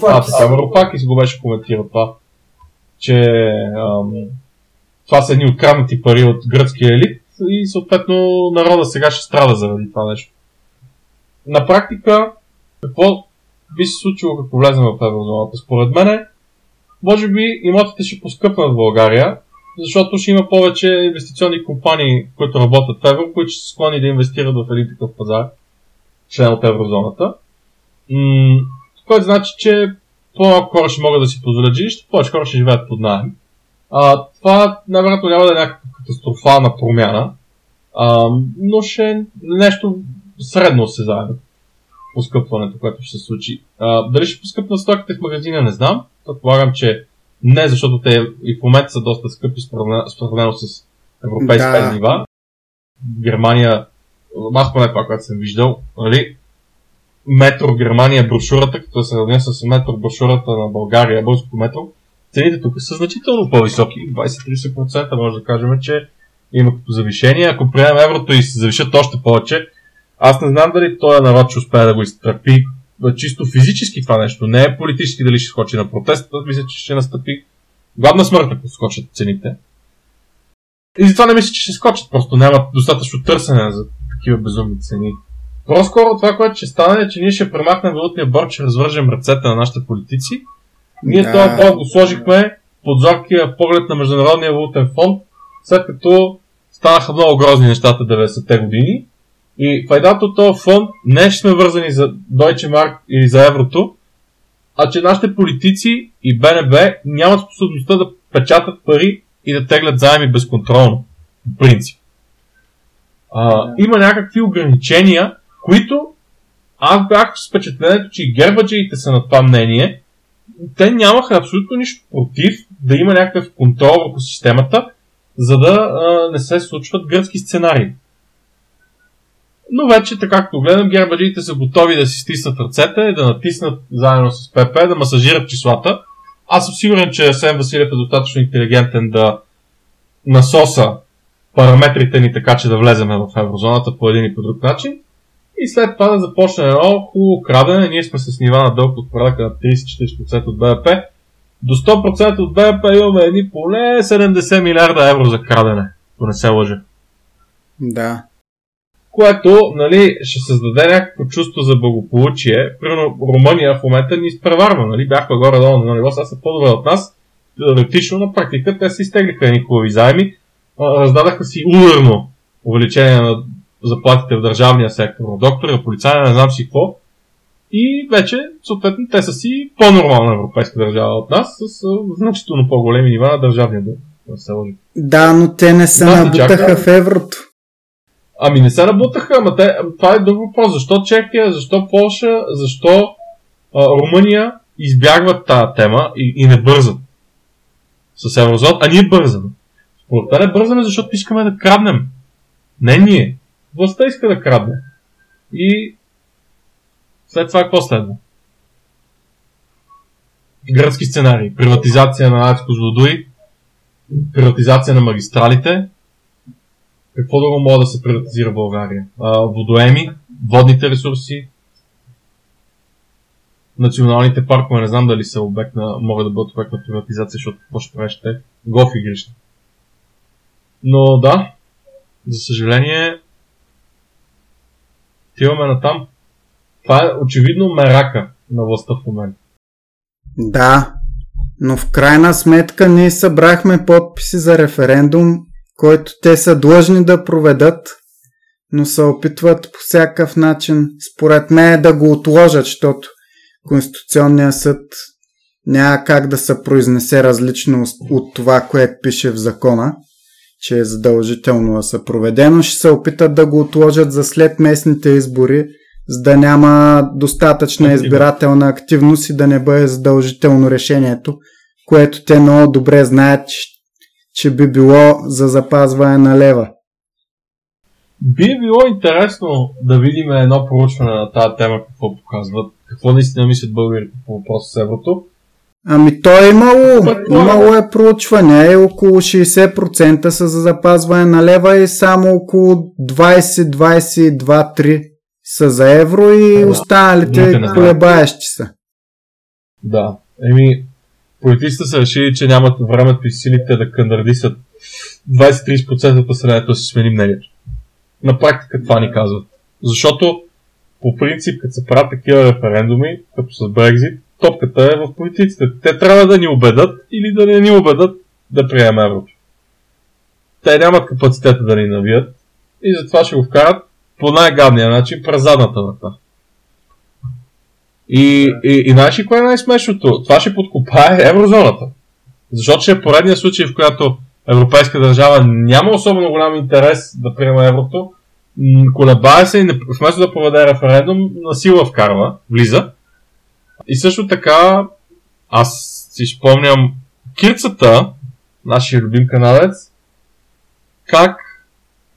А, така, Варофакис го беше коментирал това, че ам, това са едни откраднати пари от гръцкия елит и съответно народа сега ще страда заради това нещо. На практика, какво би се случило, ако влезем в еврозоната? Според мен, може би имотите ще поскъпнат в България, защото ще има повече инвестиционни компании, които работят в евро, които ще са склонни да инвестират в един такъв пазар, член от еврозоната. М- което значи, че по-малко хора ще могат да си позволят жилище, повече хора ще живеят под найем. А, това най-вероятно няма да е някаква катастрофална промяна, а, но ще е нещо средно се заедно поскъпването, което ще се случи. А, дали ще поскъпнат стоките в магазина, не знам. Предполагам, че не, защото те и в момента са доста скъпи сравнено с европейските да. нива. Германия, аз поне това, което съм виждал, нали, метро Германия, брошурата, като се сравня с метро брошурата на България, българското метро, цените тук са значително по-високи. 20-30% може да кажем, че има като завишение. Ако приемем еврото и се завишат още повече, аз не знам дали този народ ще успее да го изтърпи чисто физически това нещо. Не е политически дали ще скочи на протест, аз мисля, че ще настъпи гладна смърт, ако скочат цените. И затова не мисля, че ще скочат, просто няма достатъчно търсене за такива безумни цени. По-скоро това, което ще стане е, че ние ще премахнем валутния борт, ще развържем ръцете на нашите политици. Ние да. това борт го сложихме под зоркия поглед на Международния валутен фонд, след като станаха много грозни нещата 90-те години и файдата от този фонд не ще сме вързани за Deutsche Mark или за еврото, а че нашите политици и БНБ нямат способността да печатат пари и да теглят заеми безконтролно. В принцип. А, има някакви ограничения, които аз бях с впечатлението, че и гербаджиите са на това мнение. Те нямаха абсолютно нищо против да има някакъв контрол върху системата, за да а, не се случват гръцки сценарии. Но вече, така както гледам, гербаджиите са готови да си стиснат ръцете, да натиснат заедно с ПП, да масажират числата. Аз съм сигурен, че Сен Василев е достатъчно интелигентен да насоса параметрите ни така, че да влезем в еврозоната по един и по друг начин. И след това да започне едно хубаво крадене. Ние сме с нива на дълг от порядъка на 30-40% от БВП. До 100% от БВП имаме едни поне 70 милиарда евро за крадене, ако не се лъжа. Да което нали, ще създаде някакво чувство за благополучие. Примерно Румъния в момента ни изпреварва, нали, бяхме горе-долу на ниво, сега са по-добре от нас. Теоретично на практика те се изтеглиха едни хубави заеми, раздадаха си ударно увеличение на заплатите в държавния сектор, на доктори, на полицая, не знам си какво. И вече, съответно, те са си по-нормална европейска държава от нас, с значително по-големи нива на държавния дълг. Да, но те не се набутаха чака... в еврото. Ами не се набутаха, ама те, това е друг въпрос. Защо Чехия, защо Польша, защо а, Румъния избягват тази тема и, и не бързат с еврозон, а ние бързаме. Според мен бързаме, защото искаме да краднем. Не ние. Властта иска да крадне. И след това какво следва? Гръцки сценарии. Приватизация на Ацко Козлодуй, приватизация на магистралите, какво друго може да се приватизира в България? А, водоеми, водните ресурси, националните паркове, не знам дали са обект на, могат да бъдат обект на приватизация, защото какво ще правиш те? Голф игрища. Но да, за съжаление, отиваме на там. Това е очевидно мерака на властта в момента. Да, но в крайна сметка ние събрахме подписи за референдум който те са длъжни да проведат, но се опитват по всякакъв начин, според мен, да го отложат, защото Конституционният съд няма как да се произнесе различно от това, което пише в закона. че е задължително да се проведе, но ще се опитат да го отложат за след местните избори, за да няма достатъчна избирателна активност и да не бъде задължително решението, което те много добре знаят, че би било за запазване на лева. Би било интересно да видим едно проучване на тази тема, какво показват, какво наистина мислят българите по въпроса с еврото. Ами то е имало, имало е проучване, е около 60% са за запазване на лева и само около 20-22-3 са за евро и останалите колебаещи са. Да, еми, политиците са решили, че нямат времето и силите да кандардисат 20-30% от населението да си смени мнението. На практика това ни казват. Защото по принцип, като се правят такива референдуми, като с Брекзит, топката е в политиците. Те трябва да ни убедат или да не ни убедат да приемем еврото. Те нямат капацитета да ни навият и затова ще го вкарат по най-гадния начин през задната врата. И, и, и знаеш ли кое е най-смешното? Това ще подкопае еврозоната. Защото ще е поредният случай, в която европейска държава няма особено голям интерес да приема еврото, колебае се и вместо да проведе референдум, на сила вкарва, влиза. И също така, аз си спомням Кирцата, нашия любим каналец, как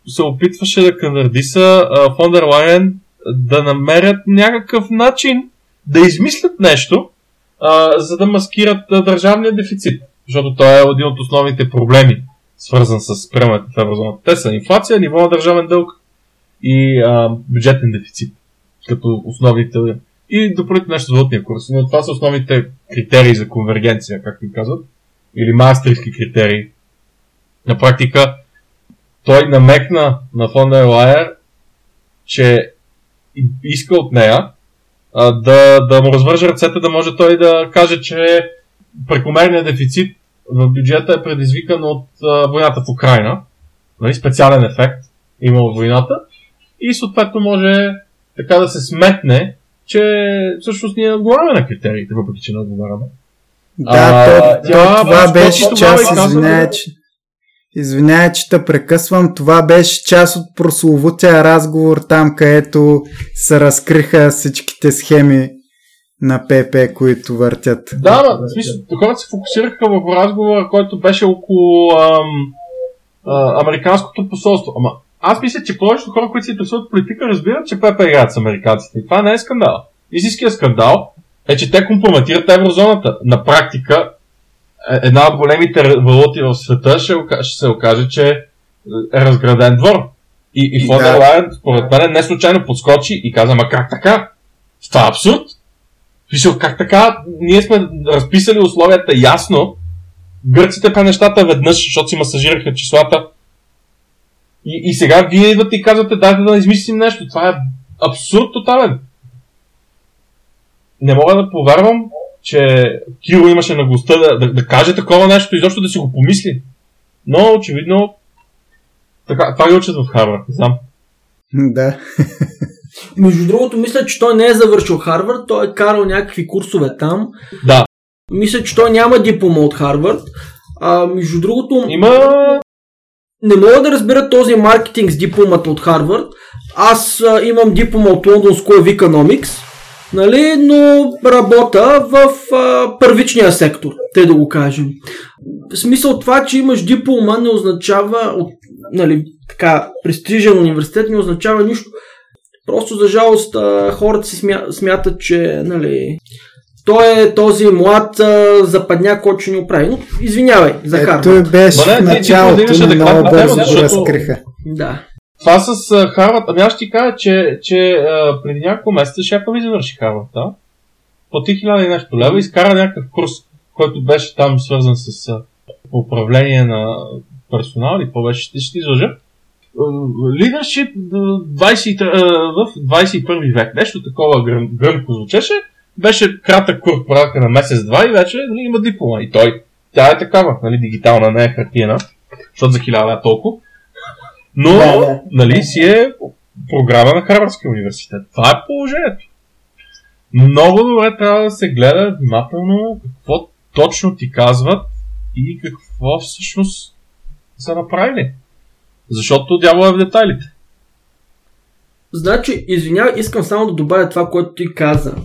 се опитваше да канардиса Фондер Лайен да намерят някакъв начин да измислят нещо, а, за да маскират държавния дефицит. Защото той е един от основните проблеми, свързан с приемането в еврозоната. Те са инфлация, ниво на държавен дълг и а, бюджетен дефицит. Като основните. И допълнително нещо за валутния курс. Но това са основните критерии за конвергенция, както им казват. Или мастерски критерии. На практика, той намекна на фонда Елайер, че иска от нея а, да, да му развържа ръцете, да може той да каже, че прекомерният дефицит в бюджета е предизвикан от а, войната в Украина. Нали, специален ефект има от войната. И съответно може така да се сметне, че всъщност ние отговаряме на критериите, въпреки че не отговаряме. Да, а, то, тя, това беше част, извинявай, че, извинявай, че те прекъсвам, това беше част от прословутия разговор там, където се разкриха всичките схеми на ПП, които въртят. Да, да, в смисъл, хората се фокусираха в разговора, който беше около ам, а, американското посолство. Ама аз мисля, че повечето хора, които се интересуват политика, разбират, че ПП играят с американците. И това не е скандал. Истинският скандал е, че те компрометират еврозоната. На практика, една от големите валути в света ще, ще се окаже, че е разграден двор. И, и Фодер да. Лайен, според мен, не случайно подскочи и каза, ма как така? Това е абсурд. Пише, как така? Ние сме разписали условията ясно. Гърците па нещата веднъж, защото си масажираха числата. И, и сега вие идвате и казвате, дайте да измислим нещо. Това е абсурд тотален. Не мога да повярвам, че Киро имаше наглостта да, да, да каже такова нещо и защо да си го помисли. Но очевидно така, това ги учат в Харвард, не знам. Да. Между другото, мисля, че той не е завършил Харвард, той е карал някакви курсове там. Да. Мисля, че той няма диплома от Харвард. А, между другото... Има... Не мога да разбера този маркетинг с дипломата от Харвард. Аз а, имам диплома от London School of Economics, нали, но работа в а, първичния сектор, те да го кажем. В смисъл това, че имаш диплома не означава, от, нали, така, престижен университет не означава нищо. Просто за жалост хората си смятат, че нали, той е този млад западняк, който ще ни оправи. Но извинявай за Харвард. Той беше в началото, но много бързо го разкриха. Да. Това с uh, Харвард, ами аз ще ти кажа, че, че uh, преди няколко месеца шефа ви завърши Харвард, да? Плати хиляда и нещо лева, изкара някакъв курс, който беше там свързан с uh, управление на персонал или по-беше, ще, ще излъжа. Лидершип в 21 век. Нещо такова гръм, гръмко звучеше. Беше кратък курс порядка на месец-два и вече нали, има диплома. И той, тя е такава, нали, дигитална, не е хартиена, защото за хиляда е толкова. Но, да, да. нали, си е програма на Харвардския университет. Това е положението. Много добре трябва да се гледа внимателно какво точно ти казват и какво всъщност са направили. Защото дявола е в детайлите. Значи, извинявай, искам само да добавя това, което ти каза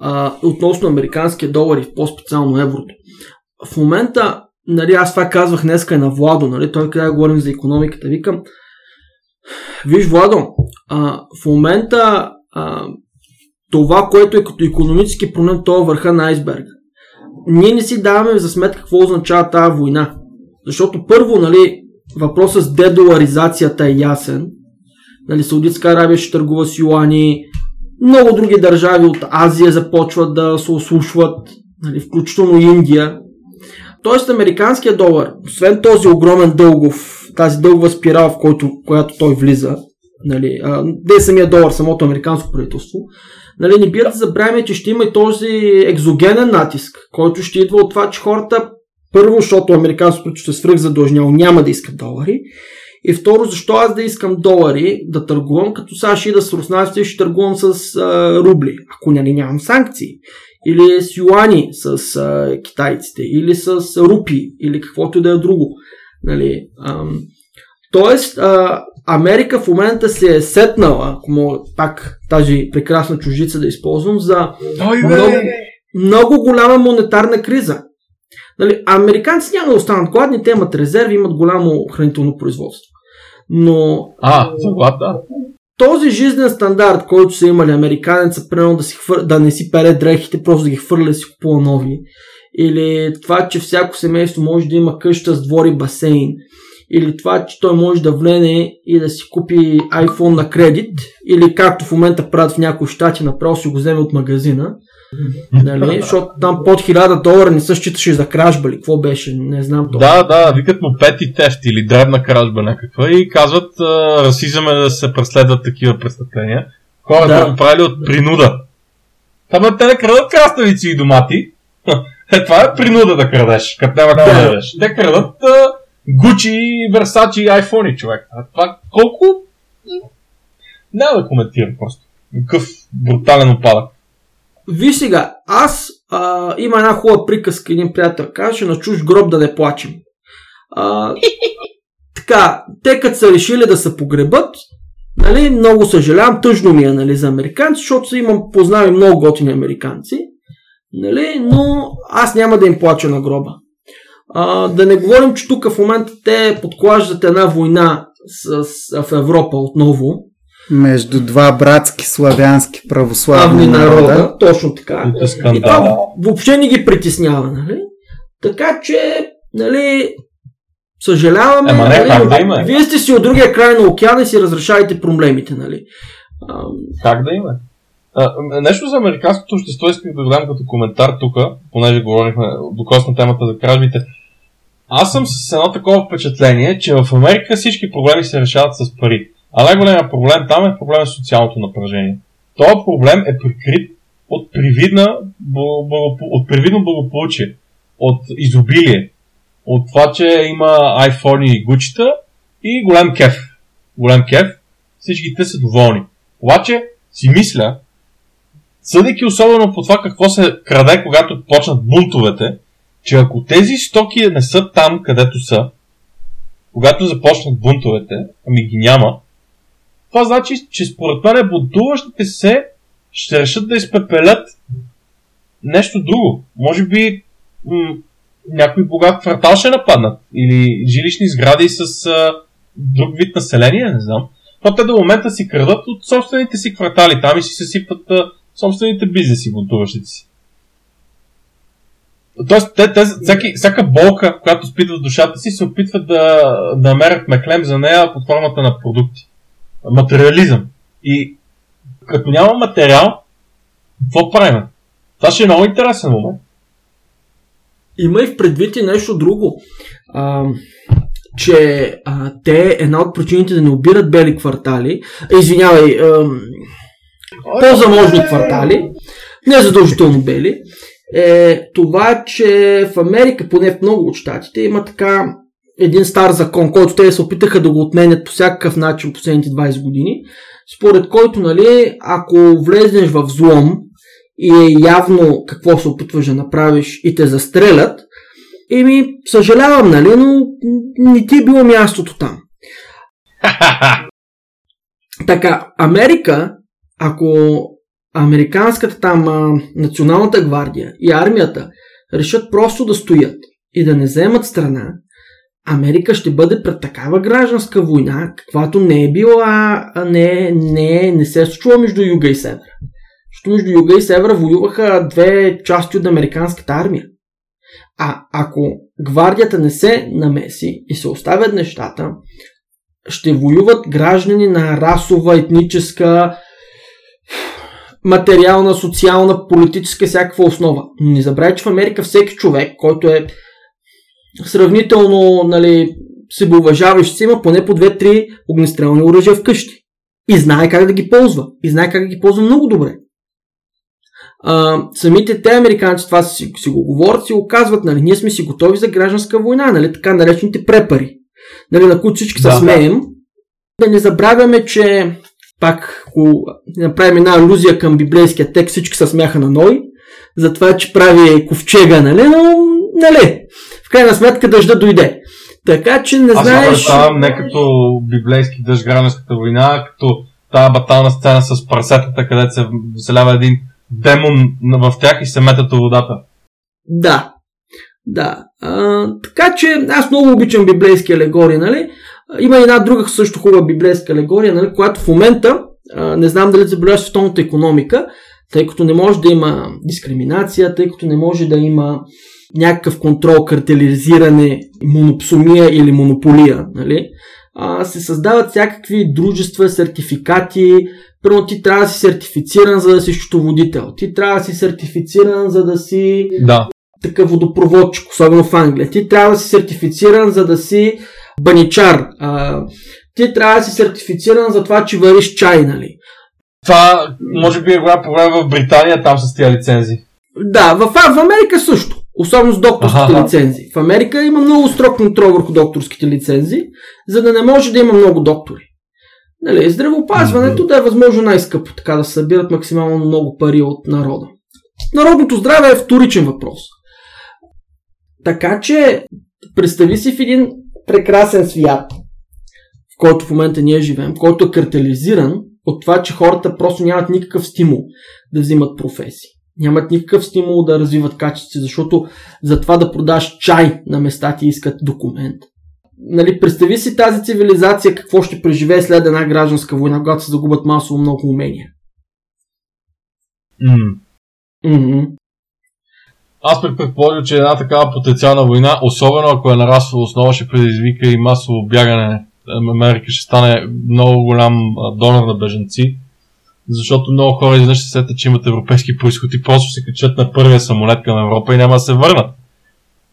а, относно американския долар и по-специално еврото. В момента, нали, аз това казвах днеска и на Владо, нали, той къде говорим за економиката, викам, виж Владо, а, в момента а, това, което е като економически проблем, то е върха на айсберга. Ние не си даваме за сметка какво означава тази война. Защото първо, нали, въпросът с дедоларизацията е ясен. Нали, Саудитска Арабия ще търгува с юани, много други държави от Азия започват да се ослушват, нали, включително Индия. Тоест, американският долар, освен този огромен дългов, тази дългова спирала, в който, която той влиза, нали, а, не е самия долар, самото американско правителство, нали, не бива да забравяме, че ще има и този екзогенен натиск, който ще идва от това, че хората, първо, защото американското правителство е свръхзадължняло, няма да искат долари, и второ, защо аз да искам долари да търгувам, като САЩ и да с руснаците ще търгувам с а, рубли, ако нали, нямам санкции. Или с юани с а, китайците, или с рупи, или каквото и да е друго. Нали, ам, тоест, а, Америка в момента се е сетнала, ако мога пак тази прекрасна чужица да използвам, за много, много голяма монетарна криза. Нали, американци няма да останат гладни, те имат резерви, имат голямо хранително производство. Но а, за глад, да. този жизнен стандарт, който са имали американеца, примерно да, си хвър... да не си пере дрехите, просто да ги хвърля да си купува нови, или това, че всяко семейство може да има къща с двор и басейн, или това, че той може да влене и да си купи iPhone на кредит, или както в момента правят в някои щати, направо си го вземе от магазина, Нали? Защото там под 1000 долара не се считаше за кражба ли? Какво беше? Не знам това. Да, да, викат му пети тефт или дребна кражба някаква и казват расизъм е да се преследват такива престъпления. Хората да. го правили от принуда. Там те не крадат краставици и домати. Е, това е принуда да крадеш, като няма да крадеш. Те крадат Гучи, Версачи и айфони, човек. А това колко... Няма да коментирам просто. Какъв брутален опадък. Виж сега, аз а, има една хубава приказка, един приятел каже, на чуж гроб да не плачем. А, така, те като са решили да се погребат, нали, много съжалявам, тъжно ми е нали, за американци, защото имам познавам много готини американци, нали, но аз няма да им плача на гроба. А, да не говорим, че тук в момента те подклаждат една война с, с, в Европа отново, между два братски славянски православни народа. народа. Точно така. И това въобще не ги притеснява, нали? Така че, нали, съжаляваме. Ема не, нали, да има. Вие сте си от другия край на океана и си разрешавате проблемите, нали? А... Как да има? Нещо за американското общество исках да дадам като коментар тук, понеже говорихме докосна темата за кражбите. Аз съм с едно такова впечатление, че в Америка всички проблеми се решават с пари. А най-големият проблем там е проблем с социалното напрежение. Това проблем е прикрит от, привидна, от привидно благополучие, от изобилие, от това, че има iPhone и гучета и голям кеф. Голям кеф, всички те са доволни. Обаче си мисля, съдейки особено по това какво се краде, когато почнат бунтовете, че ако тези стоки не са там, където са, когато започнат бунтовете, ами ги няма, това значи, че според мен бунтуващите се ще решат да изпепелят нещо друго. Може би м- някой богат квартал ще нападнат. Или жилищни сгради с а, друг вид население, не знам. Но те до момента си крадат от собствените си квартали там и си се сипат а, собствените бизнеси, бунтуващите си. Тоест, те, те, всяки, всяка болка, която спитват душата си, се опитват да, да намерят меклем за нея под формата на продукти материализъм. И като няма материал, какво правим? Това ще е много интересен момент. Има и в предвид и нещо друго. А, че а, те, една от причините да не обират бели квартали, извинявай, а, по-заможни квартали, не задължително бели, е това, че в Америка, поне в много от щатите, има така един стар закон, който те се опитаха да го отменят по всякакъв начин последните 20 години, според който, нали, ако влезнеш в злом и е явно какво се опитваш да направиш и те застрелят, Еми, съжалявам, нали, но не ти е било мястото там. така, Америка, ако американската там а, националната гвардия и армията решат просто да стоят и да не вземат страна, Америка ще бъде пред такава гражданска война, каквато не е била, не, не, не се е случва между Юга и Север. Защото между Юга и Севера воюваха две части от американската армия. А ако гвардията не се намеси и се оставят нещата, ще воюват граждани на расова, етническа, материална, социална, политическа, всякаква основа. Но не забравяй, че в Америка всеки човек, който е сравнително нали, себеуважаващ си, има поне по 2-3 огнестрелни оръжия вкъщи. И знае как да ги ползва. И знае как да ги ползва много добре. А, самите те американци това си, си го говорят, си го казват, нали, ние сме си готови за гражданска война, нали, така наречените препари, нали, на които всички да, се смеем. Да не забравяме, че пак, ако направим една алюзия към библейския текст, всички се смяха на Ной, за това, че прави ковчега, нали, но, нали, в крайна сметка дъжда дойде. Така че не Аз знаеш... Аз представям не като библейски дъжд гражданската война, като тази батална сцена с парсетата, където се вселява един демон в тях и се метат в водата. Да. Да. А, така че аз много обичам библейски алегории, нали? Има една друга също хубава библейска алегория, нали, която в момента, а, не знам дали заболяваш световната економика, тъй като не може да има дискриминация, тъй като не може да има някакъв контрол, картелизиране, монопсомия или монополия, нали? а, се създават всякакви дружества, сертификати. Първо ти трябва да си сертифициран, за да си счетоводител. Ти трябва да си сертифициран, за да си да. такъв водопроводчик, особено в Англия. Ти трябва да си сертифициран, за да си баничар. А, ти трябва да си сертифициран за това, че вариш чай, нали? Това може би е голям проблем в Британия, там с тия лицензии. Да, в, в Америка също. Особено с докторските ага. лицензии. В Америка има много строг контрол върху докторските лицензии, за да не може да има много доктори. Нали, здравеопазването mm-hmm. да е възможно най-скъпо, така да събират максимално много пари от народа. Народното здраве е вторичен въпрос. Така че, представи си в един прекрасен свят, в който в момента ние живеем, който е картелизиран от това, че хората просто нямат никакъв стимул да взимат професии нямат никакъв стимул да развиват качество, защото за това да продаш чай на места ти искат документ. Нали, представи си тази цивилизация какво ще преживее след една гражданска война, когато се загубят масово много умения. Mm. Mm-hmm. Аз пък предположа, че една такава потенциална война, особено ако е нараства основа, ще предизвика и масово бягане. Америка ще стане много голям донор на беженци защото много хора изведнъж се сетят, че имат европейски происход и просто се качат на първия самолет към Европа и няма да се върнат.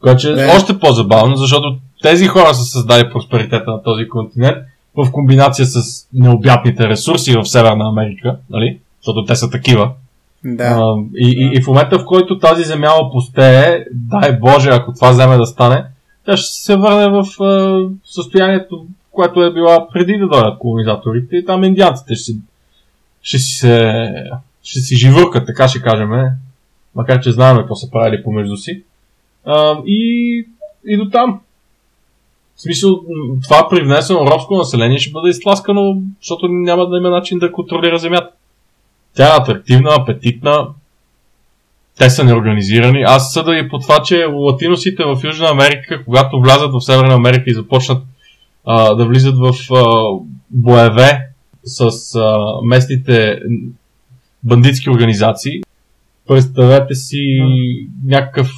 Което че е още по-забавно, защото тези хора са създали просперитета на този континент в комбинация с необятните ресурси в Северна Америка, нали? защото те са такива. Да. А, и, и, и в момента, в който тази земя опустее, дай Боже, ако това вземе да стане, тя ще се върне в а, състоянието, което е била преди да дойдат колонизаторите и там индианците ще ще си се, ще си живъркат, така ще кажем, макар че знаем какво са правили помежду си. А, и, и до там. В смисъл, това привнесено робско население ще бъде изтласкано, защото няма да има начин да контролира земята. Тя е атрактивна, апетитна, те са неорганизирани. Аз съда и по това, че латиносите в Южна Америка, когато влязат в Северна Америка и започнат а, да влизат в а, боеве с а, местните бандитски организации. Представете си някакъв,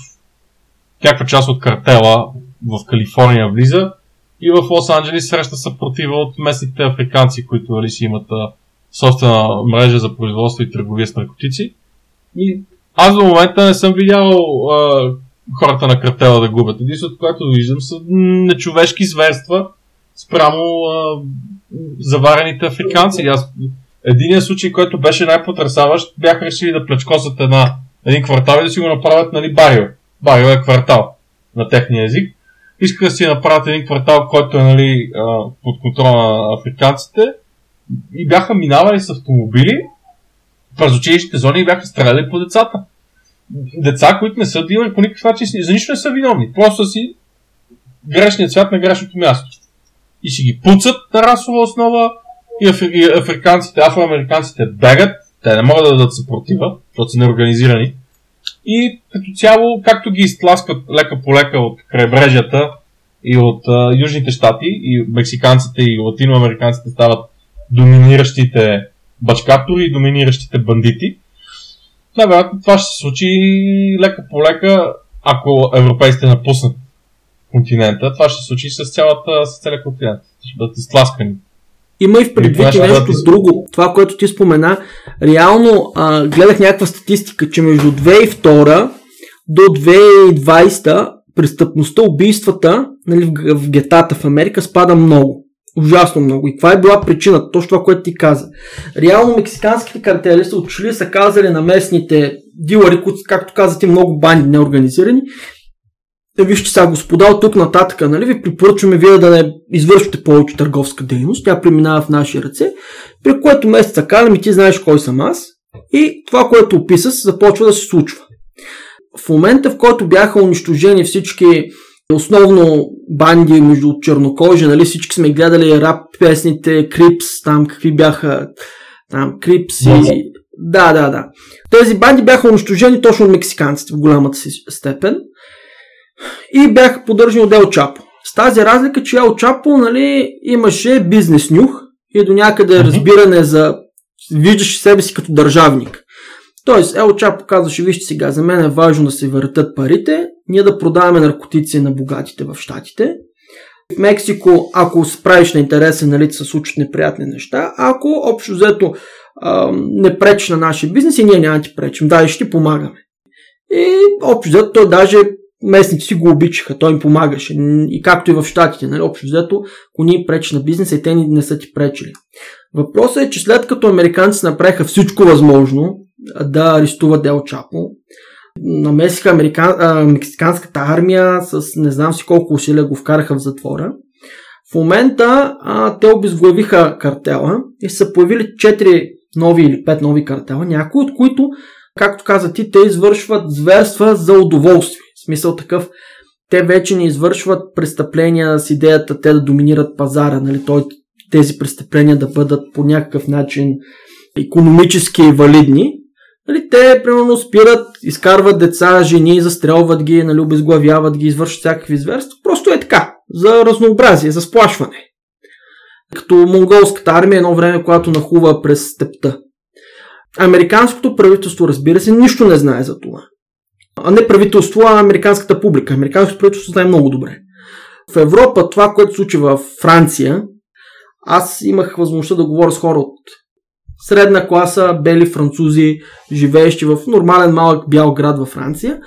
някаква част от картела в Калифорния влиза и в Лос Анджелис среща съпротива от местните африканци, които нали, си имат а, собствена мрежа за производство и търговия с наркотици. И аз до момента не съм видял а, хората на картела да губят. Единството, което виждам са нечовешки зверства спрямо а, заварените африканци. Аз, единият случай, който беше най-потрясаващ, бяха решили да плечкосат една, един квартал и да си го направят нали, Барио. Барио е квартал на техния език. Искаха да си направят един квартал, който е нали, под контрола на африканците и бяха минавали с автомобили през училищните зони и бяха стреляли по децата. деца, които не са дилери по никакъв начин, за нищо не са виновни. Просто си грешният цвят на грешното място. И си ги пуцат на расова основа и, афри... и африканците, афроамериканците бегат, те не могат да дадат съпротива, защото са неорганизирани. И като цяло, както ги изтласкват лека по лека от крайбрежията и от а, южните щати, и мексиканците и латиноамериканците стават доминиращите бачкатори и доминиращите бандити, най-вероятно това ще се случи лека по лека, ако европейците напуснат континента. Това ще се случи с, цялата, с целия континент. Ще бъдат изтласкани. Има и в предвид и нещо да... друго. Това, което ти спомена, реално а, гледах някаква статистика, че между 2002 до 2020 престъпността, убийствата нали, в, в гетата в Америка спада много. Ужасно много. И това е била причината, точно това, което ти каза. Реално мексиканските картели са отшли, са казали на местните дилъри, които, както казате, много банди неорганизирани, е, вижте сега, господа, от тук нататък, нали, ви препоръчваме вие да не извършвате повече търговска дейност, тя преминава в наши ръце, при което месеца казвам и ти знаеш кой съм аз, и това, което описа, започва да се случва. В момента, в който бяха унищожени всички основно банди между чернокожи, нали, всички сме гледали рап песните, Крипс, там какви бяха там Крипс и... Да, да, да. Тези банди бяха унищожени точно от мексиканците в голямата си степен и бяха поддържани от Ел Чапо. С тази разлика, че Ел Чапо нали, имаше бизнес нюх и до някъде разбиране за виждаш себе си като държавник. Тоест, Ел Чапо казваше, вижте сега, за мен е важно да се въртат парите, ние да продаваме наркотици на богатите в Штатите. В Мексико, ако справиш на интересен, нали, се случват неприятни неща. Ако общо взето не пречи на нашия бизнес и ние няма ти пречим, да, ще ти помагаме. И общо взето той даже местните си го обичаха, той им помагаше. И както и в Штатите, нали, общо взето, ако ни пречи на бизнеса и те не са ти пречили. Въпросът е, че след като американците направиха всичко възможно да арестуват Дел Чапо, намесиха американ... а, мексиканската армия с не знам си колко усилия го вкараха в затвора. В момента а, те обезглавиха картела и са появили 4 нови или 5 нови картела, някои от които, както каза ти, те извършват зверства за удоволствие. В смисъл такъв, те вече не извършват престъпления с идеята те да доминират пазара, нали, той, тези престъпления да бъдат по някакъв начин економически валидни. Нали, те, примерно, спират, изкарват деца, жени, застрелват ги, нали, обезглавяват ги, извършват всякакви зверства. Просто е така, за разнообразие, за сплашване. Като монголската армия едно време, която нахува през степта. Американското правителство, разбира се, нищо не знае за това а не правителство, а американската публика. Американското правителство знае много добре. В Европа това, което се случи в Франция, аз имах възможността да говоря с хора от средна класа, бели французи, живеещи в нормален малък бял град във Франция,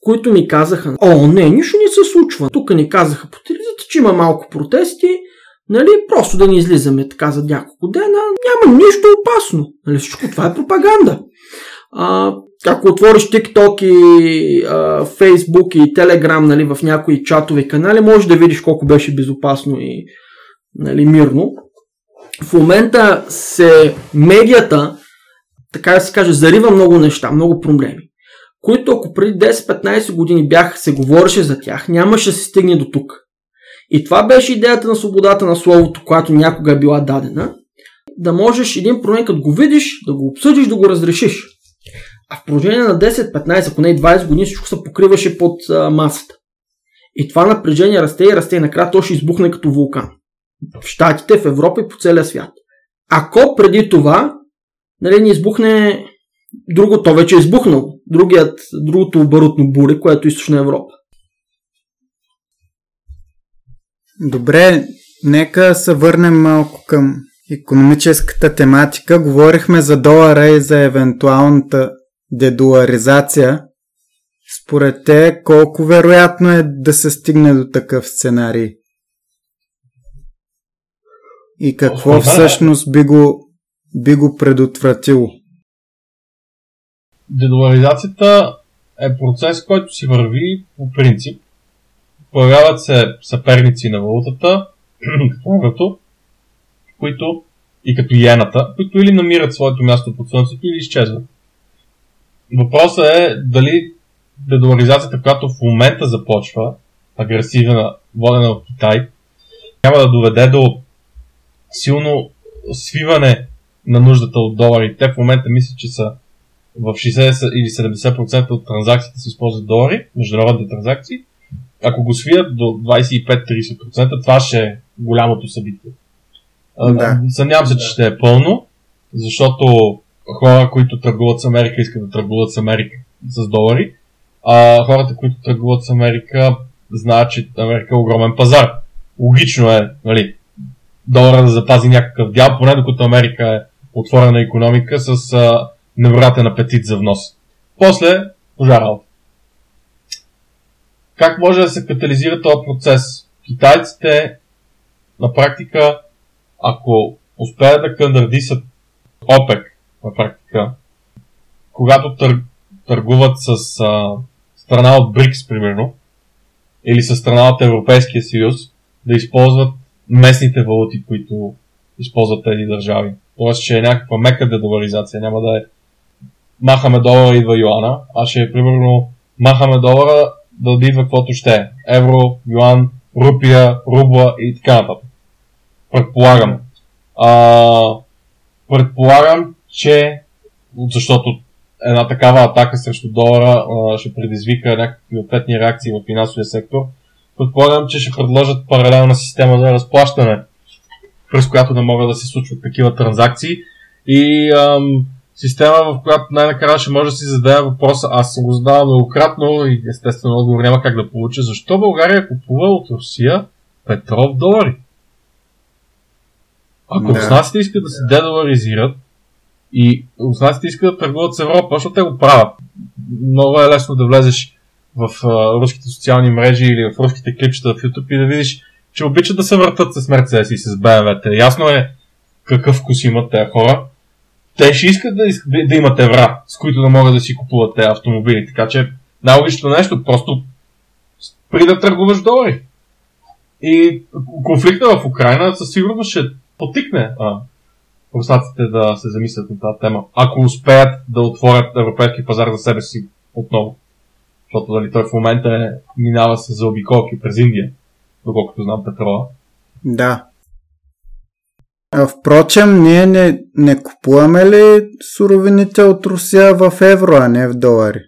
които ми казаха, о, не, нищо не се случва. Тук ни казаха по телевизията, че има малко протести, нали, просто да ни излизаме така за няколко дена, няма нищо опасно. Нали, всичко това е пропаганда. А, ако отвориш TikTok и а, Facebook и Telegram нали, в някои чатови канали, може да видиш колко беше безопасно и нали, мирно. В момента се медията, така да се каже, зарива много неща, много проблеми, които ако преди 10-15 години бях, се говореше за тях, нямаше да се стигне до тук. И това беше идеята на свободата на словото, която някога е била дадена, да можеш един проблем, като го видиш, да го обсъдиш, да го разрешиш. А в продължение на 10, 15, ако не 20 години всичко се покриваше под а, масата. И това напрежение расте и расте и накрая то ще избухне като вулкан. В Штатите, в Европа и по целия свят. Ако преди това нали, ни избухне друго, то вече е избухнало. Другият, другото барутно буре, което е източна Европа. Добре, нека се върнем малко към економическата тематика. Говорихме за долара и за евентуалната дедуаризация, според те колко вероятно е да се стигне до такъв сценарий? И какво всъщност би го, би го предотвратило? Дедуализацията е процес, който си върви по принцип. Появяват се съперници на валутата, като които и като иената, които или намират своето място под слънцето, или изчезват. въпросът е дали дедоларизацията, която в момента започва, агресивна, водена от Китай, няма да доведе до силно свиване на нуждата от долари. Те в момента мислят, че са в 60 или 70% от транзакциите се използват долари, международните транзакции. Ако го свият до 25-30%, това ще е голямото събитие. Да. Съмнявам се, че ще е пълно, защото хора, които търгуват с Америка, искат да търгуват с Америка с долари, а хората, които търгуват с Америка, знаят, че Америка е огромен пазар. Логично е, нали, долара да запази някакъв дял, поне докато Америка е отворена економика с а, невероятен апетит за внос. После, пожара. Как може да се катализира този процес? Китайците на практика, ако успеят да кандардисат ОПЕК, на практика, когато тър, търгуват с а, страна от БРИКС, примерно, или с страна от Европейския съюз, да използват местните валути, които използват тези държави. Тоест, че е някаква мека дедоларизация, няма да е махаме долара, идва юана, а ще е примерно махаме долара, да идва каквото ще е. Евро, юан, рупия, рубла и така нататък. Предполагам. А, предполагам, че защото една такава атака срещу долара а, ще предизвика някакви ответни реакции в финансовия сектор. Предполагам, че ще предложат паралелна система за разплащане, през която да могат да се случват такива транзакции. И ам, система, в която най-накрая ще може да си зададе въпроса. Аз съм го задавал многократно и естествено отговор няма как да получа. Защо България купува от Русия петрол в долари? Ако да. руснаците искат да се дедоларизират и руснаците искат да търгуват с Европа, защото те го правят. Много е лесно да влезеш в а, руските социални мрежи или в руските клипчета в YouTube и да видиш, че обичат да се въртат с Mercedes и с BMW. Ясно е какъв вкус имат тези хора те ще искат да, да имат евра, с които да могат да си купуват тези автомобили. Така че най-логичното нещо, просто при да търгуваш долари. И конфликта в Украина със сигурност ще потикне а, руснаците да се замислят на тази тема. Ако успеят да отворят европейски пазар за себе си отново. Защото дали, той в момента е, минава се за обиколки през Индия, доколкото знам петрола. Да. Впрочем, ние не, не купуваме ли суровините от Русия в евро, а не в долари?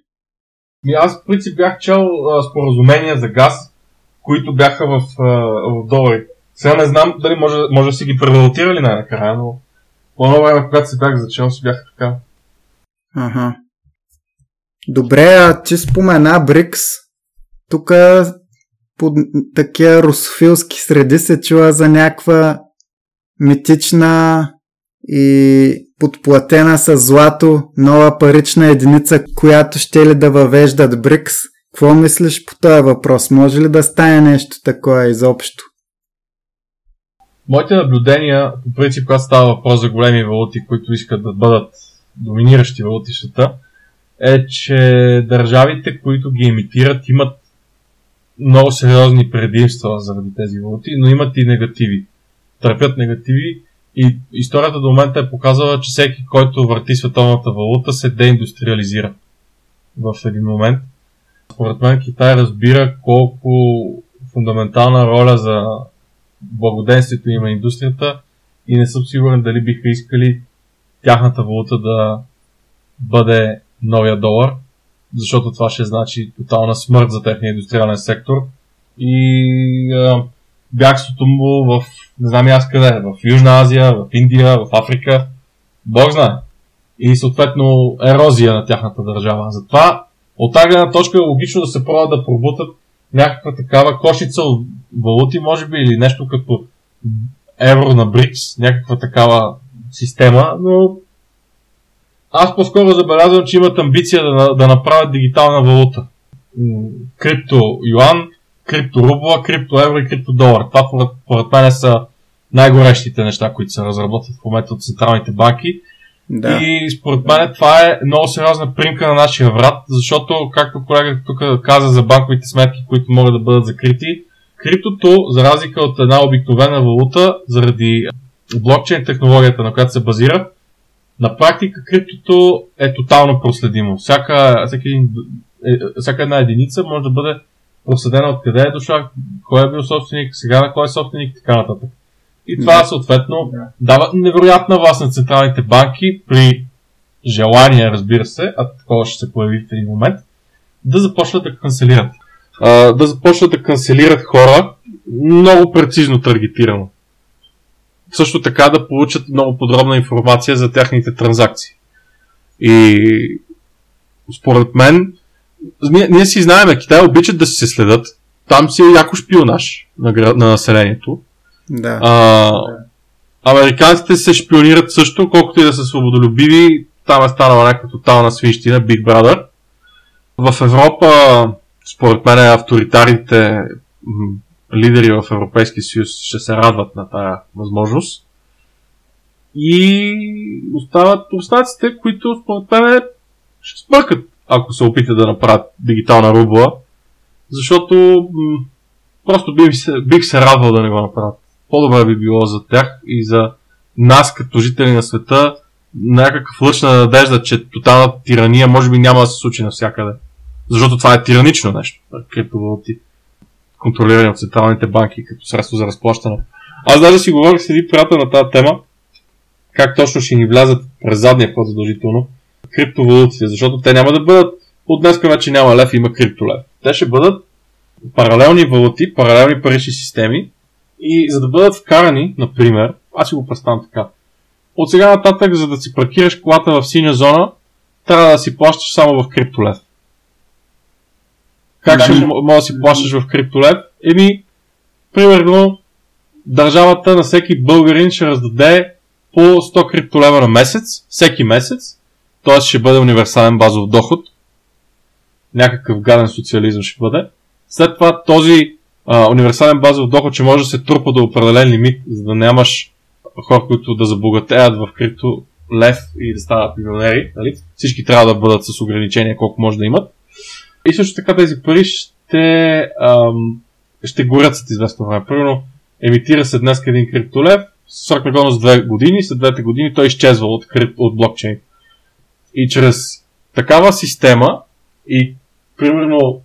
Аз в принцип бях чел а, споразумения за газ, които бяха в, а, в долари. Сега не знам дали може, може да си ги превалутирали най-накрая, но по едно време, когато се бях зачел, си бяха така. Ага. Добре, а ти спомена Брикс. Тук под такива русофилски среди се чува за някаква митична и подплатена с злато нова парична единица, която ще ли да въвеждат БРИКС. Какво мислиш по този въпрос? Може ли да стане нещо такова изобщо? Моите наблюдения, по принцип, когато става въпрос за големи валути, които искат да бъдат доминиращи валути в света, е, че държавите, които ги емитират, имат много сериозни предимства заради тези валути, но имат и негативи търпят негативи и историята до момента е показала, че всеки, който върти световната валута, се деиндустриализира в един момент. Според мен Китай разбира колко фундаментална роля за благоденствието има индустрията и не съм сигурен дали биха искали тяхната валута да бъде новия долар, защото това ще значи тотална смърт за техния индустриален сектор и а, бягството му в не знам аз къде, в Южна Азия, в Индия, в Африка, Бог знае. И съответно ерозия на тяхната държава. Затова от тази гледна точка е логично да се пробват да пробутат някаква такава кошица от валути, може би, или нещо като евро на БРИКС, някаква такава система, но аз по-скоро забелязвам, че имат амбиция да, да направят дигитална валута. Крипто юан, крипторубла, криптоевро и криптодолар. Това поред, поред мен са най-горещите неща, които се разработват в момента от централните банки. Да. И според мен това е много сериозна примка на нашия врат, защото, както колегата тук каза за банковите сметки, които могат да бъдат закрити, криптото, за разлика от една обикновена валута, заради блокчейн технологията, на която се базира, На практика криптото е тотално проследимо. Всяка, всяка, е, всяка една единица може да бъде проследена откъде е дошла, кой е бил собственик, сега на кой е собственик и така нататък. И това да. съответно дава невероятна власт на централните банки при желание, разбира се, а такова ще се появи в един момент, да започнат да канцелират. А, да започнат да канцелират хора много прецизно таргетирано. Също така да получат много подробна информация за техните транзакции. И според мен, ние, ние си знаем, Китай обичат да си се следят. Там си е яко шпионаж на, на населението. Да. А, американците се шпионират също, колкото и да са свободолюбиви, там е станала някаква тотална свинщина, Big Brother. В Европа, според мен, авторитарните лидери в Европейския съюз ще се радват на тази възможност. И остават руснаците, които според мен ще спъркат, ако се опитат да направят дигитална рубла, защото просто бих се, бих се радвал да не го направят. По-добре би било за тях и за нас като жители на света някакъв лъч на надежда, че тотална тирания може би няма да се случи навсякъде. Защото това е тиранично нещо. Криптовалути, контролирани от централните банки като средство за разплащане. Аз даже си говорих с един приятел на тази тема, как точно ще ни влязат през задния вход задължително криптовалутите, защото те няма да бъдат от днес вече няма лев, има криптолев. Те ще бъдат паралелни валути, паралелни парични системи и за да бъдат вкарани, например, аз си го представям така, от сега нататък, за да си паркираш колата в синя зона, трябва да си плащаш само в криптолев. Как да. ще може да си плащаш в криптолев? Еми, примерно, държавата на всеки българин ще раздаде по 100 криптолева на месец, всеки месец, т.е. ще бъде универсален базов доход, някакъв гаден социализъм ще бъде. След това този а, универсален базов доход ще може да се трупа до определен лимит, за да нямаш хора, които да забогатеят в крипто лев и да стават милионери. Нали? Всички трябва да бъдат с ограничения колко може да имат. И също така тези пари ще, ам, ще горят след известно време. Примерно, емитира се днес един криптолев, срок на годност 2 години, след двете години той изчезва от, крип, от блокчейн. И чрез такава система и примерно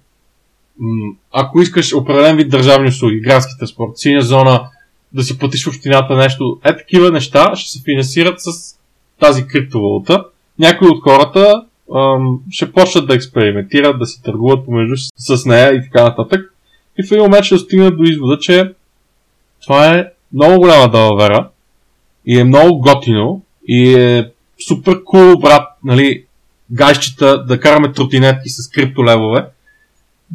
ако искаш определен вид държавни услуги, градски транспорт, синя зона, да си платиш общината нещо. Е, такива неща ще се финансират с тази криптовалута. Някои от хората ще почнат да експериментират, да си търгуват помежду с нея и така нататък. И в един момент ще стигнат до извода, че това е много голяма далавера и е много готино и е супер кул, брат, нали, гайщета, да караме тротинетки с криптолевове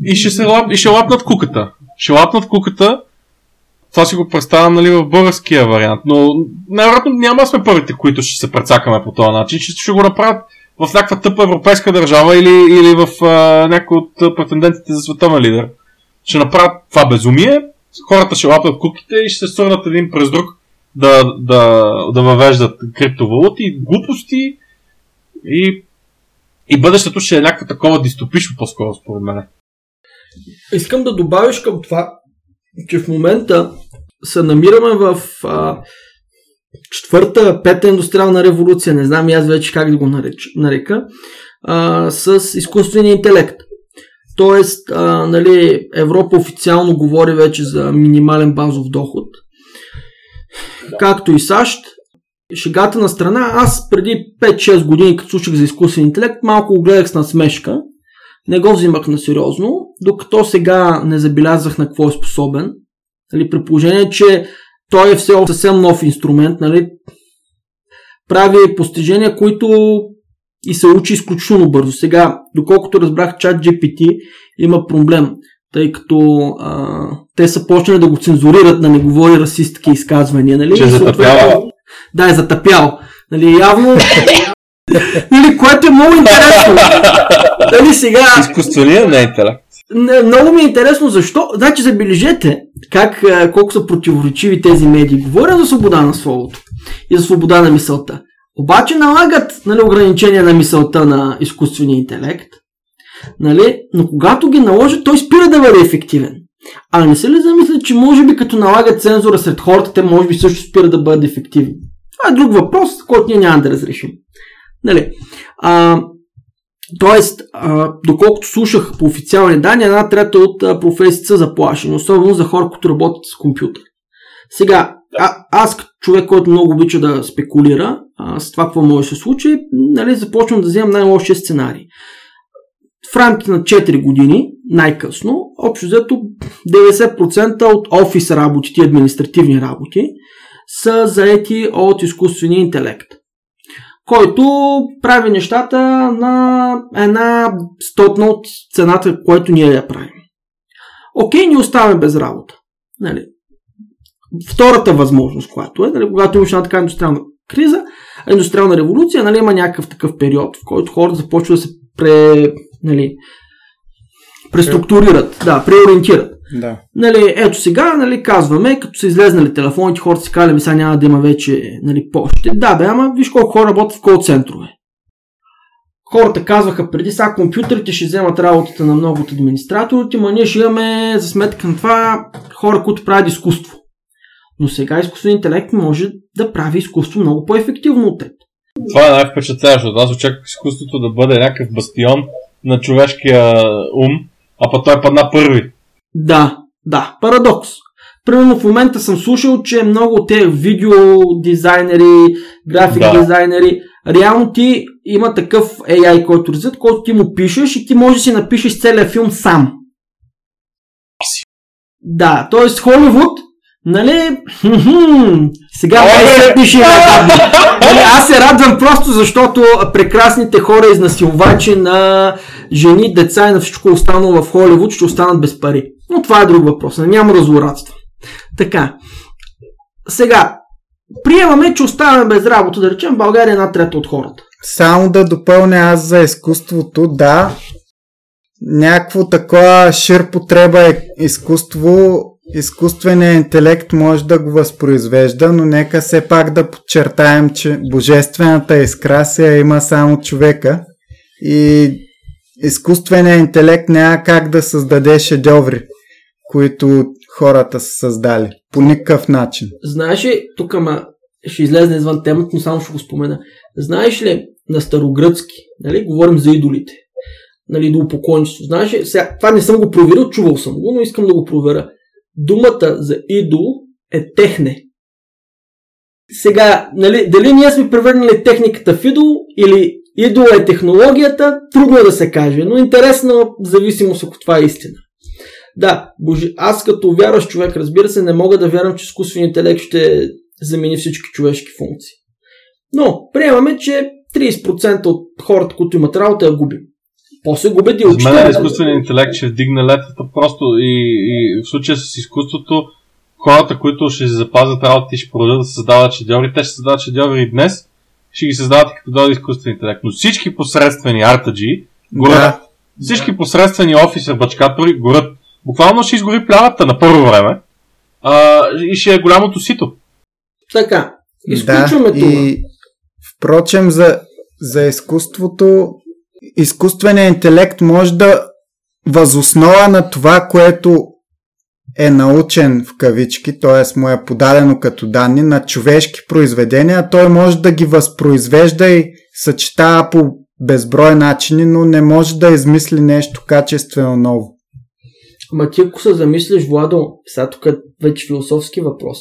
и ще, се лап, и ще лапнат куката. Ще лапнат куката това си го представям нали, в българския вариант, но най-вероятно няма сме първите, които ще се прецакаме по този начин, ще, ще го направят в някаква тъпа европейска държава или, или в а, някой от претендентите за световен лидер. Ще направят това безумие, хората ще лапят куките и ще се сърнат един през друг да, да, да въвеждат криптовалути, глупости и, и бъдещето ще е някакво такова дистопично по-скоро, според мен. Искам да добавиш към това, че в момента се намираме в а, четвърта, пета индустриална революция, не знам и аз вече как да го нареч, нарека, а, с изкуствения интелект. Тоест, а, нали, Европа официално говори вече за минимален базов доход, както и САЩ. Шегата на страна, аз преди 5-6 години, като слушах за изкуствен интелект, малко го гледах с насмешка. Не го взимах на сериозно, докато сега не забелязах на какво е способен. Нали, при положение, че той е все съвсем нов инструмент, нали, прави постижения, които и се учи изключително бързо. Сега, доколкото разбрах, чат GPT има проблем, тъй като а, те са почнали да го цензурират, да не говори расистски изказвания. Нали? Че е затъпял. Да, е затъпял. Нали, явно нали, което е много интересно. Нали, сега... Изкуственият не е Много ми е интересно защо. Значи забележете как, колко са противоречиви тези медии. Говоря за свобода на словото и за свобода на мисълта. Обаче налагат нали, ограничения на мисълта на изкуствения интелект, нали, но когато ги наложат, той спира да бъде ефективен. А не се ли замисля, че може би като налагат цензура сред хората, те може би също спира да бъдат ефективни? Това е друг въпрос, който ние няма да разрешим. Нали? А, тоест, доколкото слушах по официални данни, една трета от а, професията са заплашени, особено за хора, които работят с компютър. Сега, а, аз като човек, който много обича да спекулира а, с това какво може да се случи, нали, започвам да вземам най-лошия сценарий. В рамките на 4 години, най-късно, общо взето 90% от офис работите административни работи са заети от изкуствения интелект, който прави нещата на една стотна от цената, което ние я правим. Окей, ни оставяме без работа. Нали? Втората възможност, която е, нали, когато имаш една така индустриална криза, индустриална революция, нали, има някакъв такъв период, в който хората започват да се пре, нали, преструктурират, да, преориентират. Да. Нали, ето сега, нали, казваме, като са излезнали телефоните, хората си казали, сега няма да има вече нали, почти. Да, бе, ама виж колко хора работят в кол центрове. Хората казваха преди сега компютрите ще вземат работата на много от администраторите, ма ние ще имаме за сметка на това хора, които правят изкуство. Но сега изкуственият интелект може да прави изкуство много по-ефективно от теб. Това е най-впечатляващо. Аз очаквах изкуството да бъде някакъв бастион на човешкия ум, а пък той падна първи. Да, да, парадокс. Примерно в момента съм слушал, че много от тези видео дизайнери, график Да. дизайнери, реално ти има такъв AI, който развит, който ти му пишеш и ти можеш да си напишеш целият филм сам. Да, т.е. Холивуд, нали, сега най пише нали, Аз се радвам просто защото прекрасните хора изнасилвачи на жени, деца и на всичко останало в Холивуд ще останат без пари. Но това е друг въпрос, няма разлорадство. Така, сега, приемаме, че оставяме без работа, да речем, България една трета от хората. Само да допълня аз за изкуството, да. Някакво такова ширпотреба е изкуство. Изкуственият интелект може да го възпроизвежда, но нека все пак да подчертаем, че божествената искра я има само човека и изкуственият интелект няма как да създаде шедьоври, които хората са създали. По никакъв начин. Знаеш ли, тук ама ще излезе извън темата, но само ще го спомена. Знаеш ли на старогръцки, нали, говорим за идолите, нали, до упокойничество. Знаеш ли, сега, това не съм го проверил, чувал съм го, но искам да го проверя. Думата за идол е техне. Сега, нали, дали ние сме превърнали техниката в идол или идол е технологията, трудно е да се каже, но интересно в зависимост ако това е истина. Да, боже, аз като вярващ човек, разбира се, не мога да вярвам, че изкуственият интелект ще замени всички човешки функции. Но, приемаме, че 30% от хората, които имат работа, я губим. После губят и За мен изкуственият интелект ще вдигне летата просто и, и в случая с изкуството хората, които ще си запазят работа и ще продължат да създават шедьоври, те ще създават шедьоври и днес, ще ги създават и като дойде изкуствен интелект. Но всички посредствени артаджи горят. Да. Всички посредствени офисер бачкатори горят. Буквално ще изгори плявата на първо време а, и ще е голямото сито. Така, изключваме да, това. И впрочем за, за изкуството, изкуственият интелект може да възоснова на това, което е научен в кавички, т.е. му е подадено като данни на човешки произведения, той може да ги възпроизвежда и съчетава по безброй начини, но не може да измисли нещо качествено ново. Ма ти ако се замислиш, Владо, сега тук е вече философски въпрос.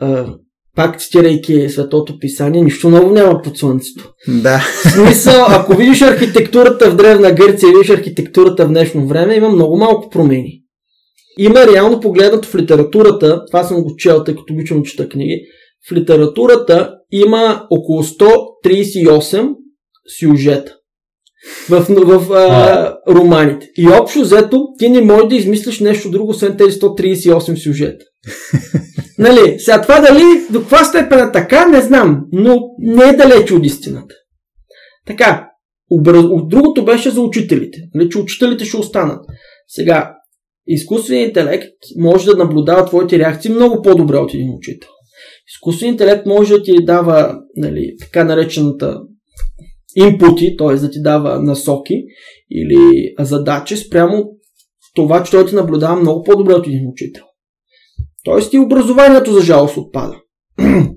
А, пак цитирайки Светото писание, нищо ново няма под слънцето. Да. В смисъл, ако видиш архитектурата в Древна Гърция и видиш архитектурата в днешно време, има много малко промени. Има реално погледнато в литературата, това съм го чел, тъй като обичам чета книги, в литературата има около 138 сюжета в, в а, романите. И общо взето, ти не можеш да измислиш нещо друго, освен тези 138 сюжета. нали, сега това дали до каква степен е така, не знам, но не е далеч от истината. Така, образ... другото беше за учителите, нали, че учителите ще останат. Сега, изкуственият интелект може да наблюдава твоите реакции много по-добре от един учител. Изкуственият интелект може да ти дава нали, така наречената инпути, т.е. да ти дава насоки или задачи спрямо това, че той ти наблюдава много по-добре от един учител. Тоест и образованието за жалост отпада.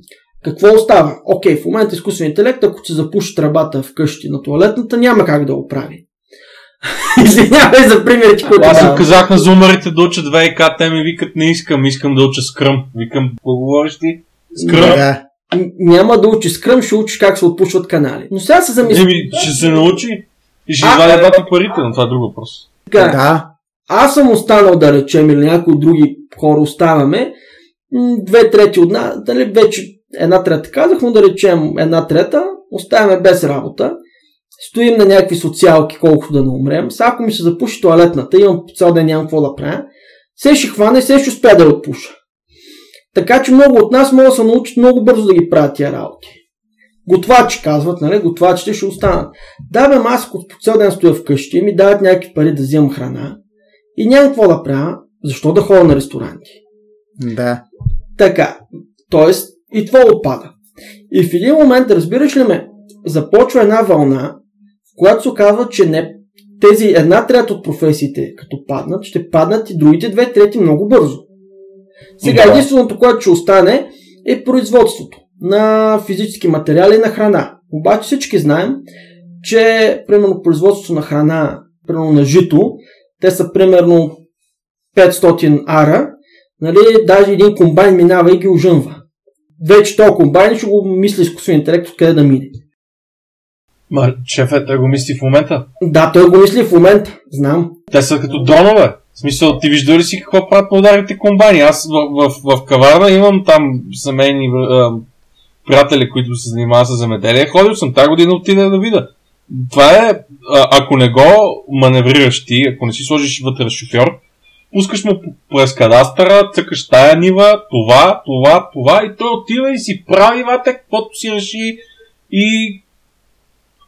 Какво остава? Окей, в момента изкуствен интелект, ако се запуши тръбата вкъщи на туалетната, няма как да го прави. Извинявай за примерите, които Аз им казах на зумерите да учат ВИК, те ми викат не искам, искам да уча скръм. Викам, какво говориш ти? Скръм. Да. Няма да учи скръм, ще учиш как се отпушват канали. Но сега се замисли. Еми, ще се научи и ще извади бати парите, но това е друг въпрос. Така, Да. аз съм останал да речем, или някои други хора оставаме, две трети от нас, дали вече една трета казах, но да речем една трета, оставяме без работа, стоим на някакви социалки, колкото да не умрем. Сега ако ми се запуши туалетната, имам цял ден нямам какво да правя, се ще хване, се ще успя да я отпуша. Така че много от нас могат да се научат много бързо да ги правят тия работи. Готвачи казват, нали? Готвачите ще останат. Да, бе, аз ако по цял ден стоя вкъщи, ми дават някакви пари да вземам храна и нямам какво да правя, защо да ходя на ресторанти? Да. Така, т.е. и това отпада. И в един момент, разбираш ли ме, започва една вълна, в която се оказва, че не тези една трета от професиите, като паднат, ще паднат и другите две трети много бързо. Сега Да. единственото, което ще остане е производството на физически материали и на храна. Обаче всички знаем, че примерно производството на храна, примерно на жито, те са примерно 500 ара, нали, даже един комбайн минава и ги ожънва. Вече този комбайн ще го мисли изкуствен интелект откъде да мине. Ма, шефът, той го мисли в момента. Да, той го мисли в момента, знам. Те са като дронове. В смисъл, ти вижда ли си какво правят на ударите комбайни? Аз в, в, в, каварна имам там семейни а, приятели, които се занимават с земеделие. Ходил съм тази година отида да видя. Това е, ако не го маневрираш ти, ако не си сложиш вътре шофьор, пускаш му през кадастъра, цъкаш тая нива, това, това, това и той отива и си прави вате, каквото си реши и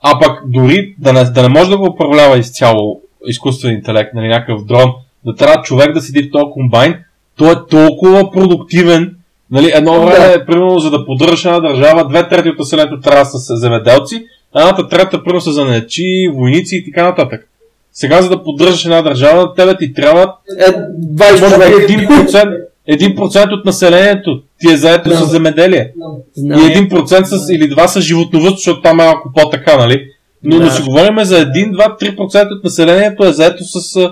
а пък дори да не, да не може да го управлява изцяло изкуствен интелект, нали, някакъв дрон, да трябва човек да седи в този комбайн, той е толкова продуктивен. Нали, едно време, е, примерно, за да поддържаш една държава, две трети от населението трябва да са земеделци, едната трета, примерно, са занечи, войници и така нататък. Сега, за да поддържаш една държава, тебе ти трябва Е, 20 може човека. би 1%, 1% от населението ти е заето Да. с земеделие. И Знам. 1% с, или 2 с животновъдство, защото там е малко по-така, нали? Но да. Да. си говорим за 1, 2, 3% от населението е заето с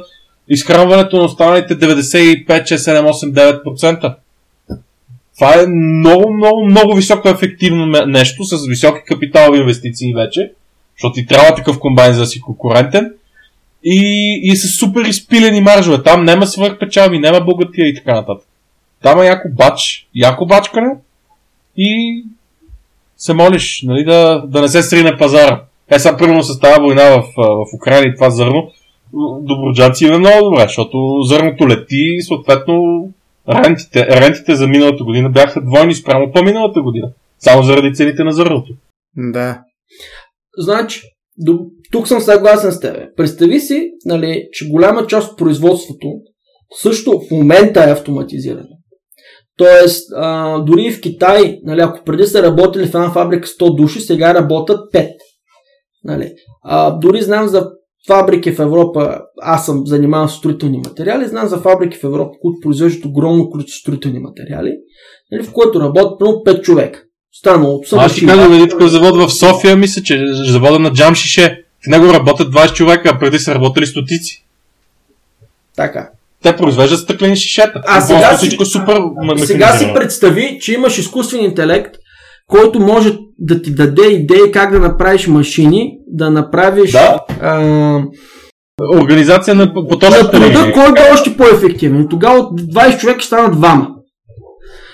изхранването на останалите 95, 6, 7, 8, 9%. Това е много, много, много високо ефективно нещо с високи капиталови инвестиции вече, защото ти трябва такъв комбайн за да си конкурентен и, и с супер изпилени маржове. Там няма свърхпечалби, няма богатия и така нататък. Там е яко бач, яко бачкане и се молиш, нали, да, да не се срине пазара. Е, сега примерно с тази война в, в Украина и това зърно, доброджанци е много добре, защото зърното лети и съответно рентите, рентите за миналата година бяха двойни спрямо по-миналата година. Само заради цените на зърното. Да. Значи, до, тук съм съгласен с тебе. Представи си, нали, че голяма част от производството също в момента е автоматизирано. Тоест, а, дори и в Китай, нали, ако преди са работили в една фабрика 100 души, сега работят 5. Нали. А, дори знам за фабрики в Европа, аз съм занимаван с строителни материали, знам за фабрики в Европа, които произвеждат огромно количество строителни материали, нали, в което работят примерно 5 човека. Станалото са Аз машини. казвам, един такъв завод в София, мисля, че е завода на Джам Шише. В него работят 20 човека, а преди са работили стотици. Така. Те произвеждат стъклени шишета. А сега си- всичко е супер Сега си представи, че имаш изкуствен интелект, който може да ти даде идеи как да направиш машини, да направиш Да. а, Организация на по на труда, който е още по-ефективен. Тогава от 20 човека ще станат двама.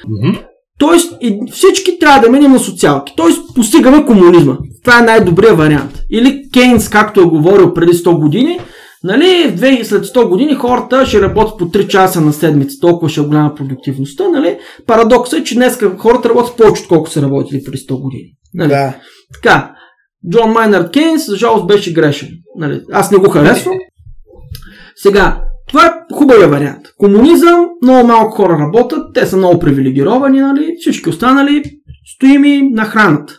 Мгм. Тоест, и всички трябва да минем на социалки. Тоест, постигаме комунизма. Това е най-добрият вариант. Или Кейнс, както е говорил преди 100 години, нали, в две- след 100 години хората ще работят по 3 часа на седмица, толкова ще е голяма продуктивността. Нали? Парадоксът е, че днес хората работят повече, отколкото са работили преди 100 години. Нали? Да. Така, Джон Майнард Кейнс, за жалост, беше грешен. Нали? Аз не го харесвам. Сега, това е хубавия вариант. Комунизъм, много малко хора работят, те са много привилегировани, нали? всички останали стоим и на храната.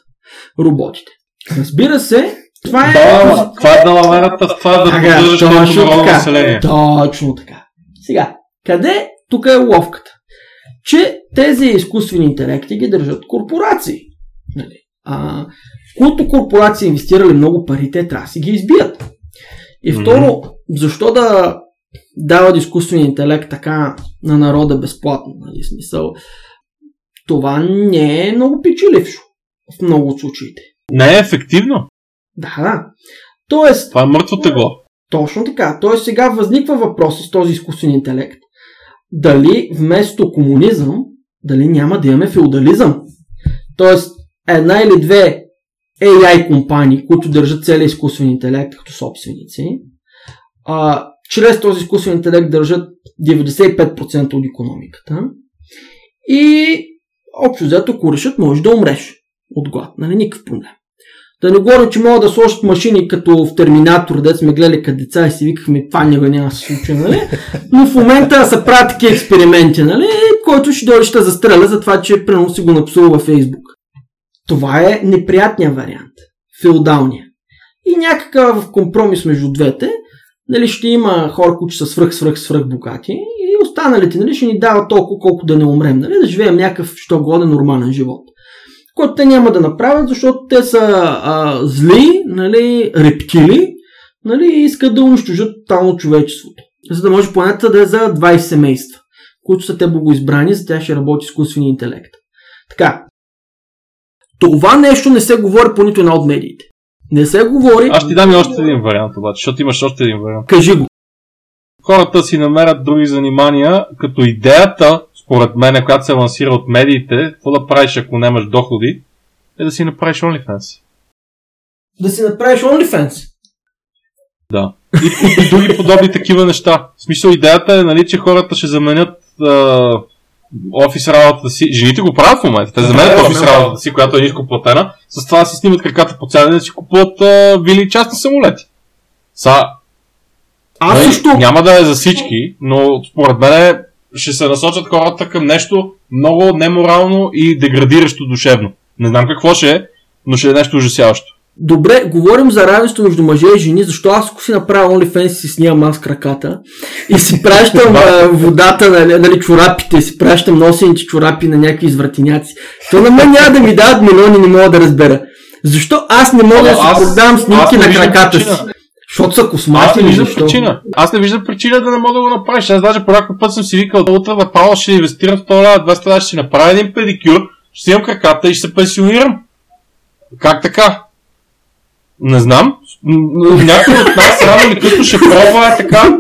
Роботите. Разбира се, това е... Да, каква е далаверата в това да Ага, поддържаш точно толкова така. население? Точно така. Сега, къде тук е ловката? Че тези изкуствени интелекти ги държат корпорации. Нали? А, които корпорации инвестирали много пари, те трябва да си ги избият. И второ, mm-hmm. защо да дават изкуствения интелект така на народа безплатно? Нали? Смисъл, това не е много печелившо в много от случаите. Не е ефективно. Да. Тоест, Това е мъртво тегло. точно така. Тоест сега възниква въпрос с този изкуствен интелект. Дали вместо комунизъм, дали няма да имаме феодализъм? Тоест, една или две AI компании, които държат целия изкуствен интелект като собственици, а, чрез този изкуствен интелект държат 95% от економиката. И общо взето, ако решат, може да умреш от глад. Нали, никакъв проблем. Да не говорим, че могат да сложат машини като в Терминатор, дет сме гледали като деца и си викахме, това няма няма да се случи, нали? Но в момента се правят такива експерименти, нали? Който ще дойде ще застреля за това, че прено си го напсува във Фейсбук. Това е неприятният вариант. Феодалния. И някакъв компромис между двете, нали, ще има хора, които са свръх, свръх, свръх богати и останалите нали, ще ни дават толкова, колко да не умрем, нали, да живеем някакъв, що нормален живот. Който те няма да направят, защото те са а, зли, нали, рептили, нали, и искат да унищожат тотално човечеството. За да може планетата да е за 20 семейства, които са те богоизбрани, за тях ще работи изкуствения интелект. Така. Това нещо не се говори по нито една от медиите. Не се говори. Аз ти дам и още един вариант обаче, защото имаш още един вариант. Кажи го. Хората си намерят други занимания, като идеята, според мен, която се лансира от медиите, какво да правиш ако нямаш доходи, е да си направиш OnlyFans. Да си направиш OnlyFans. Да. И, и, и други подобни такива неща. В смисъл идеята е, нали, че хората ще заменят а, офис работата си. Жените го правят в момента. Те заменят Да, офис работата си, която е ниско платена, с това си снимат краката по цял ден да си купуват а, вили и частни самолети. Са, Аз нали, също. няма да е за всички, но според мен ще се насочат хората към нещо много неморално и деградиращо душевно. Не знам какво ще е, но ще е нещо ужасяващо. Добре, говорим за равенство между мъже и жени, защо аз ако си направя OnlyFans и си снимам аз краката и си пращам а, водата, нали, нали, чорапите, си пращам носените чорапи на някакви извратеняци, то на мен няма да ми дават милиони, не мога да разбера. Защо аз не мога да Ама си аз- продавам снимки на краката си? Защото са Аз космати не или виждам защо? причина. Аз не виждам причина да не мога да го направиш. Аз даже по някой път съм си викал, утре в Павла ще инвестирам 100 лева, 200 лева, ще си направя един педикюр, ще си имам краката и ще се пенсионирам. Как така? Не знам. Някой от нас рано или късно ще пробва е така.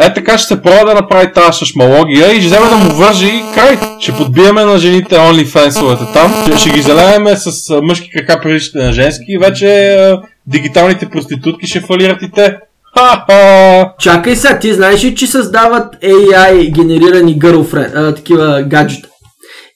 Е така ще се пробва да направи тази шашмалогия и ще вземе да му вържи и край. Ще подбиеме на жените OnlyFans-овете там. Ще, ще ги залееме с мъжки крака приличите на женски и вече дигиталните проститутки ще фалират и те. Ха-ха! Чакай сега, ти знаеш ли, че създават AI генерирани girlfriend, а, такива гаджета?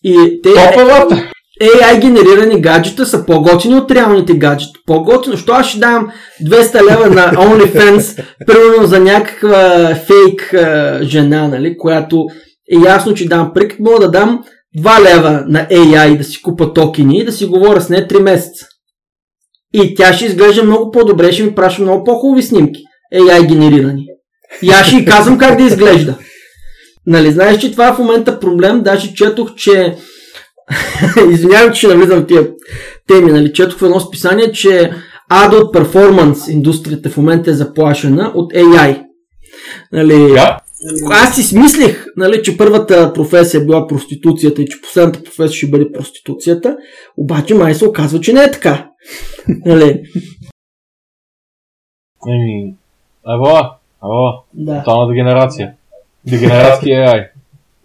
И те Топовата! AI генерирани гаджета са по-готини от реалните гаджета. По-готино, що аз ще дам 200 лева на OnlyFans, примерно за някаква фейк а, жена, нали, която е ясно, че дам прик, мога да дам 2 лева на AI да си купа токени и да си говоря с нея 3 месеца. И тя ще изглежда много по-добре, ще ми праща много по-хубави снимки. AI генерирани. И аз ще й казвам как да изглежда. Нали, знаеш, че това е в момента проблем. Даже четох, че Извинявам, че ще навлизам тия теми. Нали? Четох в едно списание, че Adult Performance индустрията в момента е заплашена от AI. Нали, Да? Аз си смислих, нали, че първата професия е била проституцията и че последната професия ще бъде проституцията, обаче май се оказва, че не е така. нали, Еми, ева, да. тотална дегенерация. Дегенератски AI.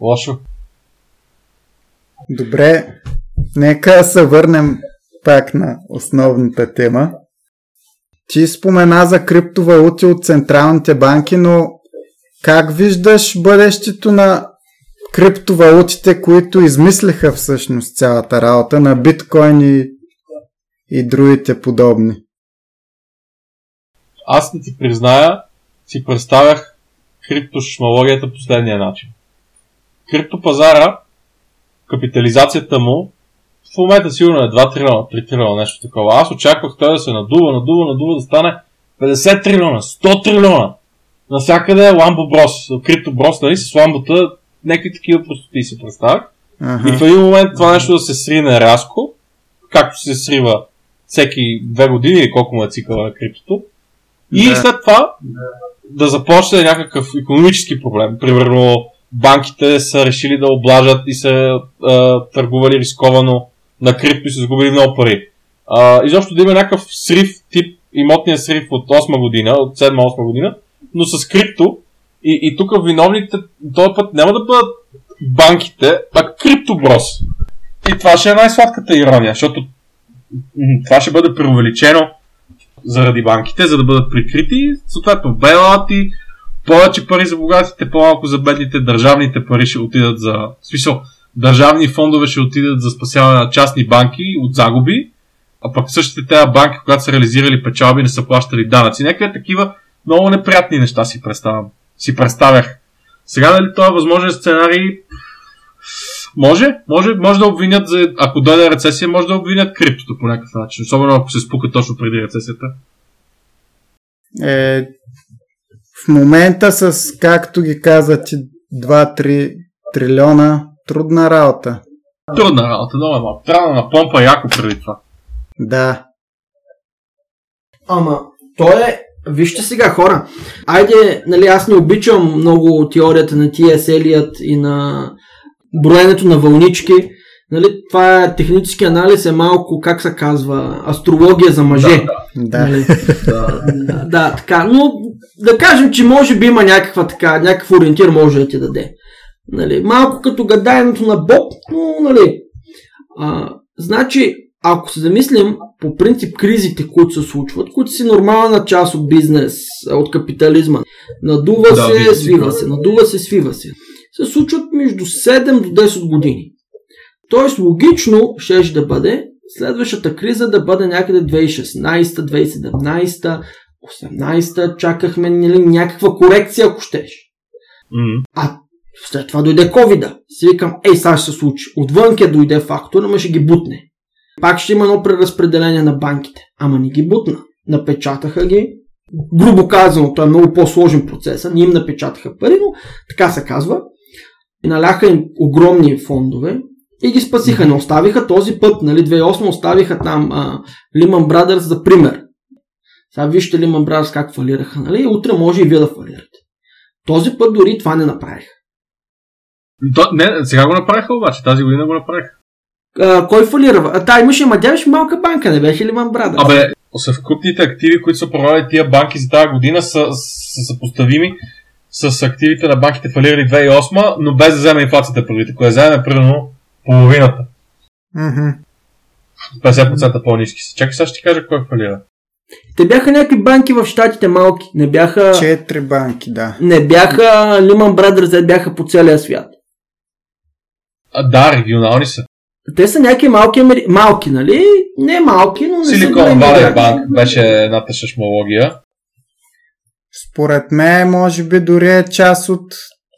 Лошо. Добре, нека се върнем пак на основната тема. Ти спомена за криптовалути от централните банки, но как виждаш бъдещето на криптовалутите, които измислиха всъщност цялата работа на биткоин и, и другите подобни? Аз да ти призная, си представях криптошмологията последния начин. Криптопазара, капитализацията му, в момента сигурно е 2 трилиона, 3 трилиона, нещо такова. Аз очаквах той да се надува, надува, надува, да стане 50 трилиона, 100 трилиона. Навсякъде е Ламбо Брос, Крипто Брос, нали, с ламбота, някакви такива простоти си представях. Ага. И в един момент това нещо да се срине рязко, както се срива всеки две години или колко му е цикъла на криптото. И да. след това да започне някакъв економически проблем. Примерно банките са решили да облажат и са а, търгували рисковано на крипто и са загубили много пари. А, изобщо да има някакъв срив, тип имотния срив от 8 година, от 7-8 година, но с крипто. И, и тук виновните този път няма да бъдат банките, а криптоброс. И това ще е най-сладката ирония, защото това ще бъде преувеличено заради банките, за да бъдат прикрити. Съответно, белати, повече пари за богатите, по-малко за бедните, държавните пари ще отидат за... В смисъл, държавни фондове ще отидат за спасяване на частни банки от загуби, а пък същите тези банки, когато са реализирали печалби, не са плащали данъци. Някакви такива много неприятни неща си представям. Си представях. Сега дали това е възможен сценарий? Може, може, може да обвинят, за, ако дойде рецесия, може да обвинят криптото по някакъв начин, особено ако се спука точно преди рецесията. Е, в момента с, както ги каза ти, 2-3 трилиона, трудна работа. Трудна работа, много е малко. Трябва да напомпа яко преди това. Да. Ама, то е Вижте сега, хора. Айде, нали, аз не обичам много теорията на тия Елият и на броенето на вълнички. Нали, това е технически анализ е малко, как се казва, астрология за мъже. Да, да. Нали? да, да, да, така. Но да кажем, че може би има някаква така, някакъв ориентир може да ти даде. Нали, малко като гадаенето на Боб, но нали. А, значи, ако се замислим, по принцип кризите, които се случват, които си нормална част от бизнес, от капитализма, надува да, се, свива се, надува се, свива се, се случват между 7 до 10 години. Тоест логично ще да бъде следващата криза да бъде някъде 2016, 2017, 2018, чакахме нали, някаква корекция, ако щеш. Mm. А след това дойде covid Си викам, ей, сега ще се случи. Отвънке дойде фактор, ама ще ги бутне. Пак ще има едно преразпределение на банките. Ама не ги бутна. Напечатаха ги. Грубо казано, това е много по-сложен процес. Не им напечатаха пари, но така се казва. Наляха им огромни фондове и ги спасиха. Не оставиха този път, нали, 2008 оставиха там а, Lehman Brothers за пример. Сега вижте Lehman Brothers как фалираха, нали? Утре може и вие да фалирате. Този път дори това не направиха. То, не, сега го направиха обаче, тази година го направиха. А, кой фалира? А, та имаше, ма тя малка банка, не беше ли Брада? Абе, съвкупните активи, които са продавали тия банки за тази година са, са съпоставими с активите на банките фалирали 2008, но без да вземе инфлацията. Ако я вземе примерно половината. Mm-hmm. 50% по-низки са. Чакай сега ще ти кажа кой фалира. Те бяха някакви банки в щатите малки. Не бяха... Четири банки, да. Не бяха Lehman Brothers, бяха по целия свят. А, да, регионални са. Те са някакви малки, малки, нали? Не малки, но не Silicon са Valley Bank беше едната шашмология. Според мен, може би дори е част от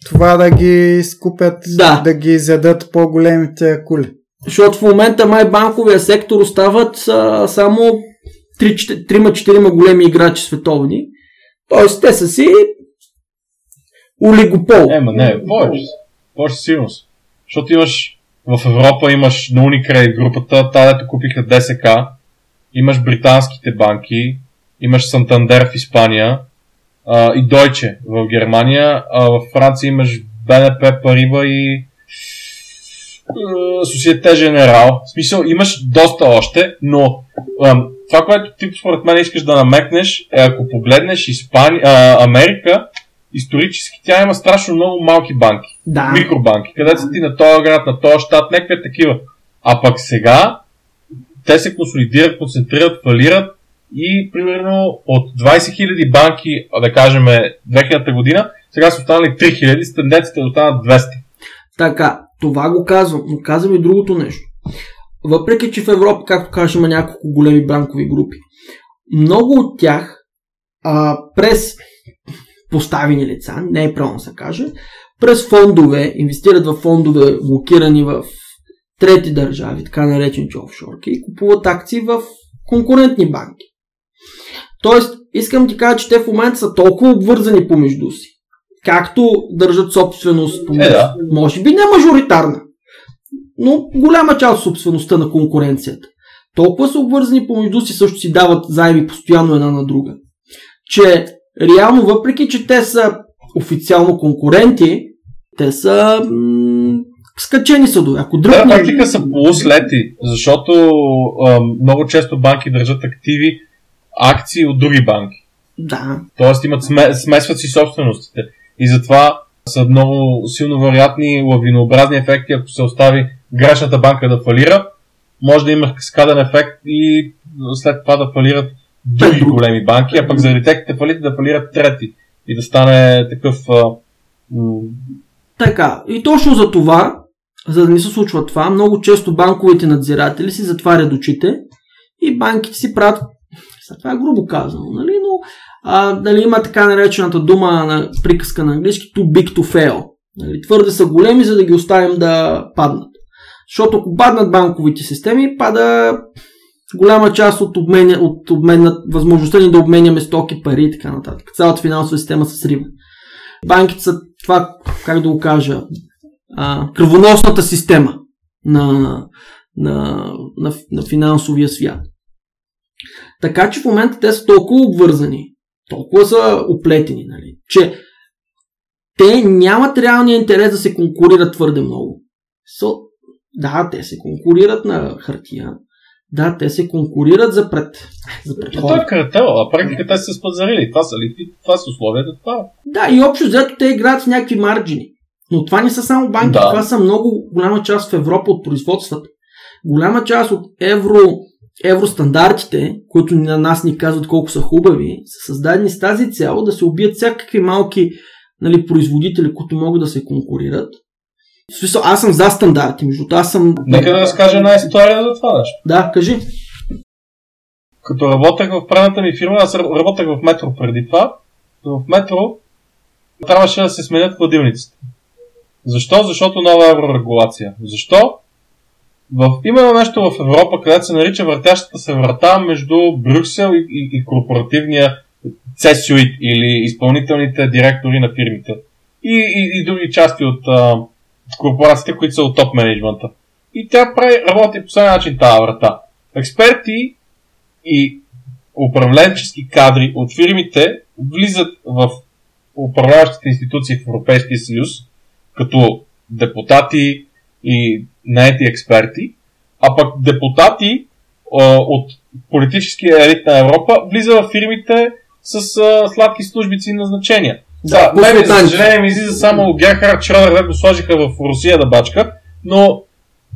това да ги скупят, да, да ги изядат по-големите кули. Защото в момента май банковия сектор остават са, само 3-4 големи играчи световни. Тоест те са си олигопол. Ема не, повече. Повече сигурност. Защото имаш в Европа имаш на Unicredit групата, тази купиха ДСК, имаш британските банки, имаш Сантандер в Испания а, и Deutsche в Германия, а в Франция имаш БНП Париба и Societe General. В смисъл, имаш доста още, но а, това, което ти според мен искаш да намекнеш е ако погледнеш Испания, а, Америка, исторически тя има страшно много малки банки. Да. Микробанки, където са ти на този град, на този щат, някакви такива. А пък сега те се консолидират, концентрират, фалират и примерно от 20 000 банки, да кажем 2000 година, сега са останали 3000, с тенденцията да останат 200. Така, това го казвам, но казвам и другото нещо. Въпреки, че в Европа, както кажем, има няколко големи банкови групи, много от тях а, през поставени лица, не е правилно да се каже, през фондове, инвестират в фондове блокирани в трети държави, така наречените офшорки, и купуват акции в конкурентни банки. Тоест, искам ти кажа, че те в момента са толкова обвързани помежду си, както държат собственост помежду е, да. Може би не мажоритарна, но голяма част от собствеността на конкуренцията. Толкова са обвързани помежду си, също си дават заеми постоянно една на друга, че реално, въпреки че те са официално конкуренти, те са м- скачени са до. Ако друг. Да, практика са полуслети, защото а, много често банки държат активи, акции от други банки. Да. Тоест имат смесват си собственостите. И затова са много силно вероятни лавинообразни ефекти, ако се остави грешната банка да фалира, може да има скаден ефект и след това да фалират други големи банки, а пък заради техните фалити да фалират трети и да стане такъв. А, м- така, и точно за това, за да не се случва това, много често банковите надзиратели си затварят очите и банките си правят, това е грубо казано, нали, но а, дали има така наречената дума на приказка на английски too big to fail. Нали, твърде са големи, за да ги оставим да паднат. Защото ако паднат банковите системи, пада голяма част от, обменя, от обменна, възможността ни да обменяме стоки, пари и така нататък. Цялата финансова система се срива. Банките са това, как да го кажа, а, кръвоносната система на, на, на, на финансовия свят. Така че в момента те са толкова обвързани, толкова са оплетени, нали, че те нямат реалния интерес да се конкурират твърде много. So, да, те се конкурират на хартия, да, те се конкурират за пред. За пред това е картел, а практика те се спазарили. Това са ли? Това са условията. Това. Да, и общо взето те играят с някакви марджини. Но това не са само банки, да. това са много голяма част в Европа от производствата. Голяма част от евро, евростандартите, които на нас ни казват колко са хубави, са създадени с тази цел да се убият всякакви малки нали, производители, които могат да се конкурират в смисъл, аз съм за стандарти, между аз съм... Нека да разкажа една история за това нещо. Да, кажи. Като работех в предната ми фирма, аз работех в метро преди това, в метро трябваше да се сменят хладилниците. Защо? Защото нова еврорегулация. Защо? В, именно нещо в Европа, където се нарича въртящата се врата между Брюксел и, и, и корпоративния C-suite или изпълнителните директори на фирмите. И, и, и други части от, а, корпорациите, които са от топ менеджмента. И тя прави, работи по същия начин тази врата. Експерти и управленчески кадри от фирмите влизат в управляващите институции в Европейския съюз, като депутати и наети експерти, а пък депутати а, от политическия елит на Европа влиза в фирмите с а, сладки службици и назначения. Да, да мен, за съжаление, ми излиза само Герхард Шродер, го сложиха в Русия да бачка, но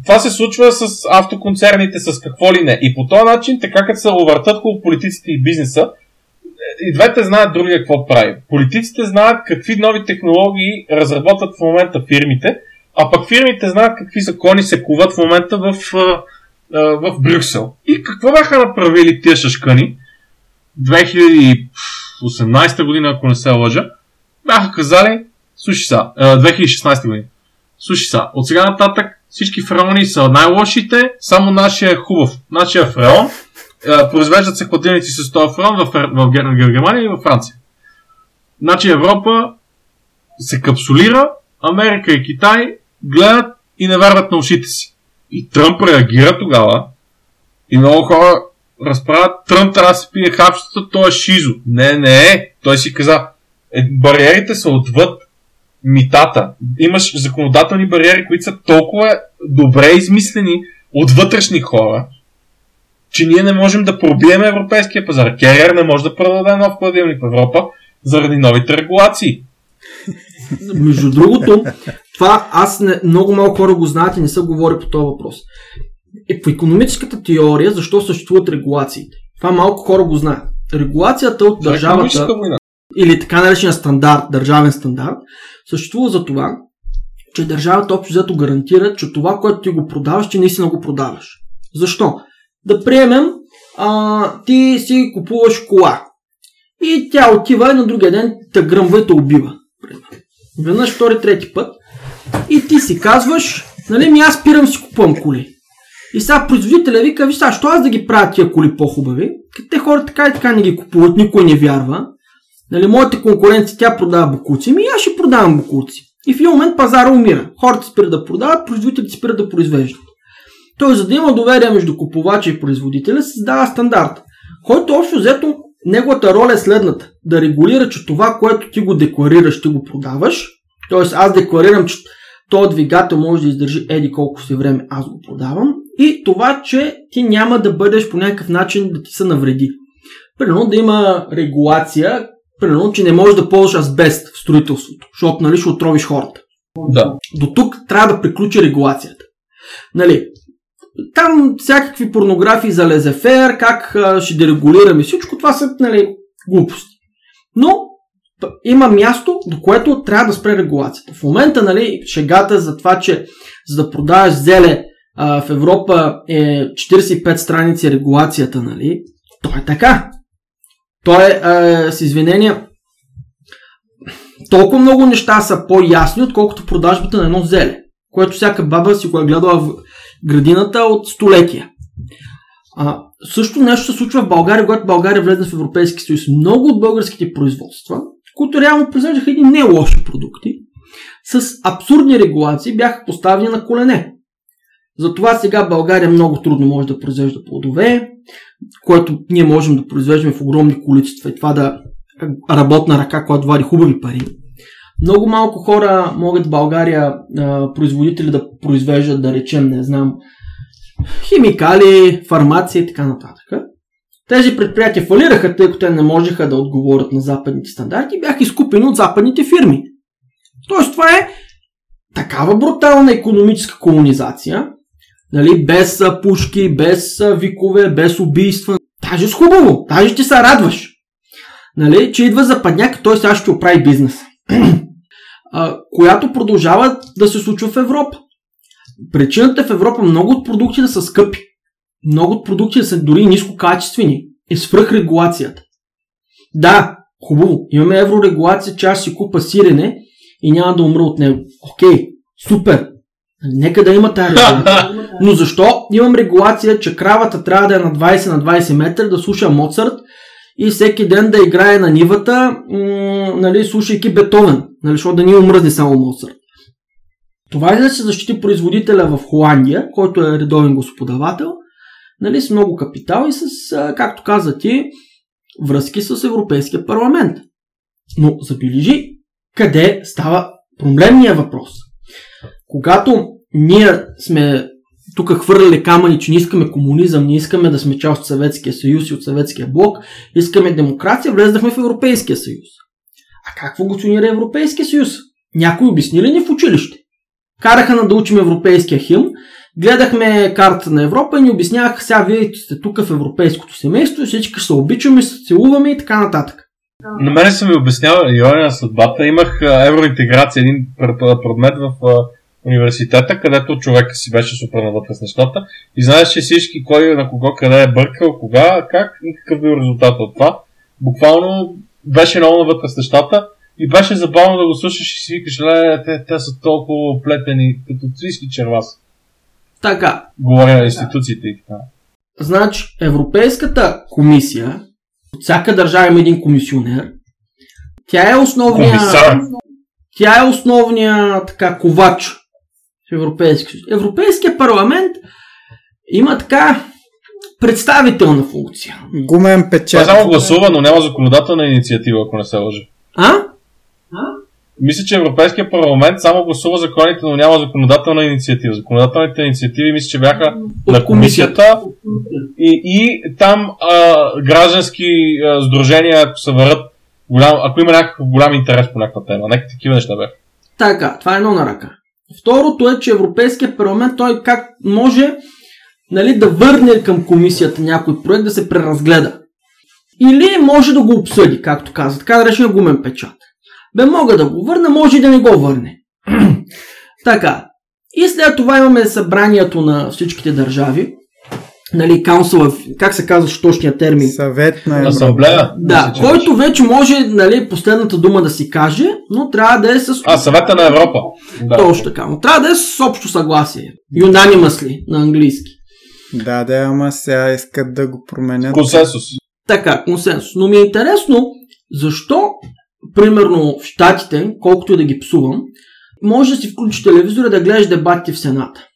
това се случва с автоконцерните, с какво ли не. И по този начин, така като се увъртат около политиците и бизнеса, и двете знаят другия какво прави. Политиците знаят какви нови технологии разработват в момента фирмите, а пък фирмите знаят какви закони се куват в момента в, в Брюксел. И какво бяха направили тия шашкани 2018 година, ако не се лъжа, бяха казали, слушай са, 2016 година. Слушай са, от сега нататък всички фреони са най-лошите, само нашия е хубав. Нашия фреон, произвеждат се хладилници с този фреон в, в, в Германия и във Франция. Значи Европа се капсулира, Америка и Китай гледат и не вярват на ушите си. И Тръмп реагира тогава и много хора разправят Тръмп трябва да се пие хапчетата, той е шизо. Не, не е. Той си каза, е, бариерите са отвъд митата. Имаш законодателни бариери, които са толкова добре измислени от вътрешни хора, че ние не можем да пробием европейския пазар. Керер не може да продаде нов хладилник в Европа заради новите регулации. Между другото, това аз не, много малко хора го знаят и не са говори по този въпрос. Е, в економическата теория защо съществуват регулациите? Това малко хора го знаят. Регулацията от държавата или така наречения стандарт, държавен стандарт, съществува за това, че държавата общо взето гарантира, че това, което ти го продаваш, ти наистина го продаваш. Защо? Да приемем, а, ти си купуваш кола и тя отива и на другия ден те гръмва и те убива. Веднъж, втори, трети път. И ти си казваш, нали ми аз спирам си купувам коли. И сега производителя вика, виж сега, що аз да ги правя тия коли по-хубави? Те хора така и така не ги купуват, никой не вярва. Нали, моите конкуренции, тя продава букуци, ми аз ще продавам букуци. И в един момент пазара умира. Хората спират да продават, производителите спират да произвеждат. Той, за да има доверие между купувача и производителя, се създава стандарт, който общо взето неговата роля е следната. Да регулира, че това, което ти го декларираш, ти го продаваш. Тоест аз декларирам, че този двигател може да издържи еди колко си време, аз го продавам. И това, че ти няма да бъдеш по някакъв начин да ти се навреди. Примерно да има регулация, примерно, че не можеш да ползваш азбест в строителството, защото нали, ще отровиш хората. Да. До тук трябва да приключи регулацията. Нали, там всякакви порнографии за лезефер, как а, ще дерегулираме всичко, това са нали, глупости. Но има място, до което трябва да спре регулацията. В момента, нали, шегата за това, че за да продаваш зеле а, в Европа е 45 страници регулацията, нали, то е така. То е, а, с извинения, толкова много неща са по-ясни, отколкото продажбата на едно зеле, което всяка баба си го е гледала в градината от столетия. А, също нещо се случва в България, когато България влезе в Европейски съюз. Много от българските производства, които реално произвеждаха едни не лоши продукти, с абсурдни регулации бяха поставени на колене. Затова сега България много трудно може да произвежда плодове, което ние можем да произвеждаме в огромни количества и това да работна ръка, която вади хубави пари. Много малко хора могат в България производители да произвеждат, да речем, не знам, химикали, фармация и така нататък. Тези предприятия фалираха, тъй като те не можеха да отговорят на западните стандарти бяха изкупени от западните фирми. Тоест това е такава брутална економическа колонизация, нали, без пушки, без викове, без убийства. Даже с хубаво, даже ти се радваш. Нали, че идва западняк, той сега ще оправи бизнес. която продължава да се случва в Европа. Причината в Европа много от продуктите са скъпи. Много от продуктите са дори нискокачествени. Е свръхрегулацията. Да, хубаво, имаме еврорегулация, че аз си купа сирене и няма да умра от него. Окей, супер. Нека да има тази регулация. Но защо имам регулация, че кравата трябва да е на 20 на 20 метра, да слуша Моцарт и всеки ден да играе на нивата, м- нали, слушайки Бетовен, нали, защото да ни омръзне само Моцарт. Това е да се защити производителя в Холандия, който е редовен господавател, нали, с много капитал и с, както каза ти, връзки с Европейския парламент. Но забележи къде става проблемния въпрос. Когато ние сме тук хвърляли камъни, че не искаме комунизъм, не искаме да сме част от Съветския съюз и от Съветския блок, искаме демокрация, влезнахме в Европейския съюз. А как функционира Европейския съюз? Някой обясни ли ни в училище? Караха на да учим европейския химн, гледахме картата на Европа и ни обясняваха, сега вие сте тук в европейското семейство, всички се обичаме, се целуваме и така нататък. На мене са ми обяснявали ирония на съдбата. Имах евроинтеграция, един предмет в университета, където човек си беше супер навътре с нещата и знаеше всички кой на кого къде е бъркал, кога, как и какъв бил резултат от това. Буквално беше много навътре с нещата и беше забавно да го слушаш и си викаш, ле, те, те са толкова плетени, като цвиски червас. Така. Говоря на институциите и така. Значи, Европейската комисия, от всяка държава има един комисионер, тя е основния... Комисар. Тя е основния така ковач в Европейския съюз. Европейския парламент има така представителна функция. Гумен печат. само гласува, но няма законодателна инициатива, ако не се лъжа. А? Мисля, че Европейския парламент само гласува законите, но няма законодателна инициатива. Законодателните инициативи мисля, че бяха От на комисията и, и там а, граждански а, сдружения, ако се върят голям, ако има някакъв голям интерес по някаква тема. Нека такива неща бяха. Така, това е едно на ръка. Второто е, че Европейския парламент той как може нали, да върне към комисията някой проект да се преразгледа. Или може да го обсъди, както каза, така да решим гумен печат. Бе мога да го върна, може и да не го върне. така. И след това имаме събранието на всичките държави. Нали, Council of, как се казва точния термин? Съвет на Европа. Асамблея? Да, Мисля, който вече може нали, последната дума да си каже, но трябва да е с А, съвета на Европа. Да. Точно така. Но трябва да е с общо съгласие. Unanimously на английски. Да, да, ама сега искат да го променят. Консенсус. Така, консенсус. Но ми е интересно, защо, примерно в Штатите, колкото и да ги псувам, може да си включиш телевизора да гледаш дебатите в Сената?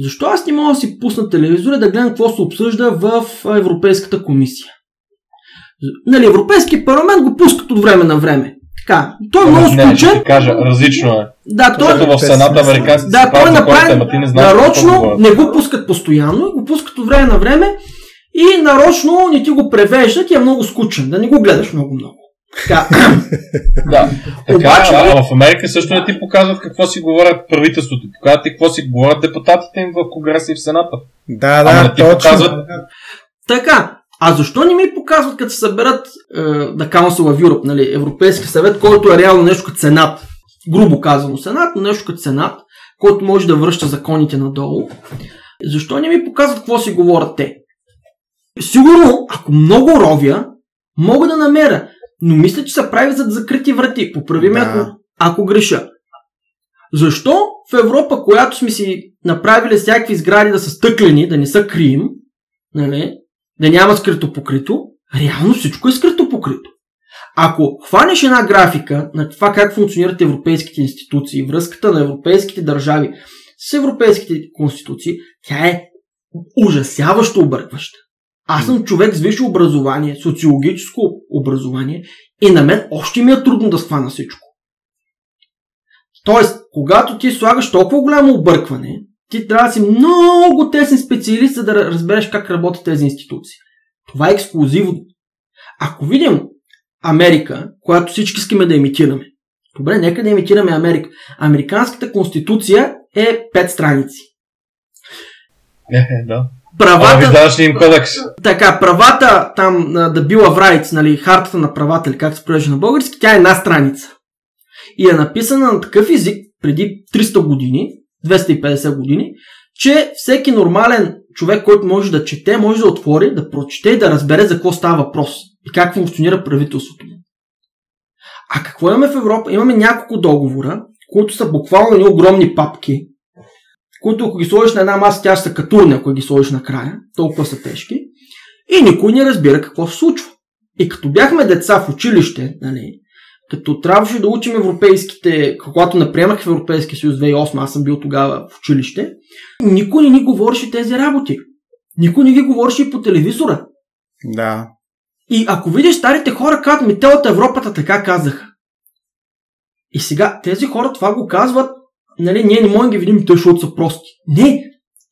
Защо аз не мога да си пусна телевизора да гледам какво се обсъжда в Европейската комисия? Нали, Европейски парламент го пускат от време на време. Така, той е много Не, ще скучен. ти кажа, различно е. Да, той, Защото в Сената американците да, той е ти не знаеш какво нарочно, не го пускат постоянно, го пускат от време на време и нарочно не ти го превеждат и е много скучен, да не го гледаш много-много. Така, Да. Така, Обаче- а в Америка също не ти показват какво си говорят правителството. Показват ти какво си говорят депутатите им в Конгреса и в Сената. Да, Ама да, не ти точно. показват- така. А защо не ми показват, като се съберат е, да Council of Europe, нали, Европейски съвет, който е реално нещо като Сенат, грубо казано Сенат, но нещо като Сенат, който може да връща законите надолу. Защо не ми показват какво си говорят те? Сигурно, ако много ровя, мога да намеря, но мисля, че се прави зад закрити врати. Поправи ме, Да. ако, ако греша. Защо в Европа, която сме си направили всякакви сгради да са стъклени, да не са крим, нали, да няма скрито покрито, реално всичко е скрито покрито. Ако хванеш една графика на това как функционират европейските институции, връзката на европейските държави с европейските конституции, тя е ужасяващо объркваща. Аз съм човек с висше образование, социологическо образование и на мен още ми е трудно да схвана всичко. Тоест, когато ти слагаш толкова голямо объркване, ти трябва да си много тесен специалист, за да разбереш как работят тези институции. Това е ексклюзивно. Ако видим Америка, която всички искаме да имитираме, добре, нека да имитираме Америка. Американската конституция е 5 страници. Е, е, да. А, Правата, ви даваш ли им кодекс? така, правата там Bill of Rights, нали, хартата на правата, или как се превежда на български, тя е една страница. И е написана на такъв език преди 300 години, 250 години, че всеки нормален човек, който може да чете, може да отвори, да прочете и да разбере за какво става въпрос и как функционира правителството. А какво имаме в Европа? Имаме няколко договора, които са буквално огромни папки, които ако ги сложиш на една маса, тя са катурни, ако ги сложиш накрая. Толкова са тежки. И никой не разбира какво се случва. И като бяхме деца в училище, нали, като трябваше да учим европейските, когато не приемах в Европейския съюз 2008, аз съм бил тогава в училище, никой не ни говореше тези работи. Никой не ги говореше и по телевизора. Да. И ако видиш старите хора, казват ми, те от Европата така казаха. И сега тези хора това го казват, нали, ние не можем да ги видим, те защото са прости. Не,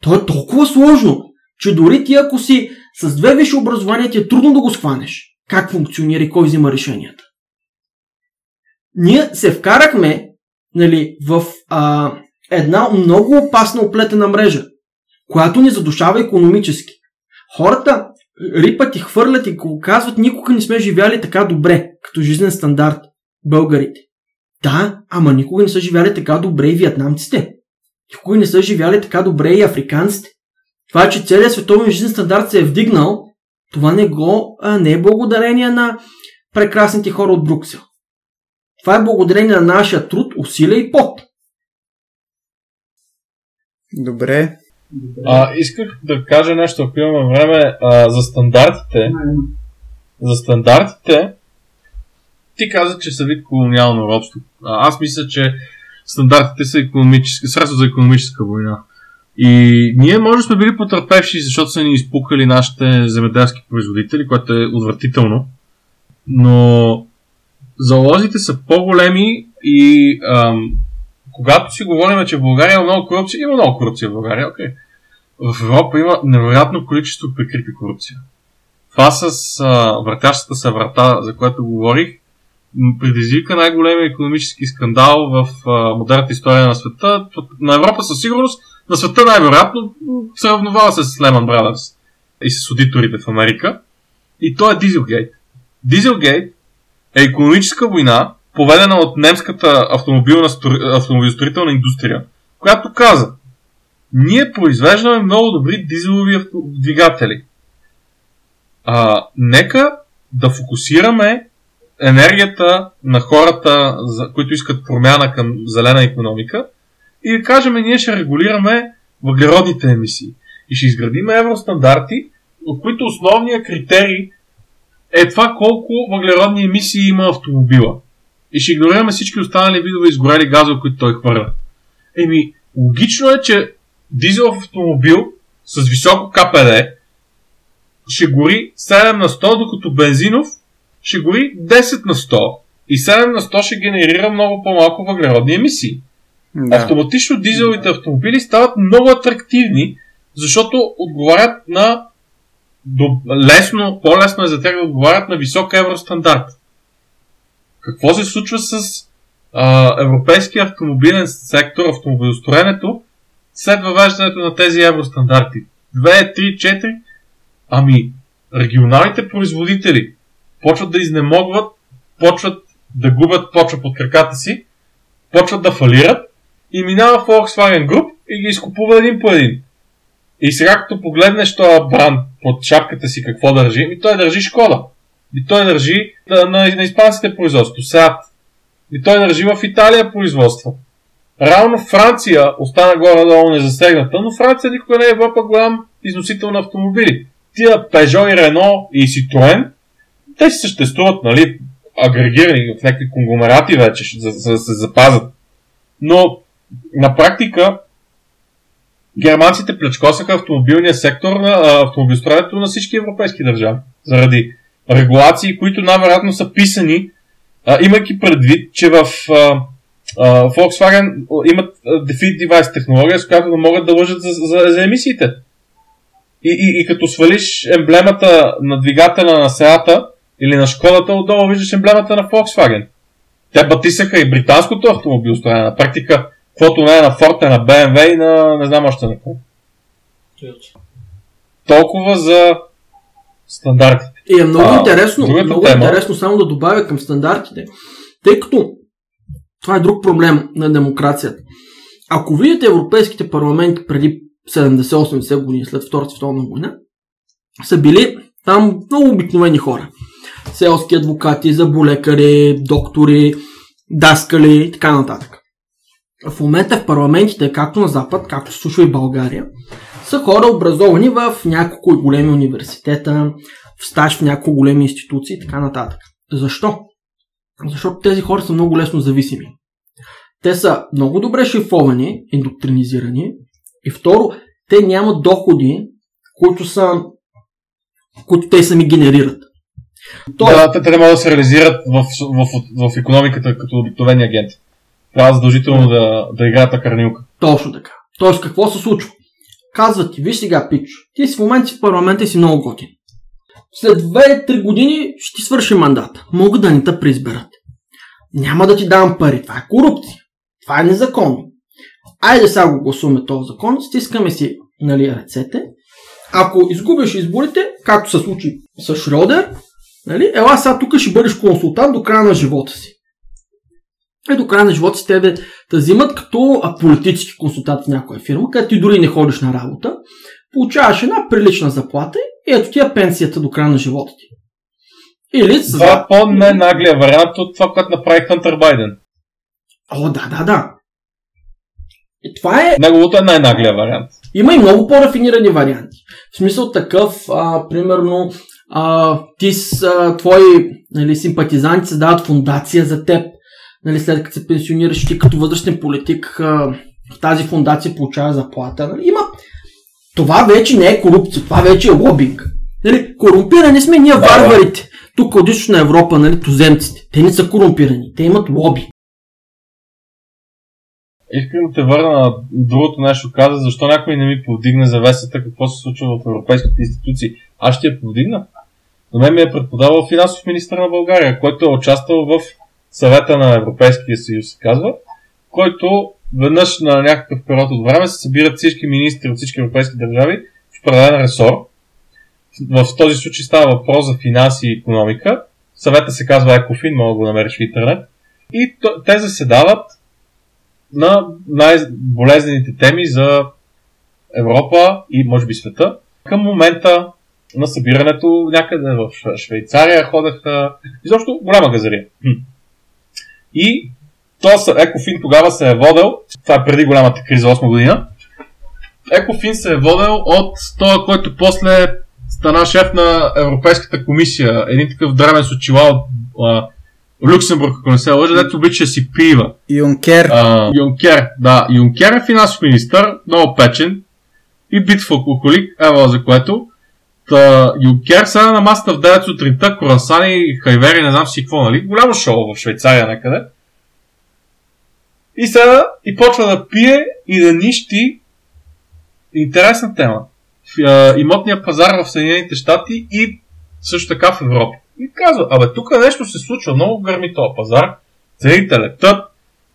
то е толкова сложно, че дори ти ако си с две висши образования ти е трудно да го схванеш. Как функционира и кой взима решенията. Ние се вкарахме нали, в а, една много опасна оплетена мрежа, която ни задушава економически. Хората рипат и хвърлят и казват, никога не сме живяли така добре, като жизнен стандарт, българите. Да, ама никога не са живяли така добре и вьетнамците. Никога не са живяли така добре и африканците. Това, че целият световен жизнен стандарт се е вдигнал, това не, го, а, не е благодарение на прекрасните хора от Бруксел. Това е благодарение на нашия труд, усилия и пот. Добре. А, исках да кажа нещо, ако имаме време, а, за стандартите. За стандартите, ти каза, че са вид колониално робство. Аз мисля, че стандартите са економически, средство за економическа война. И ние може сме били потърпевши, защото са ни изпукали нашите земеделски производители, което е отвратително. Но залозите са по-големи и ам, когато си говорим, че в България има много корупция, има много корупция в България, окей. В Европа има невероятно количество прикрита корупция. Това с а, въртящата се врата, за която говорих, предизвика най-големия економически скандал в модерната история на света. На Европа със сигурност, на света най-вероятно се равновава с Lehman Brothers и с аудиторите в Америка. И то е Дизелгейт. Дизелгейт е економическа война, поведена от немската автомобилна стро- автомобилостроителна индустрия, която каза, ние произвеждаме много добри дизелови двигатели. А, нека да фокусираме енергията на хората, за, които искат промяна към зелена економика и да кажем, ние ще регулираме въглеродните емисии. И ще изградим евростандарти, от които основният критерий е това колко въглеродни емисии има автомобила. и ще игнорираме всички останали видове изгорели газове, които той хвърля. Еми, логично е, че дизелов автомобил с високо КПД ще гори 7 на 100, докато бензинов ще гори 10 на 100 и 7 на 100 ще генерира много по-малко въглеродни емисии. Да. Автоматично дизеловите автомобили стават много атрактивни, защото отговарят на лесно, по-лесно е за тях да отговарят на висок евростандарт. Какво се случва с а, европейския автомобилен сектор, автомобилостроенето, след въвеждането на тези евростандарти? 2, 3, 4? Ами, регионалните производители почват да изнемогват, почват да губят почва под краката си, почват да фалират и минава Volkswagen Group и ги изкупува един по един. И сега като погледнеш този бранд под шапката си какво държи, ми той държи Шкода. И той държи на, на, на испанските производство, Сеат. И той държи в Италия производство. Реално Франция остана горе-долу незасегната, но Франция никога не е Европа голям износител на автомобили. Тия Peugeot и Renault и Citroën, те си съществуват, нали, агрегирани в някакви конгломерати вече, за, да се запазят. Но на практика германците плечкосаха автомобилния сектор на автомобилстроенето на всички европейски държави. Заради регулации, които най-вероятно са писани, а, имайки предвид, че в а, а, Volkswagen имат Defeat Device технология, с която да могат да лъжат за, за, за емисиите. И, и, и като свалиш емблемата на двигателя на Сеата или на Шкодата, отдолу виждаш емблемата на Volkswagen. Те батисаха и британското автомобилстроение. На практика Каквото не е на Ford, е на BMW и на не знам още на какво. Толкова за стандартите. И е много а, интересно, много тема... интересно само да добавя към стандартите, тъй като това е друг проблем на демокрацията. Ако видите европейските парламенти преди 70-80 години след Втората световна война, са били там много обикновени хора. Селски адвокати, заболекари, доктори, даскали и така нататък в момента в парламентите, както на Запад, както се случва и България, са хора образовани в няколко големи университета, в стаж в няколко големи институции и така нататък. Защо? Защото тези хора са много лесно зависими. Те са много добре шифовани, индоктринизирани и второ, те нямат доходи, които са които те сами генерират. Тоест... Да, те, те не могат да се реализират в, в, в, в економиката като обикновени агенти трябва задължително да, да играят карнилка. Точно така. Тоест какво се случва? Казват ти, виж сега, пич, ти си в момента в парламента и си много готин. След 2-3 години ще ти свърши мандата. Могат да ни те преизберат. Няма да ти давам пари. Това е корупция. Това е незаконно. Айде сега го гласуваме този закон, стискаме си нали, ръцете. Ако изгубиш изборите, както се случи с Шродер, нали, ела сега тук ще бъдеш консултант до края на живота си и до края на живота си те да, да взимат като политически консултант в някоя фирма, където ти дори не ходиш на работа, получаваш една прилична заплата и ето ти е пенсията до края на живота ти. Или с... Това е по-ненаглия вариант от това, което направи Хантер Байден. О, да, да, да. И това е... Неговото е най-наглия вариант. Има и много по-рафинирани варианти. В смисъл такъв, а, примерно, а, ти с а, твои нали, симпатизанти създават фундация за теб нали, след като се пенсионираш ти като възрастен политик в тази фундация получава заплата. Нали, има... Това вече не е корупция, това вече е лобинг. Нали, корумпирани сме ние варварите. Тук от източна Европа, нали, туземците. Те не са корумпирани, те имат лоби. Искам да те върна на другото нещо каза, защо някой не ми повдигне завесата какво се случва в европейските институции. Аз ще я повдигна. На мен ми е предподавал финансов министр на България, който е участвал в съвета на Европейския съюз се казва, който веднъж на някакъв период от време се събират всички министри от всички европейски държави в определен ресор. В този случай става въпрос за финанси и економика. Съвета се казва Екофин, мога да го намериш в интернет. И те заседават на най-болезнените теми за Европа и може би света. Към момента на събирането някъде в Швейцария ходеха изобщо голяма газария. И този Екофин тогава се е водел, това е преди голямата криза 8 година, Екофин се е водел от този, който после стана шеф на Европейската комисия. Един такъв драмен с очила от В Люксембург, ако не се лъжа, дето обича си пива. Юнкер. А, Юнкер, да. Юнкер е финансов министър, много печен и бит в алкохолик, ева за което. Та, Юнкер сега на масата в 9 сутринта, корасани, хайвери, не знам си какво, нали? Голямо шоу в Швейцария някъде. И сега и почва да пие и да нищи интересна тема. Имотния пазар в Съединените щати и също така в Европа. И казва, абе тук нещо се случва, много гърми този пазар, цените летат,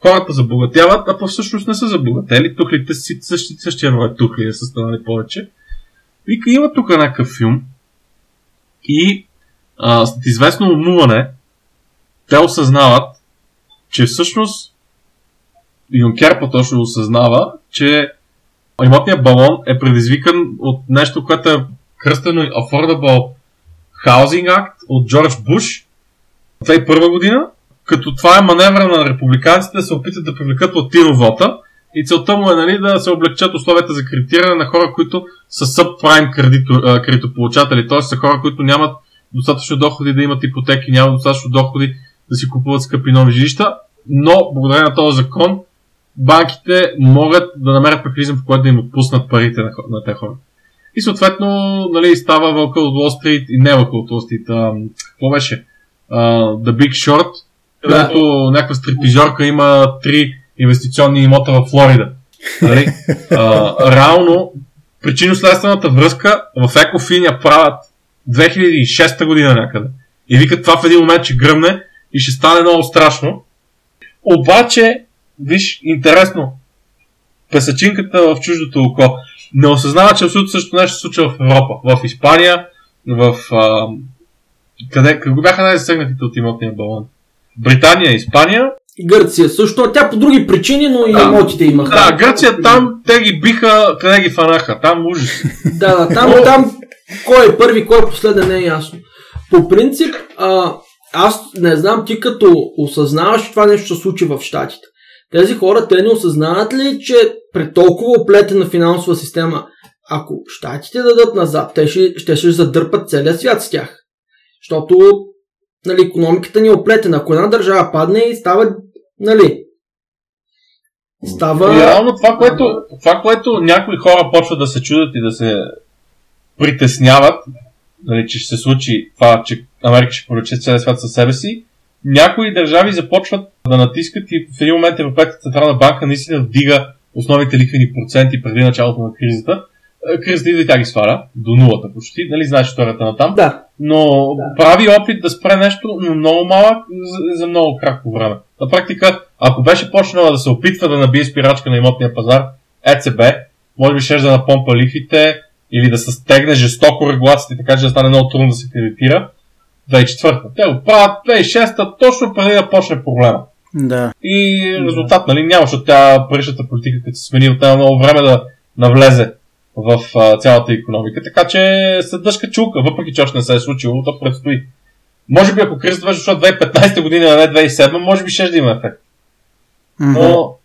хората забогатяват, а пък всъщност не са забогатели, тухлите си същи, същия брой тухли да са станали повече. Вика, има тук някакъв филм. И а, след известно умуване те осъзнават, че всъщност Юнкер по-точно осъзнава, че имотният балон е предизвикан от нещо, което е кръстено Affordable Housing Act от Джордж Буш 2001 година, като това е маневра на републиканците да се опитат да привлекат латино вота и целта му е нали, да се облегчат условията за кредитиране на хора, които са subprime кредито, кредитополучатели, т.е. са хора, които нямат достатъчно доходи да имат ипотеки, нямат достатъчно доходи да си купуват скъпи нови жилища, но благодарение на този закон банките могат да намерят механизъм, по който да им отпуснат парите на, на тези хора. И съответно, нали, става вълка от Wall Street и не вълка от Wall Street. А, какво беше? Uh, The Big Short, където да. някаква стрипизорка има три инвестиционни имота в Флорида. Нали? Uh, реално, причинно-следствената връзка в Екофин я правят 2006 година някъде. И викат това в един момент ще гръмне и ще стане много страшно. Обаче, виж, интересно, песачинката в чуждото око не осъзнава, че абсолютно също нещо се случва в Европа. В Испания, в... А, къде, къде бяха най-засегнатите от имотния балон? Британия, Испания. Гърция също, тя по други причини, но и да. имотите имаха. Да, Гърция там те ги биха, къде ги фанаха. Там ужас. да, да, там, там кой е първи, кой е последен не е ясно. По принцип, а, аз не знам ти като осъзнаваш това нещо се случи в Штатите. Тези хора, те не осъзнават ли, че пред толкова оплетена финансова система, ако щатите дадат назад, те ще, ще, ще задърпат целия свят с тях. Защото нали, економиката ни е оплетена. Ако една държава падне и става, нали, става... Реално това което, това, което някои хора почват да се чудят и да се притесняват, нали, че ще се случи това, че Америка ще поръча целия свят със себе си, някои държави започват да натискат и в един момент Европейската централна банка наистина вдига основните лихвени проценти преди началото на кризата. Е, кризата идва и тя ги сваля до нулата почти, нали знаеш историята на там. Да. Но да. прави опит да спре нещо, но много малък за, за много кратко време. На практика, ако беше почнала да се опитва да набие спирачка на имотния пазар, ЕЦБ, може би ще да напомпа лихвите или да се стегне жестоко регулациите, така че да стане много трудно да се кредитира 2004. Те го правят 2006 точно преди да почне проблема. Да. И резултат, нали, няма, защото тя паричната политика, като се смени, от много време да навлезе в а, цялата економика. Така че се дъжка чулка, въпреки че още не се е случило, то предстои. Може би ако кризата беше защото 2015 година, а не 2007, може би ще да има ефект. Mm-hmm. Но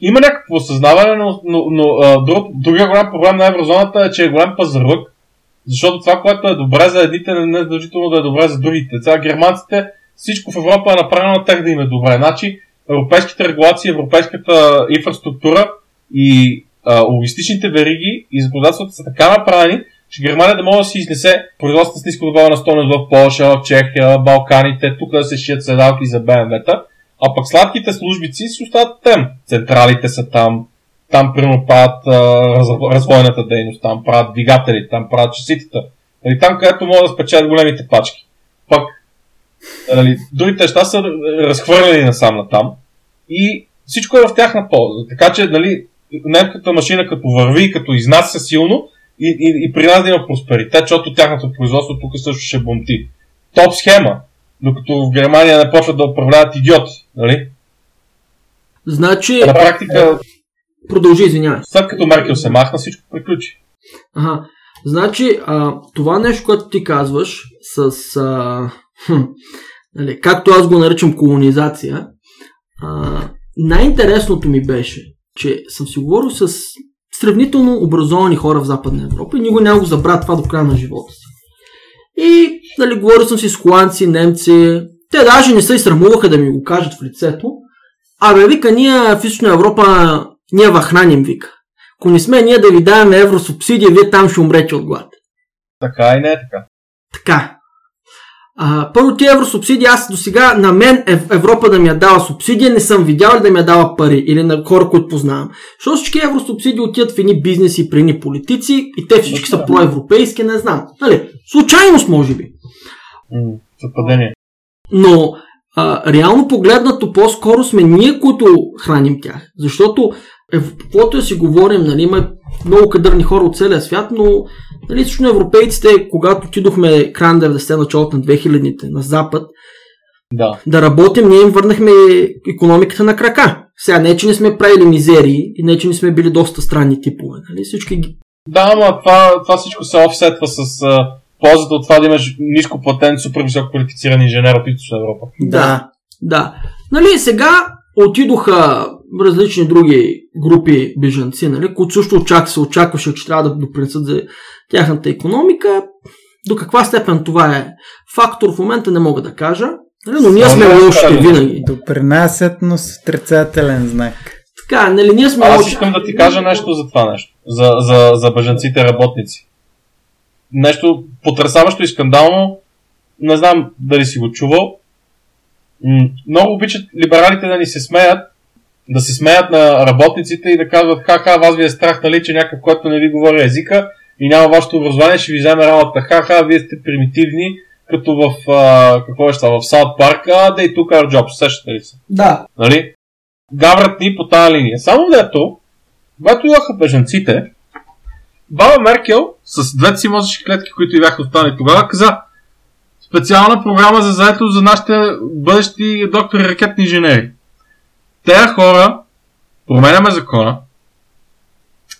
има някакво осъзнаване, но, но, но друг, другия голям проблем на еврозоната е, че е голям пазарлък защото това, което е добре за едните, не е задължително да е добре за другите. Сега германците, всичко в Европа е направено на тях да им е добре. Значи, европейските регулации, европейската инфраструктура и логистичните вериги и законодателствата са така направени, че Германия да може да си изнесе производството с ниско добавена стойност в Польша, Чехия, Балканите, тук да се шият седалки за БМВ-та, а пък сладките службици си остават там. Централите са там, там примерно правят раз, развойната дейност, там правят двигатели, там правят часитата. Нали, там, където могат да спечелят големите пачки. Пък, нали, другите неща са разхвърлени насам на там и всичко е в тяхна полза. Така че, нали, немката машина като върви, като изнася силно и, и, и при нас да има просперитет, защото тяхното производство тук също ще бунти. Топ схема, докато в Германия не почват да управляват идиоти, нали? Значи... На практика Продължи, извинявай. След като Меркел се махна, всичко приключи. Ага. Значи, а, това нещо, което ти казваш, с. А, хм, нали, както аз го наричам колонизация, а, най-интересното ми беше, че съм си говорил с сравнително образовани хора в Западна Европа и никой няма го забравя това до края на живота си. И, нали, говорил съм си с холандци, немци, Те даже не се и срамуваха да ми го кажат в лицето. Абе, вика, ние в Източна Европа ние вахраним, вика. Ако не сме ние да ви даваме евросубсидия, вие там ще умрете от глад. Така и не е така. Така. А, първо ти евросубсидия, аз до сега на мен Ев- Европа да ми я дава субсидия, не съм видял да ми я дава пари или на хора, които познавам. Защото всички евросубсидии отиват в едни бизнеси при едни политици и те всички са проевропейски, не знам. Нали? Случайност, може би. Съвпадение. Но а, реално погледнато по-скоро сме ние, които храним тях. Защото е, каквото да си говорим, нали, има много кадърни хора от целия свят, но нали, също европейците, когато отидохме края на 90-те, началото на 2000-те на Запад, Да. да работим, ние им върнахме економиката на крака. Сега не, че не сме правили мизерии и не, че не сме били доста странни типове. Нали? Всички. Да, ама това, това всичко се офсетва с а, ползата от това да имаш ниско платен, супер високо квалифициран инженер от Източна Европа. Да, да. Нали, сега отидоха различни други групи бежанци, нали, които също очак, се очакваше, че трябва да допринесат за тяхната економика. До каква степен това е фактор в момента не мога да кажа. Нали, но ние сме лошите да, винаги. Допринасят, но с отрицателен знак. Така, нали, ние сме Аз лоши. искам да ти кажа нещо за това нещо. За, за, за бежанците работници. Нещо потрясаващо и скандално. Не знам дали си го чувал. Много обичат либералите да ни се смеят, да се смеят на работниците и да казват, ха-ха, вас ви е страх, нали, че някакъв, който не ви говори езика и няма вашето образование, ще ви вземе работа. Ха-ха, вие сте примитивни, като в, а, какво е това, в Саут Парк, а, they took our jobs, сещате ли се? Да. Нали? Гаврат ни по тази линия. Само дето, когато идваха бежанците, Баба Меркел с двете си мозъчни клетки, които и бяха останали тогава, каза специална програма за заето за нашите бъдещи доктори ракетни инженери. Тея хора, променяме закона,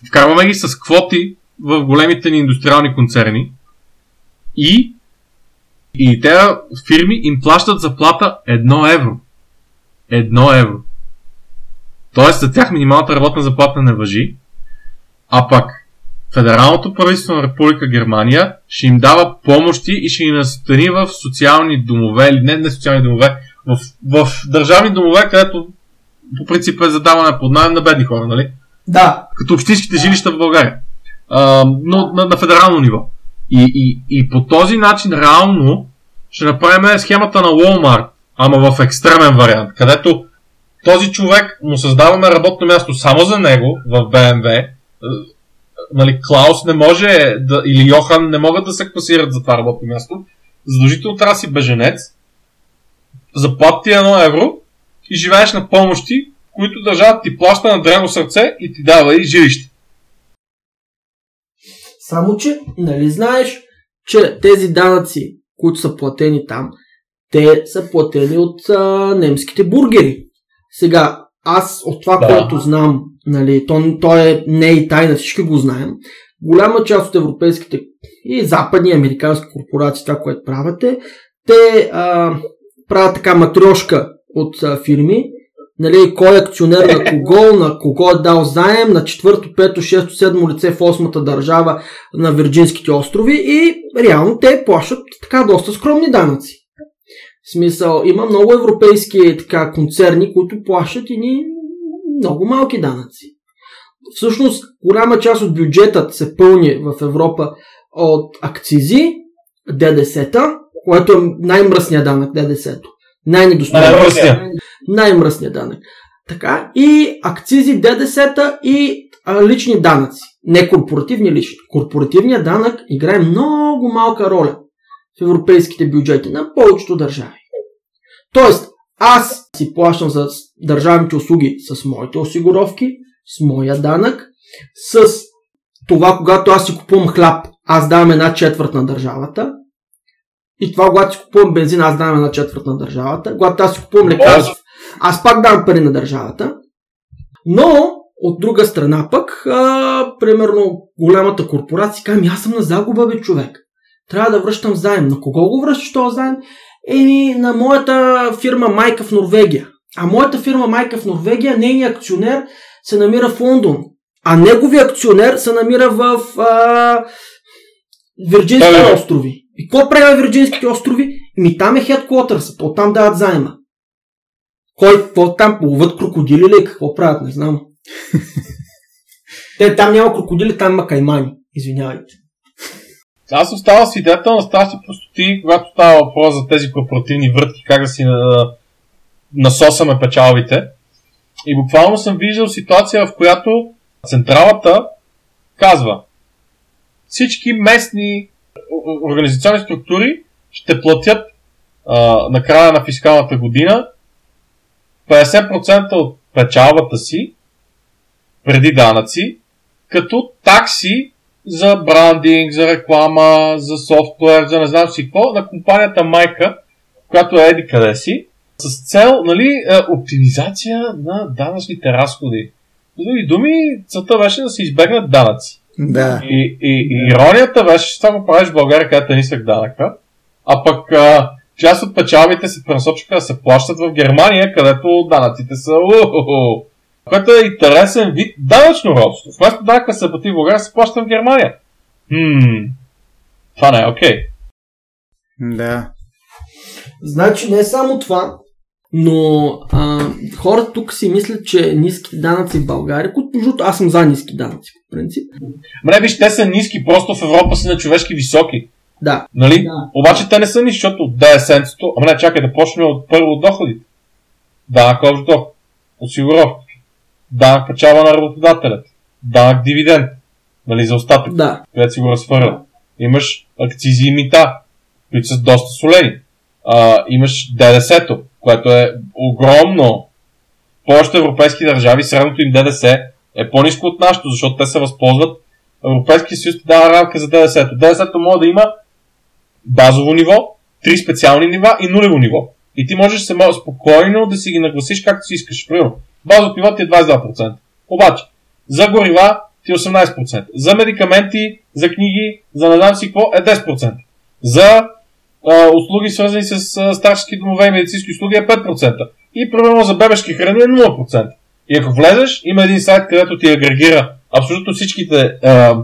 вкарваме ги с квоти в големите ни индустриални концерни и и тези фирми им плащат заплата 1 евро. 1 евро. Тоест за тях минималната работна заплата не въжи, а пък Федералното правителство на Република Германия ще им дава помощи и ще ги настани в социални домове, или не, не социални домове, в, в държавни домове, където по принцип е задаване под найем на бедни хора, нали? Да. Като общинските жилища в България. А, но на, на федерално ниво. И, и, и по този начин реално ще направим схемата на Walmart, ама в екстремен вариант, където този човек му създаваме работно място само за него в BMW. Е, Нали, Клаус не може да, или Йохан не могат да се класират за това работно място. Задължително трябва да си беженец, заплат ти едно евро и живееш на помощи, които държавата ти плаща на драго сърце и ти дава и жилище. Само, че, нали знаеш, че тези данъци, които са платени там, те са платени от а, немските бургери. Сега, аз от това, Да. което знам, нали, то, то е не и тайна, всички го знаем, голяма част от европейските и западни, американски корпорации, това, което правите, те а, правят така матрешка от а, фирми, нали, кой е акционер на кого, на кого е дал заем, на четвърто, пето, шесто, седмо лице в осмата държава на Вирджинските острови и реално те плащат така доста скромни данъци. В смисъл, има много европейски така, концерни, които плащат и ни много малки данъци. Всъщност, голяма част от бюджетът се пълни в Европа от акцизи, ДДС-та, което е най-мръсният данък ДДС-то. Най-недостойно. Най-мръсният. Най-мръсният данък. Така, и акцизи, ДДС-та и а, лични данъци. Не корпоративни лични. Корпоративният данък играе много малка роля в европейските бюджети на повечето държави. Тоест, аз си плащам за държавните услуги с моите осигуровки, с моя данък, с това, когато аз си купувам хляб, аз давам една четвърт на държавата. И това, когато си купувам бензин, аз давам една четвърт на държавата. Когато аз си купувам лекарство, аз пак давам пари на държавата. Но, от друга страна пък, а, примерно, голямата корпорация казва, «Ами, аз съм на загуба, бе, човек. Трябва да връщам заем. На кого го връщаш този заем? Еми, на моята фирма Майка в Норвегия. А моята фирма Майка в Норвегия, нейният акционер се намира в Лондон. А неговият акционер се намира в а, Вирджинските острови. И какво прави Вирджинските острови? Ми там е headquarters, то там дават заема. Кой, какво там, ловат крокодили ли, какво правят, не знам. Те, там няма крокодили, там има каймани. Извинявайте. Аз съм ставал свидетел на страшни простоти, когато става въпрос за тези корпоративни въртки, как да си на, насосаме печалбите. И буквално съм виждал ситуация, в която централата казва всички местни организационни структури ще платят а, на края на фискалната година 50% от печалбата си преди данъци, като такси за брандинг, за реклама, за софтуер, за не знам си какво, на компанията майка, която е еди къде си, с цел нали, е, оптимизация на данъчните разходи. С други думи, целта беше да се избегнат данъци. Да. И, и, и иронията беше, че това го правиш в България, където е нисък данъка, а пък а, част от печалбите се пренасочиха да се плащат в Германия, където данъците са у което е интересен вид данъчно родство. Вместо данъка се плати в България, се плаща в Германия. Хм, това не е окей. Okay. Да. Значи не е само това, но а, хората тук си мислят, че ниски данъци в България, които между аз съм за ниски данъци, по принцип. Мре, виж, те са ниски, просто в Европа са на човешки високи. Да. Нали? Да. Обаче те не са ниски, защото ДСН-то... Ама не, чакай да почнем от първо от доходите. Данък общ доход. Осигуровки. Данък печава на работодателят. Данък дивиденд. Нали, за остатък. Да. Където си го разфърля. Имаш акцизи и мита, които са доста солени. А, имаш ДДС-то, което е огромно. Повечето европейски държави, средното им ДДС е по-низко от нашето, защото те се възползват. Европейския съюз ти дава рамка за ДДС-то. ДДС-то може да има базово ниво, три специални нива и нулево ниво. И ти можеш само спокойно да си ги нагласиш както си искаш. Примерно, базово пиво ти е 22%. Обаче, за горива ти е 18%. За медикаменти, за книги, за не знам си какво е 10%. За услуги свързани с а, старчески домове и медицински услуги е 5%. И примерно за бебешки храни е 0%. И ако влезеш, има един сайт, където ти агрегира абсолютно всичките а,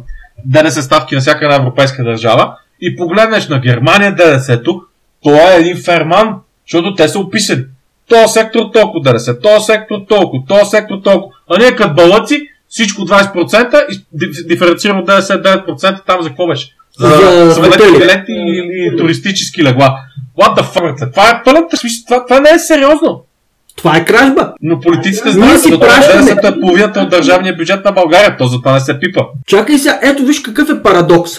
ДДС ставки на всяка една европейска държава и погледнеш на Германия ДДС-то, това е един ферман, защото те са описани. То сектор толкова ДДС, то сектор толкова, то сектор толкова. А ние като балъци, всичко 20% и диференцирано ДДС 9% там за какво беше? За самолетни билети или туристически легла. What the fuck? Това е пълната това, това не е сериозно. Това е кражба. Но политиците знаят, че пращаме. е половината от държавния бюджет на България, то затова не се пипа. Чакай сега, ето виж какъв е парадокс.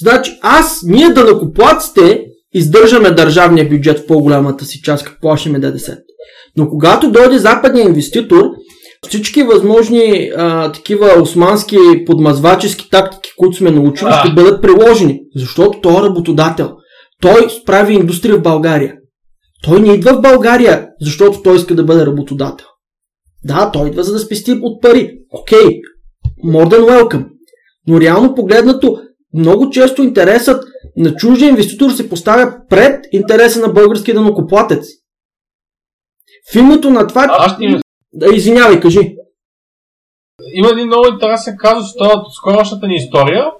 Значи аз, ние да накоплаците издържаме държавния бюджет в по-голямата си част, като плащаме ДДС. Но когато дойде западния инвеститор, всички възможни а, такива османски подмазвачески тактики, които сме научили, А. ще бъдат приложени. Защото той е работодател. Той прави индустрия в България. Той не идва в България, защото той иска да бъде работодател. Да, той идва за да спести от пари. Окей, okay. more than welcome. Но реално погледнато, много често интересът на чуждия инвеститор се поставя пред интереса на българския данокоплатец. В името на това... Аз ще им- Да, извинявай, кажи. Има един много интересен казус, от скорошната ни история,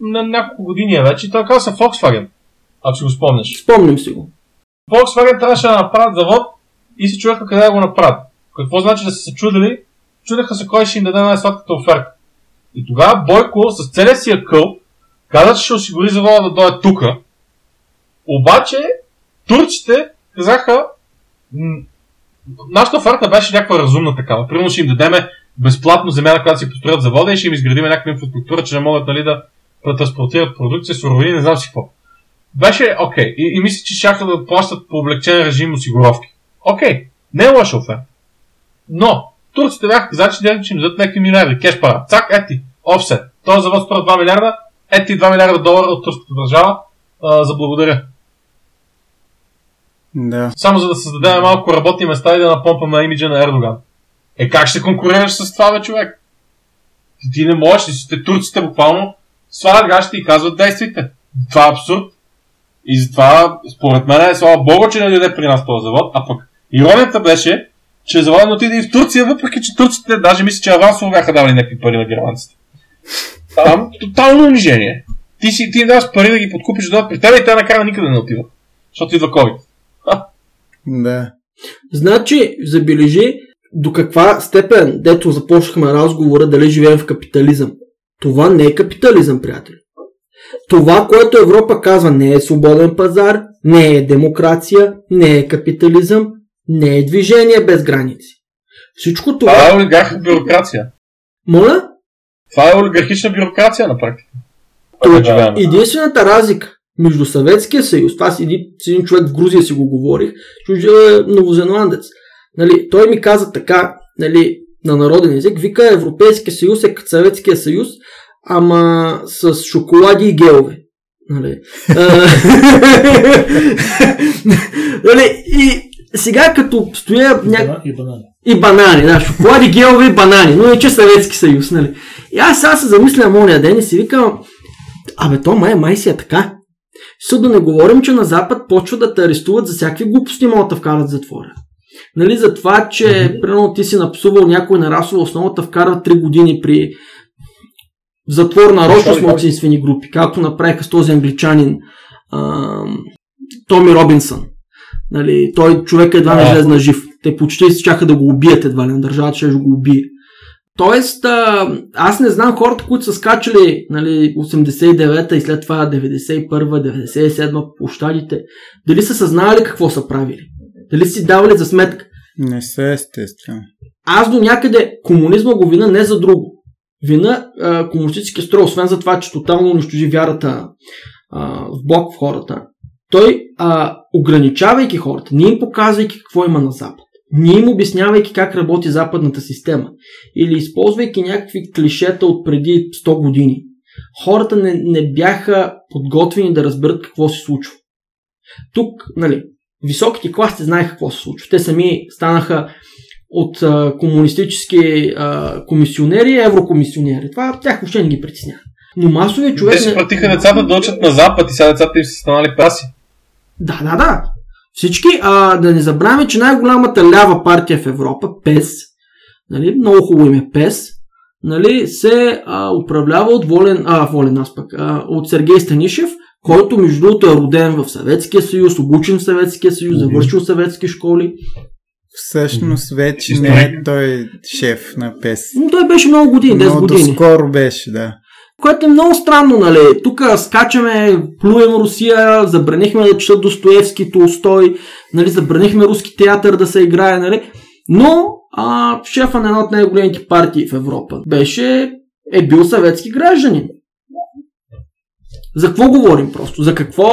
на няколко години е вече, той казва се Volkswagen, ако си го спомняш. Спомням си го. Volkswagen трябваше да направят завод и се чудеха къде да го направят. Какво значи да са се чудили? Чудеха се кой ще им даде най-сладката оферта. И тогава Бойко с целия си акъл каза, че ще осигури завода да дойде тука. Обаче турците казаха, нашата оферта беше някаква разумна такава. Примерно ще им дадеме безплатно земя, на която си построят завода и ще им изградим някаква инфраструктура, че не могат нали, да транспортират продукция, суровини, не знам си какво. Беше окей. Okay. И, и мисля, че ще да плащат по облегчен режим осигуровки. Окей. Okay. Не е лоша оферта. Но, турците бяха казали, че ще им дадат някакви милиарди. Кеш пара. Цак, ети. Офсет. Този завод струва 2 милиарда. Ети 2 милиарда долара от турската държава. А, за благодаря. Да. Само за да създадем малко работни места и да напомпаме имиджа на Ердоган. Е как ще конкурираш с това, бе, човек? Ти, ти не можеш, те турците буквално свалят гащите и казват действайте. Това е абсурд. И затова, според мен, е слава Богу, че не дойде при нас този завод, а пък иронията беше, че заводът отиде и в Турция, въпреки че турците даже мисля, че авансово бяха дали някакви пари на германците. Там тотално унижение. Ти си ти им даваш пари да ги подкупиш да при теб и те накрая никъде не отиват. защото идва COVID. Да. Значи, забележи до каква степен, дето започнахме разговора, дали живеем в капитализъм. Това не е капитализъм, приятели. Това, което Европа казва, не е свободен пазар, не е демокрация, не е капитализъм, не е движение без граници. Всичко това... Това е олигархична бюрокрация. Моля? Това е олигархична бюрокрация на практика. Това, единствената разлика между Съветския съюз, това с един, с един човек в Грузия си го говорих, чуждия е новозеландец. Нали, той ми каза така, нали, на народен език, вика Европейския съюз е като Съветския съюз, ама с шоколади и гелове. Нали. Нали, и сега като стоя ня... И банани. и банани, да, шоколади, гелове и банани, но и че Съветски съюз, нали. И аз сега се замислям ония ден и си викам, абе то май, май си е така. Също да не говорим, че на Запад почват да те арестуват за всякакви глупости, могат да вкарат в затвора. Нали, за това, че mm-hmm. примерно ти си напсувал някой на расова основа, те вкарват 3 години при затвор на рочно с младсинствени групи, както направиха с този англичанин а, Томи Робинсън. Нали, той човек едва не излезна жив. Те почти чаха да го убият едва ли, на държавата ще го убие. Тоест, а, аз не знам хората, които са скачали нали, 89-та и след това 91-та, 97-та по площадите, дали са съзнавали какво са правили. Дали си давали за сметка. Не са естествено. Аз до някъде комунизма го вина не за друго. Вина а, комунистическия строй, освен за това, че тотално унищожи вярата а, в Бог в хората. Той, а, ограничавайки хората, не им показвайки какво има на Запад, не им обяснявайки как работи западната система, или използвайки някакви клишета от преди 100 години, хората не, не бяха подготвени да разберат какво се случва. Тук, нали, високите класи знаеха какво се случва. Те сами станаха от а, комунистически а, комисионери, еврокомисионери. Това тях въобще не ги притеснява. Но масовият човек... Те си не- пратиха децата да учат на Запад и сега децата им са станали праси. Да, да, да. Всички, а, да не забравяме, че най-голямата лява партия в Европа, ПЕС, нали, много хубаво име ПЕС, нали, се а, управлява от Волен, а, Волен аз пък, а, от Сергей Станишев, който между другото е роден в Съветския съюз, обучен в Съветския съюз, завършил съветски школи. Всъщност вече не е той шеф на ПЕС. Но той беше много години, 10 Но години. доскоро беше, да. Което е много странно, нали? Тук скачаме, плюем Русия, забранихме да четат Достоевски, Толстой, нали? забранихме руски театър да се играе, нали? Но а, шефа на една от най-големите партии в Европа беше, е бил съветски гражданин. За какво говорим просто? За какво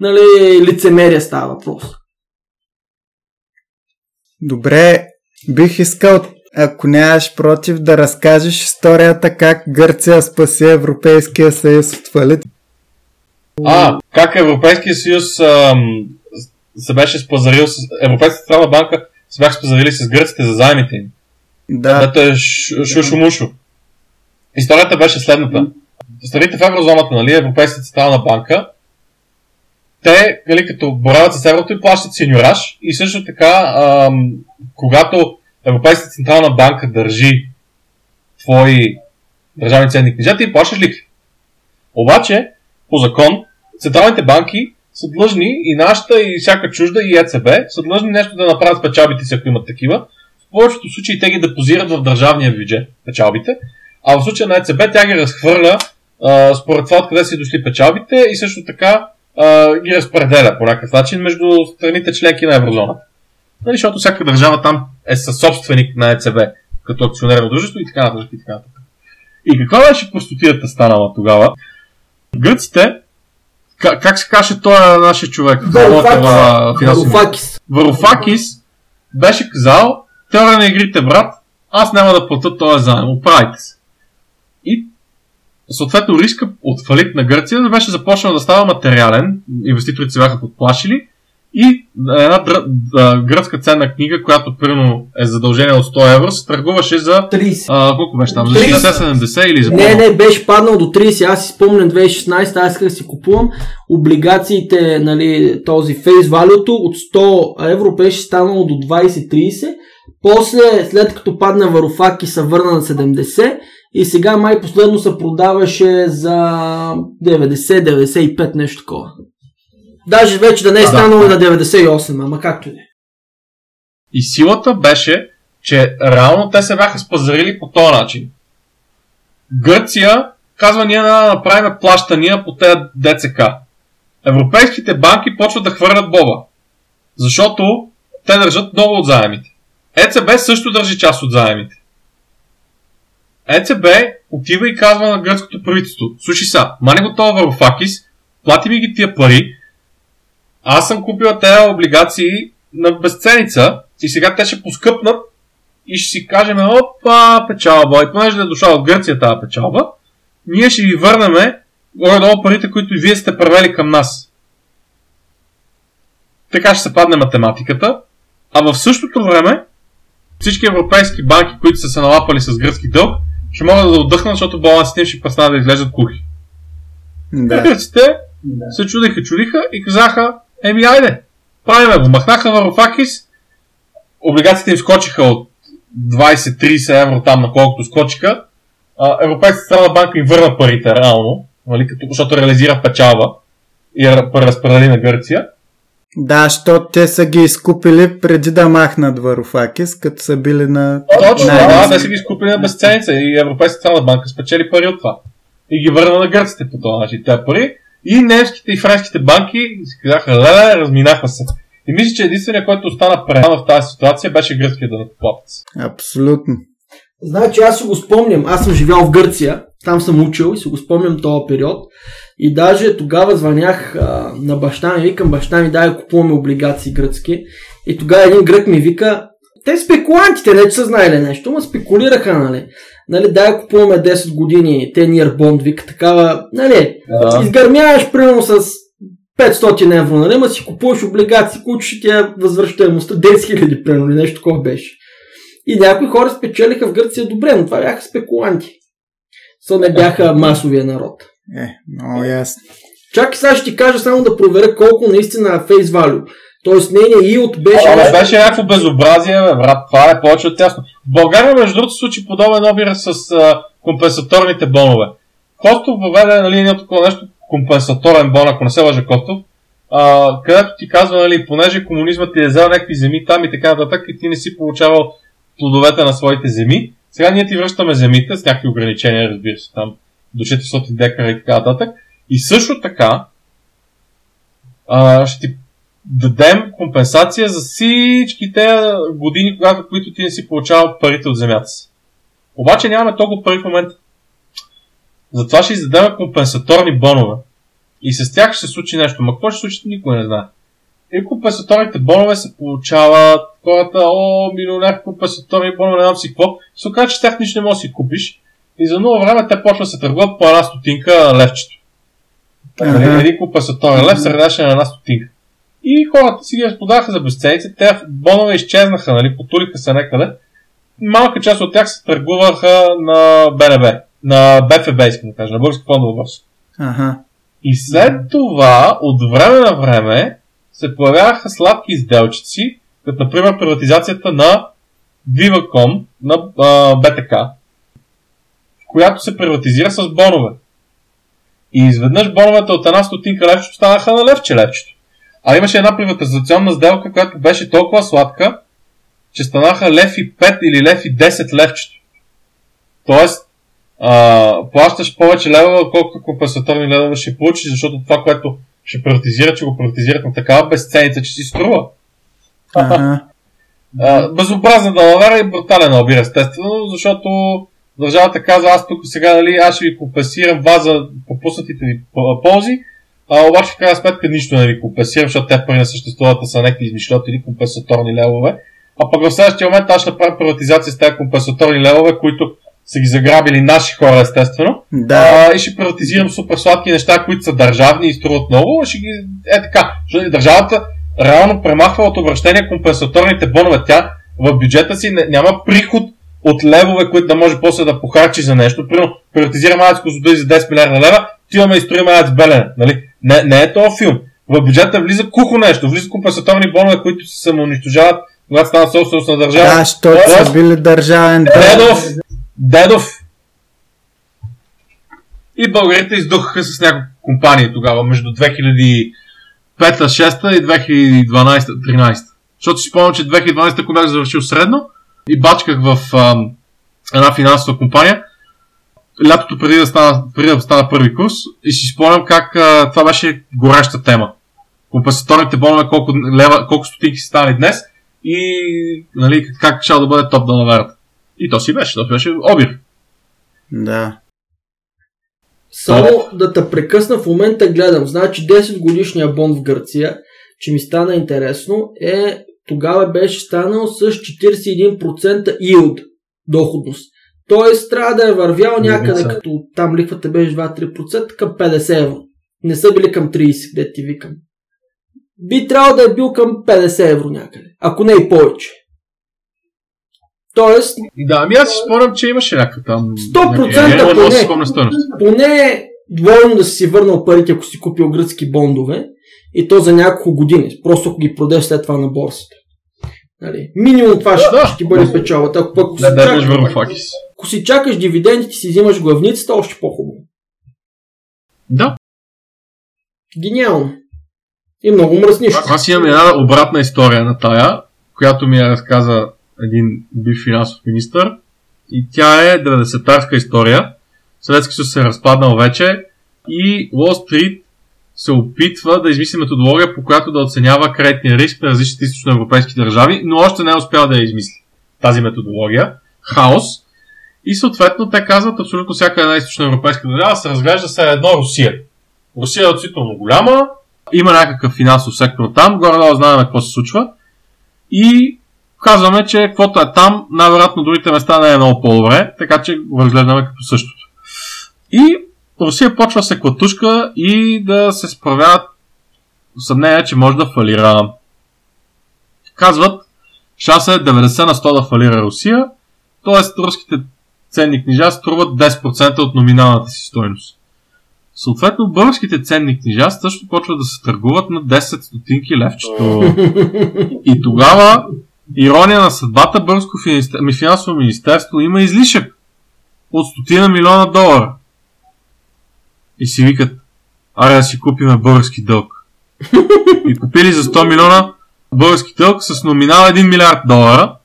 нали, лицемерие става въпрос? Добре, бих искал, ако нямаш против, да разкажеш историята как Гърция спаси Европейския съюз от фалит. А, как Европейския съюз ам, се беше спазарил с... Европейската централна банка се бяха спазарили с гръците за заемите им. Да, Което е шушо-мушо. Историята беше следната. Страните в еврозоната, нали, Европейската централна банка, те, нали, като борават с еврото и плащат сеньораж и също така, ам, когато Европейската централна банка държи твои държавни ценни книжа, ти плащаш лихви. Обаче, по закон, централните банки са длъжни и нашата, и всяка чужда, и ЕЦБ са длъжни нещо да направят с печалбите си, ако имат такива. В повечето случаи те ги депозират в държавния бюджет, печалбите, а в случая на ЕЦБ тя ги разхвърля а, според това откъде са дошли печалбите и също така а, ги разпределя по някакъв начин между страните членки на еврозоната. Нали, защото всяка държава там е със собственик на ЕЦБ, като акционерно дружество и така нататък. И, така нататък. и каква беше простотията станала тогава? Гръците, как, как се каже този нашия човек? Варуфакис. Варуфакис беше казал, теория на игрите, брат, аз няма да плата този заем, оправите се. И съответно риска от фалит на Гърция беше започнал да става материален, инвеститорите се бяха подплашили и една др- а, гръцка ценна книга, която примерно е задължение от 100 евро, се търгуваше за 30. а, колко беше там? За 30. 60-70 или за Не, не, беше паднал до 30. Аз си спомням 2016, аз исках да си купувам облигациите, нали, този face value от 100 евро беше станало до 20-30. После, след като падна Варуфаки, се върна на 70 и сега май последно се продаваше за 90-95 нещо такова. Даже вече да не е да. станало и на 98, ама както и да е. И силата беше, че реално те се бяха спазарили по този начин. Гърция казва ние да направим плащания по тези ДЦК. Европейските банки почват да хвърлят боба. Защото те държат много от заемите. ЕЦБ също държи част от заемите. ЕЦБ отива и казва на гръцкото правителство, слушай са, мани го това Варофакис, плати ми ги тия пари, аз съм купила тези облигации на безценица и сега те ще поскъпнат и ще си кажем, опа, печалба. И понеже да е дошла от Гърция тази печалба, ние ще ви върнем горе-долу парите, които вие сте превели към нас. Така ще се падне математиката, а в същото време всички европейски банки, които са се налапали с гръцки дълг, ще могат да отдъхнат, защото балансите им ще престанат да изглеждат кухи. Да. Гръците се чудиха, чудиха и казаха, еми айде, правиме го. Махнаха Варофакис, облигациите им скочиха от 20-30 евро там, на колкото скочиха. Европейската централна банка им върна парите реално, нали, като, защото реализира печалба и я преразпредели на Гърция. Да, защото те са ги изкупили преди да махнат Варофакис, като са били на... Точно, най- да, те са ги изкупили на безценица и Европейската централна банка спечели пари от това. И ги върна на гърците по този начин. Те пари и немските и френските банки си казаха, леле, разминаха се. И мисля, че единственият, който остана предан в тази ситуация, беше гръцкият данъкоплатец. Абсолютно. Значи аз си го спомням, аз съм живял в Гърция, там съм учил и си го спомням този период. И даже тогава звънях а, на баща ми, викам баща ми, дай купуваме облигации гръцки. И тогава един грък ми вика, те спекулантите, не че са знаели нещо, ма спекулираха, нали. Нали, дай купуваме 10 години, 10 year bond, вика такава, нали, Да. изгърмяваш примерно с 500 евро, нали, ма си купуваш облигации, които ще ти я възвръщаемостта 10 000 примерно, или нещо такова беше. И някои хора спечелиха в Гърция добре, но това бяха спекуланти. Са не бяха масовия народ. Е, много ясно. Чакай сега ще ти кажа само да проверя колко наистина е face value. Тоест нейният yield беше... Нещо- беше някакво безобразие, бе, брат. Това е повече от ясно. В България, между другото, случи подобен обир с а, компенсаторните бонове. Костов въведе нали, едно такова нещо, компенсаторен бон, ако не се лъжа Костов, а, където ти казва, нали, понеже комунизмът ти е взел някакви земи там и така нататък, и ти не си получавал плодовете на своите земи, сега ние ти връщаме земите с някакви ограничения, разбира се, там до 400 декара и така нататък. И също така, а, ще ти дадем компенсация за всички тези години, когато, които ти не си получавал парите от земята си. Обаче нямаме толкова пари в момента. Затова ще издадем компенсаторни бонове. И с тях ще се случи нещо. Ма какво ще случи, никой не знае. И компенсаторните бонове се получават, хората, о, милионер компенсаторни бонове, не знам си какво. Се оказа, че с тях нищо не можеш да си купиш. И за много време те почват да се търгуват по една стотинка левчето. Ага. Нали, един компенсаторен лев се редеше на една стотинка. И хората си ги разпродаха за безценица. Те бонове изчезнаха, нали, потулиха се някъде. Малка част от тях се търгуваха на БНБ, на БФБ, искам да кажа, на Българска фондова борса. Ага. И след това, от време на време, се появяваха сладки изделчици, като например приватизацията на Viva.com, на а, БТК, която се приватизира с бонове. И изведнъж боновете от една стотинка левчето станаха на левче левчето. А имаше една приватизационна сделка, която беше толкова сладка, че станаха лев и 5 или лев и 10 левчето. Тоест, а, плащаш повече левове, отколкото компенсаторни левове ще получиш, защото това, което ще приватизира, че го приватизират на такава безценица, че си струва. Ага. А, безобразна далавера и брутален обир, естествено, защото държавата казва, аз тук сега, нали, аз ще ви компенсирам вас за пропуснатите ви ползи, а обаче в крайна сметка нищо не ви компенсирам, защото те пари не съществуват, а са някакви измишлетини компенсаторни левове. А пък в следващия момент аз ще направя приватизация с тези компенсаторни левове, които са ги заграбили наши хора, естествено. Да. А, и ще приватизирам супер сладки неща, които са държавни и струват много. Ще ги... Е така. Защото държавата реално премахва от обращение компенсаторните бонове. Тя в бюджета си няма приход от левове, които да може после да похарчи за нещо. Примерно, приватизирам АЕЦ Козлодуй за 10 милиарда лева, отиваме и строим АЕЦ Белене. Нали? Не, не е този филм. В бюджета влиза кухо нещо, влизат компенсаторни бонове, които се самоунищожават, когато станат собственост на държава. Да, Тоест, са били държавен. Дедов! Дедов! И българите издухаха с няколко компании тогава, между 2000 5 6 и 2012-13. Защото си спомням, че 2012 ако бях завършил средно и бачках в а, една финансова компания, лятото преди да стана, преди да стана първи курс и си спомням как а, това беше гореща тема. Компенсаторните бонове, колко, лева, колко стотинки си стане днес и нали, как ще да бъде топ да наверата. И то си беше, то си беше обир. Да. Само да те прекъсна, в момента гледам. Значи 10 годишния бонд в Гърция, че ми стана интересно, е тогава беше станал с 41% yield доходност. Тоест трябва да е вървял някъде, Левица. като там лихвата беше 2-3% към 50 евро. Не са били към 30, де ти викам. Би трябвало да е бил към 50 евро някъде, ако не и повече. Тоест, Да, ами аз си спомням, че имаше някакъв там... 100% Не, не, не, мога да си поне. поне е двойно да си върнал парите, ако си купил гръцки бондове, и то за няколко години, просто ако ги продеш след това на борсата. Нали? Минимум това ще, Да. ще ти бъде печалбата. Ако, пък, Да, да, чакаш, беше Варфакис. Ако си чакаш дивидендите, си взимаш главницата, още по-хубаво. Да, Гениално. И много мръснищо. аз имам една обратна история на тая, която ми я разказа един бив финансов министр. И тя е 90-тарска история. Съветски съюз се е разпаднал вече и Уолл Стрит се опитва да измисли методология, по която да оценява кредитния риск на различните източноевропейски държави, но още не е успял да я измисли тази методология. Хаос. И съответно те казват абсолютно всяка една източноевропейска държава се разглежда се едно Русия. Русия е относително голяма, има някакъв финансов сектор там, горе-долу знаем какво се случва и казваме, че каквото е там, най-вероятно другите места не е много по-добре, така че го разглеждаме като същото. И Русия почва се клатушка и да се справят съмнение, че може да фалира. Казват, шанса е 90 на 100 да фалира Русия, т.е. руските ценни книжа струват 10% от номиналната си стойност. Съответно, българските ценни книжа също почват да се търгуват на 10 стотинки левчето. И тогава, ирония на съдбата, Българско финанс- ми финансово министерство има излишък от стотина милиона долара. И си викат, аре да си купиме български дълг. И купили за 100 милиона български дълг с номинал 1 милиард долара.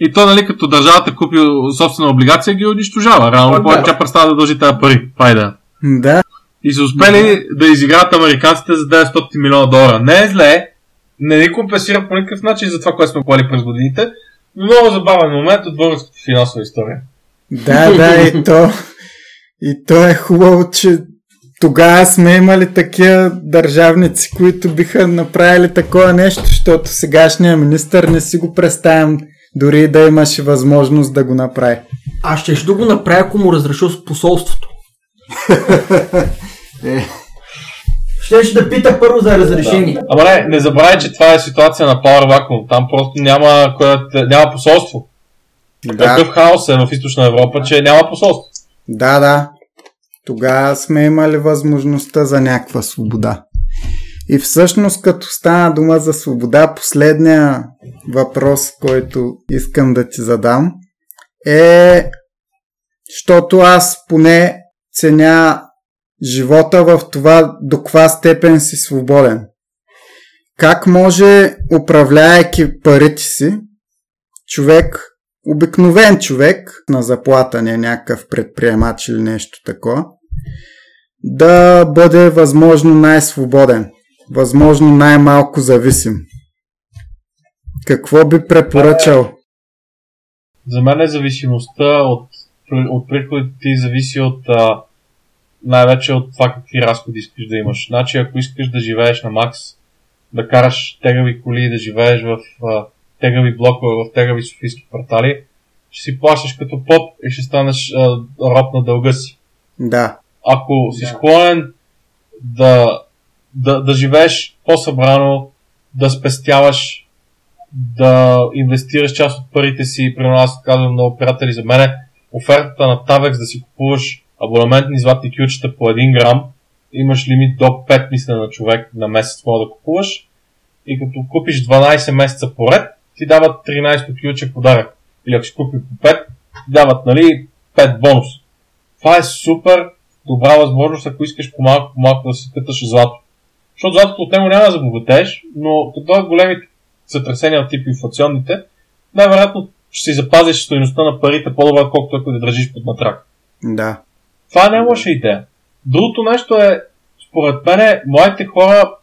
И то, нали, като държавата купи собствена облигация, ги унищожава. Повече да. тя престава да дължи тази пари. Това е. Да, И са успели да изиграят американците за 900 милиона долара. Не е зле, не ни компенсира по никакъв начин за това, което сме поели през годините, но много забавен момент от българската финансова история. да, да, и то, и то е хубаво, че тогава сме имали такива държавници, които биха направили такова нещо, защото сегашния министър не си го представям дори и да имаше възможност да го направи. Аз ще да го направя, ако му разреша с посолството. Е. Ще да пита първо за разрешение. Ама не, не забравяй, че това е ситуация на Power Vacuum. Там просто няма, кое, няма посолство. Да, Такъв хаос е в източна Европа, че няма посолство. да, да. Тогава сме имали възможността за някаква свобода. И всъщност, като стана дума за свобода, последния въпрос, който искам да ти задам е, защото аз поне ценя живота в това до каква степен си свободен. Как може, управляйки парите си, човек, обикновен човек на заплата, не някакъв предприемач или нещо такова, да бъде възможно най-свободен, възможно най-малко зависим. Какво би препоръчал? За мен е зависимостта от, от приходите ти зависи от а, най-вече от това какви разходи искаш да имаш. Значи, ако искаш да живееш на макс, да караш тегави коли да живееш в а, тегави блокове, в тегави софийски квартали, ще си плащаш като поп и ще станеш а, роб на дълга си. Да, Ако си склонен да, да, да живееш по-събрано, да спестяваш, да инвестираш част от парите си, при нас казвам много приятели за мене, офертата на Tavex да си купуваш абонаментни златни ключета по 1 грам, имаш лимит до 5 мисля на човек на месец мога да купуваш и като купиш 12 месеца поред, ти дават 13 ключа подарък. Или ако си купи по 5, ти дават нали, 5 бонус. Това е супер добра възможност, ако искаш по-малко, по-малко да си къташ злато. Защото златото от него няма да забогатееш, но като големите сътресения от тип инфлационните, най-вероятно ще си запазиш стоеността на парите по-добре, колкото ако да държиш под матрак. Да. Това не е лоша идея. Другото нещо е, според мен, моите хора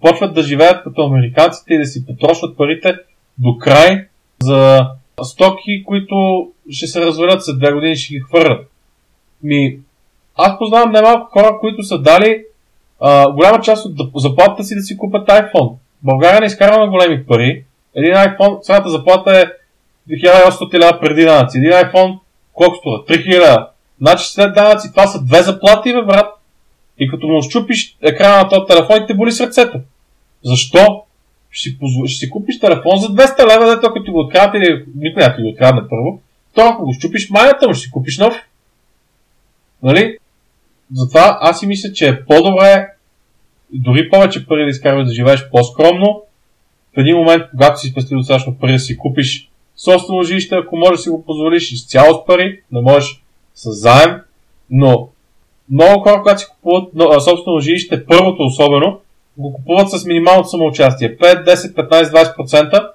почват да живеят като американците и да си потрошват парите до край за стоки, които ще се развалят след две години и ще ги хвърлят. Ми, аз познавам немалко хора, които са дали голяма част от заплатата си да си купят iPhone. България не изкарва на големи пари. Един iPhone, цената заплата е 1800 лева преди данъци. Един iPhone, колко струва? 3000 лева. Значи след данъци това са две заплати, бе, брат. И като му щупиш екрана на този телефон и те боли сърцето. Защо? Ще си, позв... ще си купиш телефон за 200 лева, дето ти го открадат или никой ти го открадне първо. Второ, ако го щупиш майната му, ще си купиш нов. Нали? Затова аз си мисля, че е по-добре дори повече пари да изкарваш да живееш по-скромно. В един момент, когато си спести достатъчно пари да си купиш собствено жилище, ако можеш да си го позволиш изцяло с пари, не можеш с заем, но много хора, когато си купуват собствено жилище, първото особено, го купуват с минималното самоучастие. 5, 10, 15, 20%.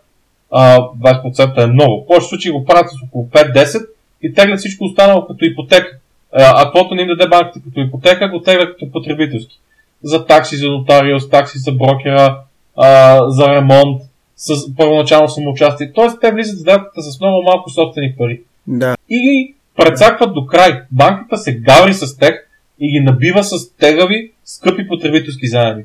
А, 20% е много. В повечето случаи го правят с около 5-10 и теглят всичко останало като ипотека. А каквото не им даде банката като ипотека, го теглят като потребителски. За такси за нотариус, такси за брокера, а, за ремонт, с първоначално самоучастие. Тоест те влизат в сделката с много малко собствени пари. Да. И ги прецакват до край. Банката се гаври с тях и ги набива с тегави, скъпи потребителски заеми.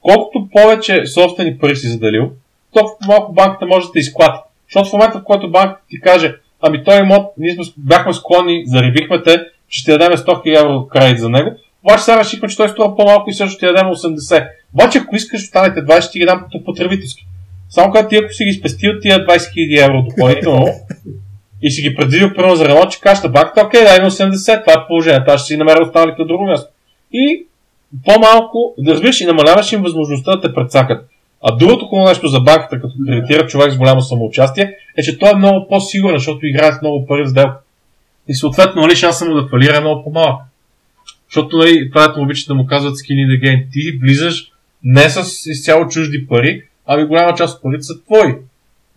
Колкото повече собствени пари си заделил, толкова по-малко банката може да те изклати. Защото в момента, в който банката ти каже, ами той имот, ние сме, бяхме склонни, зарибихме те, че ще дадем 100 000 евро кредит за него, обаче сега решихме, че той струва по-малко и също ще дадем 80. Обаче ако искаш останете 20, ще ги дам като потребителски. Само когато ти ако си ги спестил тия 20 000 евро допълнително и си ги предвидил примерно за ремонт, че кажеш на банката, окей, дай ми 80, това е положението, аз ще си намеря останалите от друго място. И по-малко, да разбираш, и намаляваш им възможността да те прецакат. А другото хубаво нещо за банката, като кредитира човек с голямо самоучастие, е, че той е много по-сигурен, защото играе с много пари в сделка. И съответно, нали, шанса му да фалира е много по-малък. Защото нали, правят му обичат да му казват skin in the game. Ти влизаш не с изцяло чужди пари, ами голяма част от парите са твои.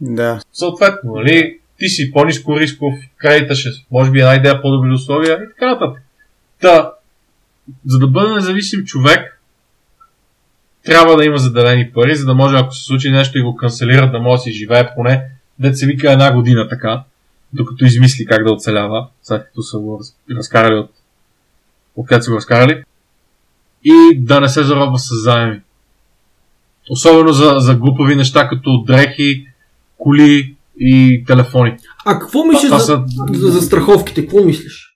Да. Съответно, нали, ти си по-низко рисков, кредита ще, може би една идея по-добри условия и така нататък. Та, за да бъде независим човек, трябва да има заделени пари, за да може, ако се случи нещо и го канцелират, да може да си живее поне, да се вика една година така, докато измисли как да оцелява, след като са го разкарали от откъдето са го разкарали, и да не се заробва с заеми. Особено за, за глупави неща, като дрехи, коли и телефони. А какво мислиш за, са... за, за страховките? Какво мислиш?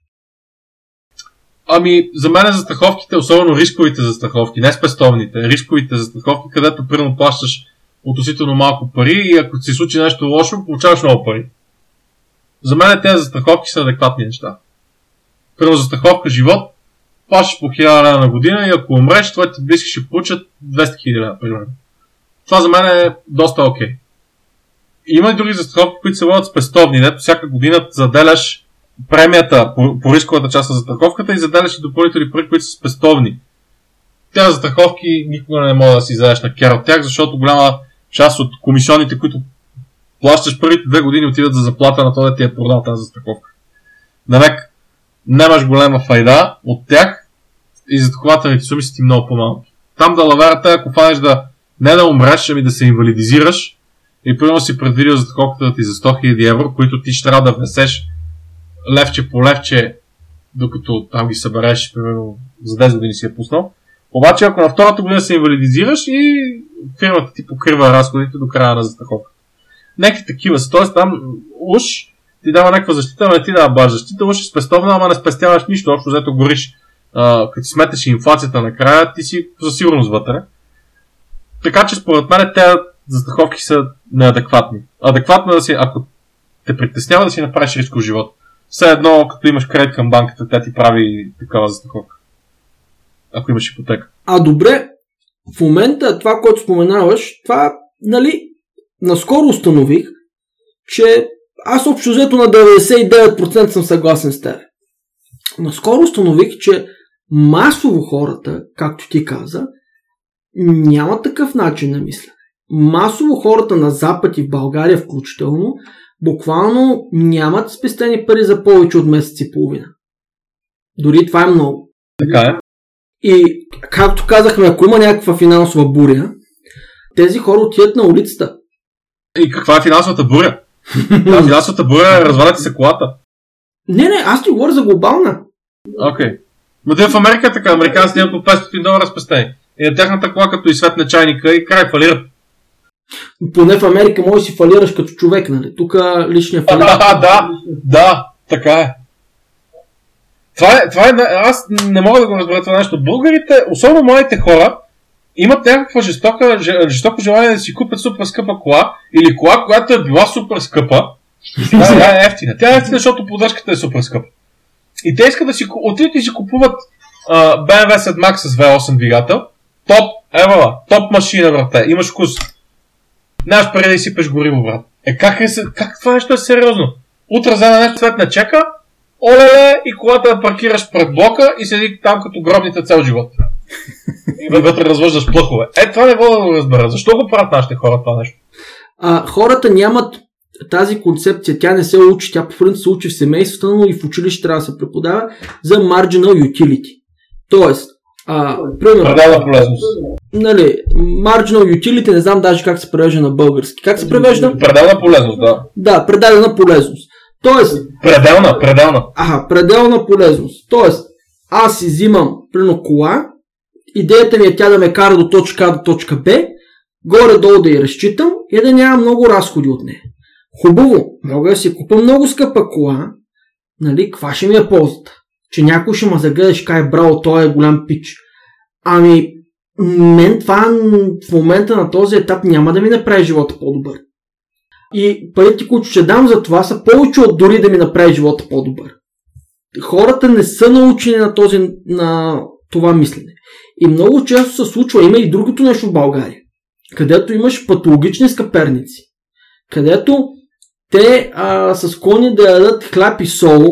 Ами, за мен за страховките, особено рисковите за страховки, не спестовните, рисковите за страховки, където примерно плащаш относително малко пари и ако се случи нещо лошо, получаваш много пари. За мен тези застраховки са адекватни неща. Примерно за страховка живот, плащаш по 1000 лева на година и ако умреш, твоите близки ще получат 200 000 лева, примерно. Това за мен е доста окей. Okay. Има и други застраховки, които се водят спестовни, дето всяка година заделяш премията по, по рисковата част на застраховката и заделяш и допълнителни пари, които са спестовни. Тези застраховки никога не може да си зададеш на кера от тях, защото голяма част от комисионите, които плащаш първите две години, отиват за заплата на този да ти е продал тази застраховка. Намек, нямаш голема файда от тях и застрахователните суми са ти много по-малки. Там да лаверата, ако фанеш да не да умреш, ами да се инвалидизираш и примерно си предвидил застраховката ти за 100 000 евро, които ти ще трябва да внесеш левче по левче, докато там ги събереш, примерно за 10 години си е пуснал. Обаче, ако на втората година се инвалидизираш и фирмата ти покрива разходите до края на застраховка. Некви такива са. Т.е. там уж ти дава някаква защита, но не ти дава баш защита, уж спестовна, ама не спестяваш нищо. Общо взето гориш, а, като сметеш инфлацията накрая, ти си за сигурност вътре. Така че според мен тези застраховки са неадекватни. Адекватно е да си, ако те притеснява да си направиш рисков живот. Все едно, като имаш кредит към банката, тя ти прави такава застраховка. Ако имаш ипотека. А добре, в момента това, което споменаваш, това, нали, наскоро установих, че аз общо взето на 99% съм съгласен с теб. Наскоро установих, че масово хората, както ти каза, няма такъв начин на мислене. Масово хората на Запад и в България включително, буквално нямат спестени пари за повече от месец и половина. Дори това е много. Така е. И, както казахме, ако има някаква финансова буря, тези хора отидат на улицата. И каква е финансовата буря? Да, финансовата буря е разваляте се колата. Не, не, аз ти говоря за глобална. Окей. Okay. Но те в Америка е така, американците имат по 500 долара спестени. И на тяхната кола като и светне чайника и край фалират. Поне в Америка може да си фалираш като човек, нали? Тук личния фалир. А, да, да, така е. Това е, това е, аз не мога да го разбера това нещо. Българите, особено моите хора, имат някаква жестока, жестоко желание да си купят супер скъпа кола или кола, която е била супер скъпа. Тя е ефтина. Тя е ефтина, защото поддръжката е супер скъпа. И те искат да си отидат и си купуват uh, BMW 7 Max с V8 двигател. Топ, евала, топ машина, брате. Имаш вкус. Нямаш пари да изсипеш гориво, брат. Е, как, е, как това нещо е сериозно? Утре за нещо цвет на чека, олеле, и колата да паркираш пред блока и седи там като гробните цел живот. И вътре развъждаш плъхове. Е, това не мога да го разбера. Защо го правят нашите хора това нещо? А, хората нямат тази концепция, тя не се учи, тя по принцип се учи в семейството, но и в училище трябва да се преподава за marginal utility. Тоест, а, примерно, Предава полезност. Нали, marginal utility, не знам даже как се превежда на български. Как се превежда? Предава полезност, да. Да, предадена полезност. Тоест, Пределна, пределна. ага, пределна полезност. Тоест, аз си взимам, примерно, кола, идеята ми е тя да ме кара до точка А до точка Б, горе-долу да я разчитам и да няма много разходи от нея. Хубаво, мога да си купа много скъпа кола, нали, каква ще ми е ползата? Че някой ще ме загледа, ще каже, браво, той е голям пич. Ами, мен това в момента на този етап няма да ми направи живота по-добър. И парите, които ще дам за това, са повече от дори да ми направи живота по-добър. Хората не са научени на, този, на това мислене. И много често се случва, има и другото нещо в България, където имаш патологични скъперници, където те а, са склонни да ядат хляб и сол,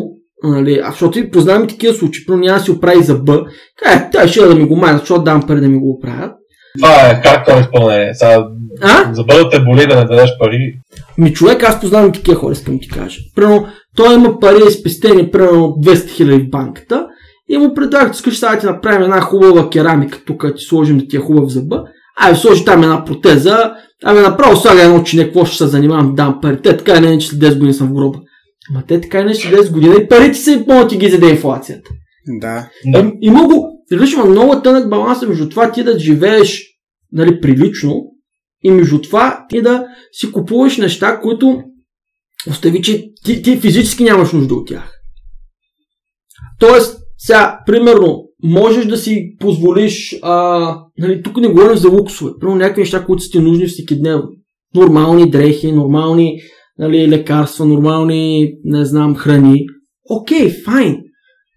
нали, а защото познавам такива случаи, но няма да си оправи за Б, кай, тя ще да ми го майнат, защото дам пари да ми го оправят. Това е хардкор изпълнение. Сега, А? за бъдете боли да не дадеш пари. Ми човек, аз познавам такива хора, искам да ти кажа. Примерно, той има пари спестени, примерно 200 000 в банката и му предлагат, искаш да ти направим една хубава керамика, тук ти сложим да ти е хубав зъба, ай, сложи там една протеза, ами направо сега едно чине, какво ще се занимавам, дам пари. Те така и не, че след 10 години съм в гроба. Ама те така и не, че след 10 години и парите си могат ти ги заде инфлацията. Да. Да. Им- Има го, виж, има много тънък баланс между това ти да живееш нали, прилично и между това ти да си купуваш неща, които остави, че ти, ти физически нямаш нужда от тях. Тоест, сега, примерно, можеш да си позволиш, а, нали, тук не говорим за луксове, примерно някакви неща, които са ти нужни всеки дневно. Нормални дрехи, нормални нали, лекарства, нормални, не знам, храни. Окей, файн.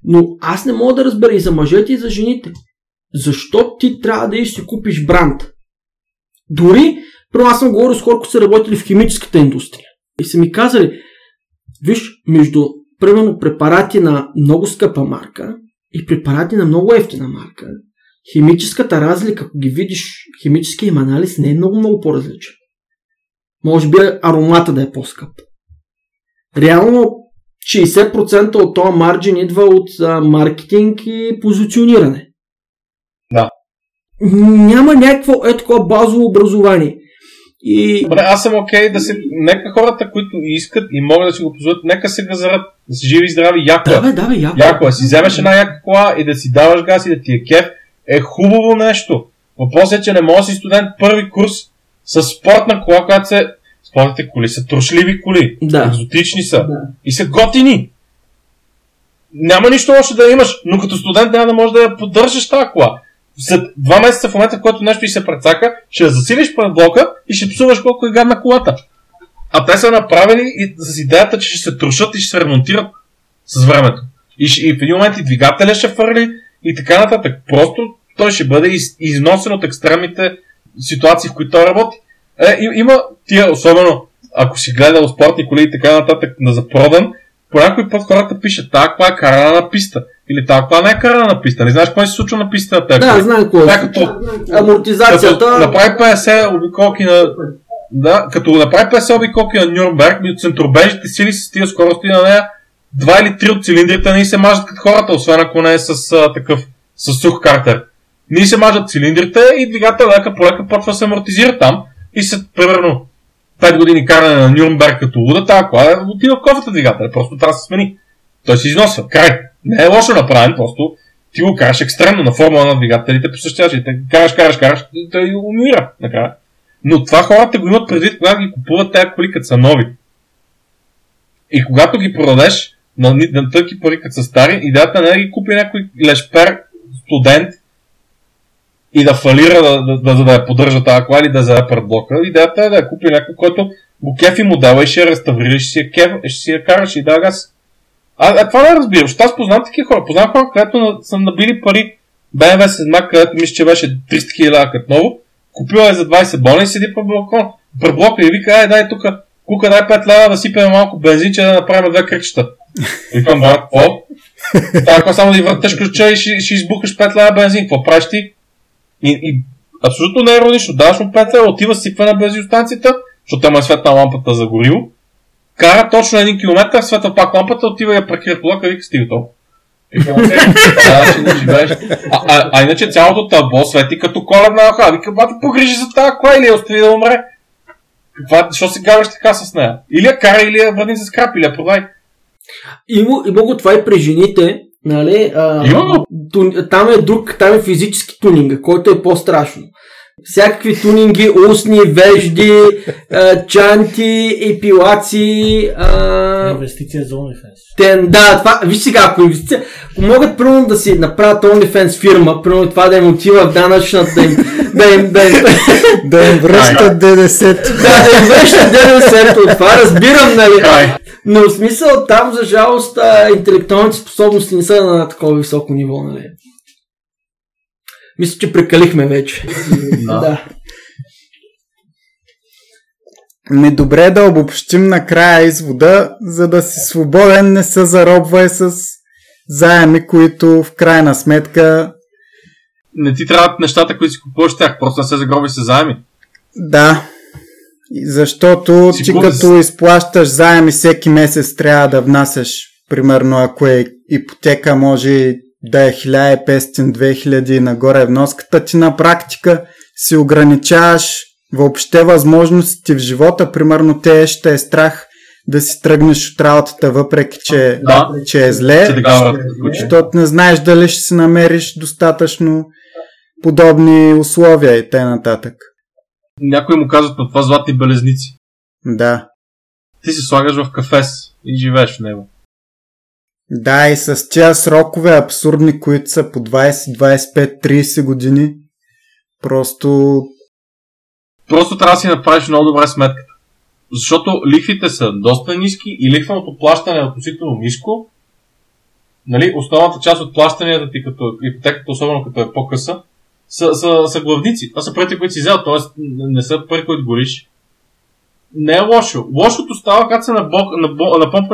Но аз не мога да разбера и за мъжете и за жените. Защо ти трябва да си купиш бранд? Дори, първо аз съм говорил с хора, които са работили в химическата индустрия. И са ми казали, виж, между, примерно, препарати на много скъпа марка и препарати на много ефтина марка, химическата разлика, ако ги видиш, химическия им анализ не е много-много по-различен. Може би аромата да е по-скъп. Реално 60% от този марджин идва от а, маркетинг и позициониране. Да. Няма някакво е такова базово образование. И Добре, аз съм окей да се... Нека хората, които искат и могат да си го позволят, нека се газарат. Да си живи и здрави, яко да, е. бе, да, бе, яко. Яко е. Си вземеш една яка кола и да си даваш газ и да ти е кеф, е хубаво нещо. Въпросът е, че не може да си студент първи курс с спортна кола, която се... Спортните коли са трошливи коли. Да. Екзотични са. Да. И са готини. Няма нищо лошо да имаш, но като студент няма да можеш да я поддържаш тази кола. След два месеца в момента, в който нещо и се прецака, ще засилиш пред блока и ще псуваш колко е гадна колата. А те са направени и с идеята, че ще се трошат и ще се ремонтират с времето. И, ще, и в един момент и двигателя ще фърли и така нататък. Просто той ще бъде из, износен от екстремните ситуации, в които той работи. Е, и, има тия, особено ако си гледал спортни коли и така нататък на запродан, по някой път хората пишат, тази кола е карана на писта. Или тази кола не е карана на писта. Не знаеш какво се случва на пистата. Да, знам какво. Да, като, Амортизацията. като направи 50 обиколки на да, като направи 50 обиколки на Нюрнберг, от центробежните сили с тия скорости на нея, два или три от цилиндрите не се мажат като хората, освен ако не е с а, такъв, с сух картер. Не се мажат цилиндрите и двигател лека по лека почва да се амортизира там и след примерно 5 години каране на Нюрнберг като луда, тази кола отива в кофата двигателя, просто трябва да се смени. Той се износва. Край. Не е лошо направен, просто ти го караш екстремно на формула на двигателите по същия начин. Караш, караш, караш, той умира накрая. Но това хората го имат предвид, когато ги купуват тези коли, като са нови. И когато ги продадеш на, на тъки пари, като са стари, идеята не е да ги купи някой лешпер студент и да фалира, да, да, да, да, да я поддържа тази кола или да заде пред блока. Идеята е да я купи някой, който го кефи модела и ще я реставрира, ще си я, кеф, ще си я караш и да газ. А, а това не разбирам, защото аз познавам такива хора. Познавам хора, където са набили пари BMW седма, където мисля, че беше 300 000 като ново. Купила е за 20 бони и седи по балкон. Пред блока и вика, ай, дай тук, кука, дай 5 лева да сипем малко бензин, че да направим две кръчета. Викам, брат, какво? Така само да върташ ключа и ще, ще избухаш 5 лева бензин. Какво правиш ти? И, и абсолютно не е иронично. Даваш му 5 лева, отива, сипва на бензиностанцията, защото там е светна лампата за гориво. Кара точно един километър, светва пак лампата, отива и я паркира блока и вика, стига толкова. А, а, иначе цялото табло свети като коледна аха. Вика, бати, погрижи за тази кола или я остави да умре. Каква, защо се гаваш така с нея? Или я кара, или я върни за скрап, или я продай. Има, има го това и при жените, нали? А, Има ту, там е друг, там е физически тунинга, който е по-страшно. Всякакви тунинги, устни, вежди, чанти, епилации, а, Инвестиция за OnlyFans. те, да, това, виж сега, ако инвестиция, ако могат примерно да си направят OnlyFans фирма, примерно това да им отива в данъчната, да им, да им, да им, Да им връщат ДДС. да, да им връщат ДДС това, разбирам, нали? Но в смисъл там, за жалост, интелектуалните способности не са на такова високо ниво, нали? Мисля, че прекалихме вече. да. Ми добре да обобщим накрая извода, за да си свободен не се заробвай с заеми, които в крайна сметка Не ти трябват нещата, които си купуваш тях, просто не се загроби с заеми. да. И Защото Си ти с- като изплащаш заеми всеки месец трябва да внасяш, примерно ако е ипотека, може да е 1500-2000 и нагоре вноската ти на практика си ограничаваш въобще възможностите в живота. Примерно те ще е страх да си тръгнеш от работата, въпреки че, Да. че е зле, защото не знаеш дали ще си намериш достатъчно подобни условия и т.н. Някои му казват на това златни белезници. Да. Ти се слагаш в кафес и живееш в него. Да, и с тия срокове абсурдни, които са по 20, 25, 30 години, просто Просто трябва да си направиш много добре сметката. Защото лихвите са доста ниски и лихвеното плащане е относително ниско. Нали, основната част от плащанията ти като ипотеката, особено като е по-къса, са, са, са главници. Това са парите, които си взел, т.е. не са пари, които гориш. Не е лошо. Лошото става, когато се набок,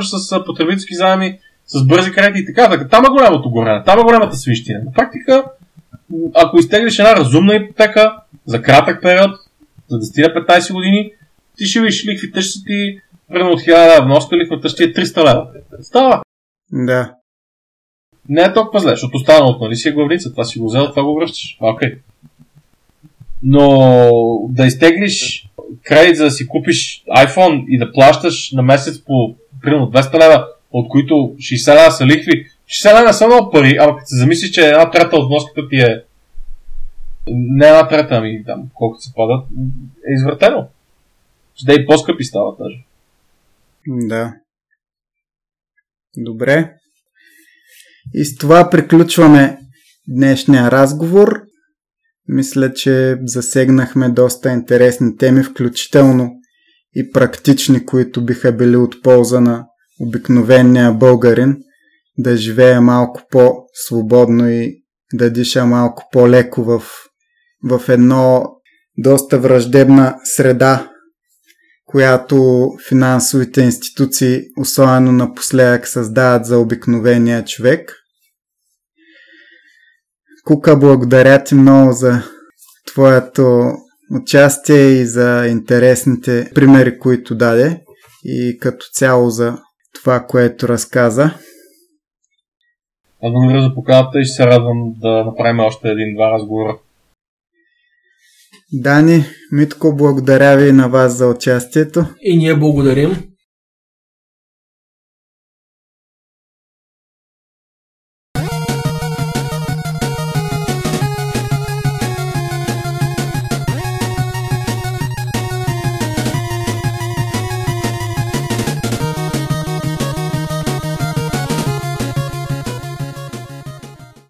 с потребителски заеми, с бързи кредити и така. така. Там е голямото горене, там е голямата свищина. На практика, ако изтеглиш една разумна ипотека за кратък период, за 10-15 години, ти ще видиш лихвите ще ти примерно от 1000 лева вноска, лихвата ще е 300 лева. Става. да. Не е толкова зле, защото останалото, нали си е главница, това си го взел, това го връщаш. Окей. Но да изтеглиш кредит, за да си купиш iPhone и да плащаш на месец по примерно 200 лева, от които 60 лева са лихви. 60 лева не са много пари, ама като се замислиш, че една трета от вноската ти е не една трета, ами там колкото се падат, е извъртено. Ще да и по-скъпи стават даже. Да. Добре. И с това приключваме днешния разговор. Мисля, че засегнахме доста интересни теми, включително и практични, които биха били от полза на обикновения българин да живее малко по-свободно и да диша малко по-леко в, в едно доста враждебна среда, която финансовите институции, особено напоследък, създават за обикновения човек. Кука, благодаря ти много за твоето участие и за интересните примери, които даде и като цяло за това, което разказа. Аз благодаря за поканата и ще се радвам да направим още един-два разговора. Дани, Митко, благодаря ви на вас за участието. И ние благодарим.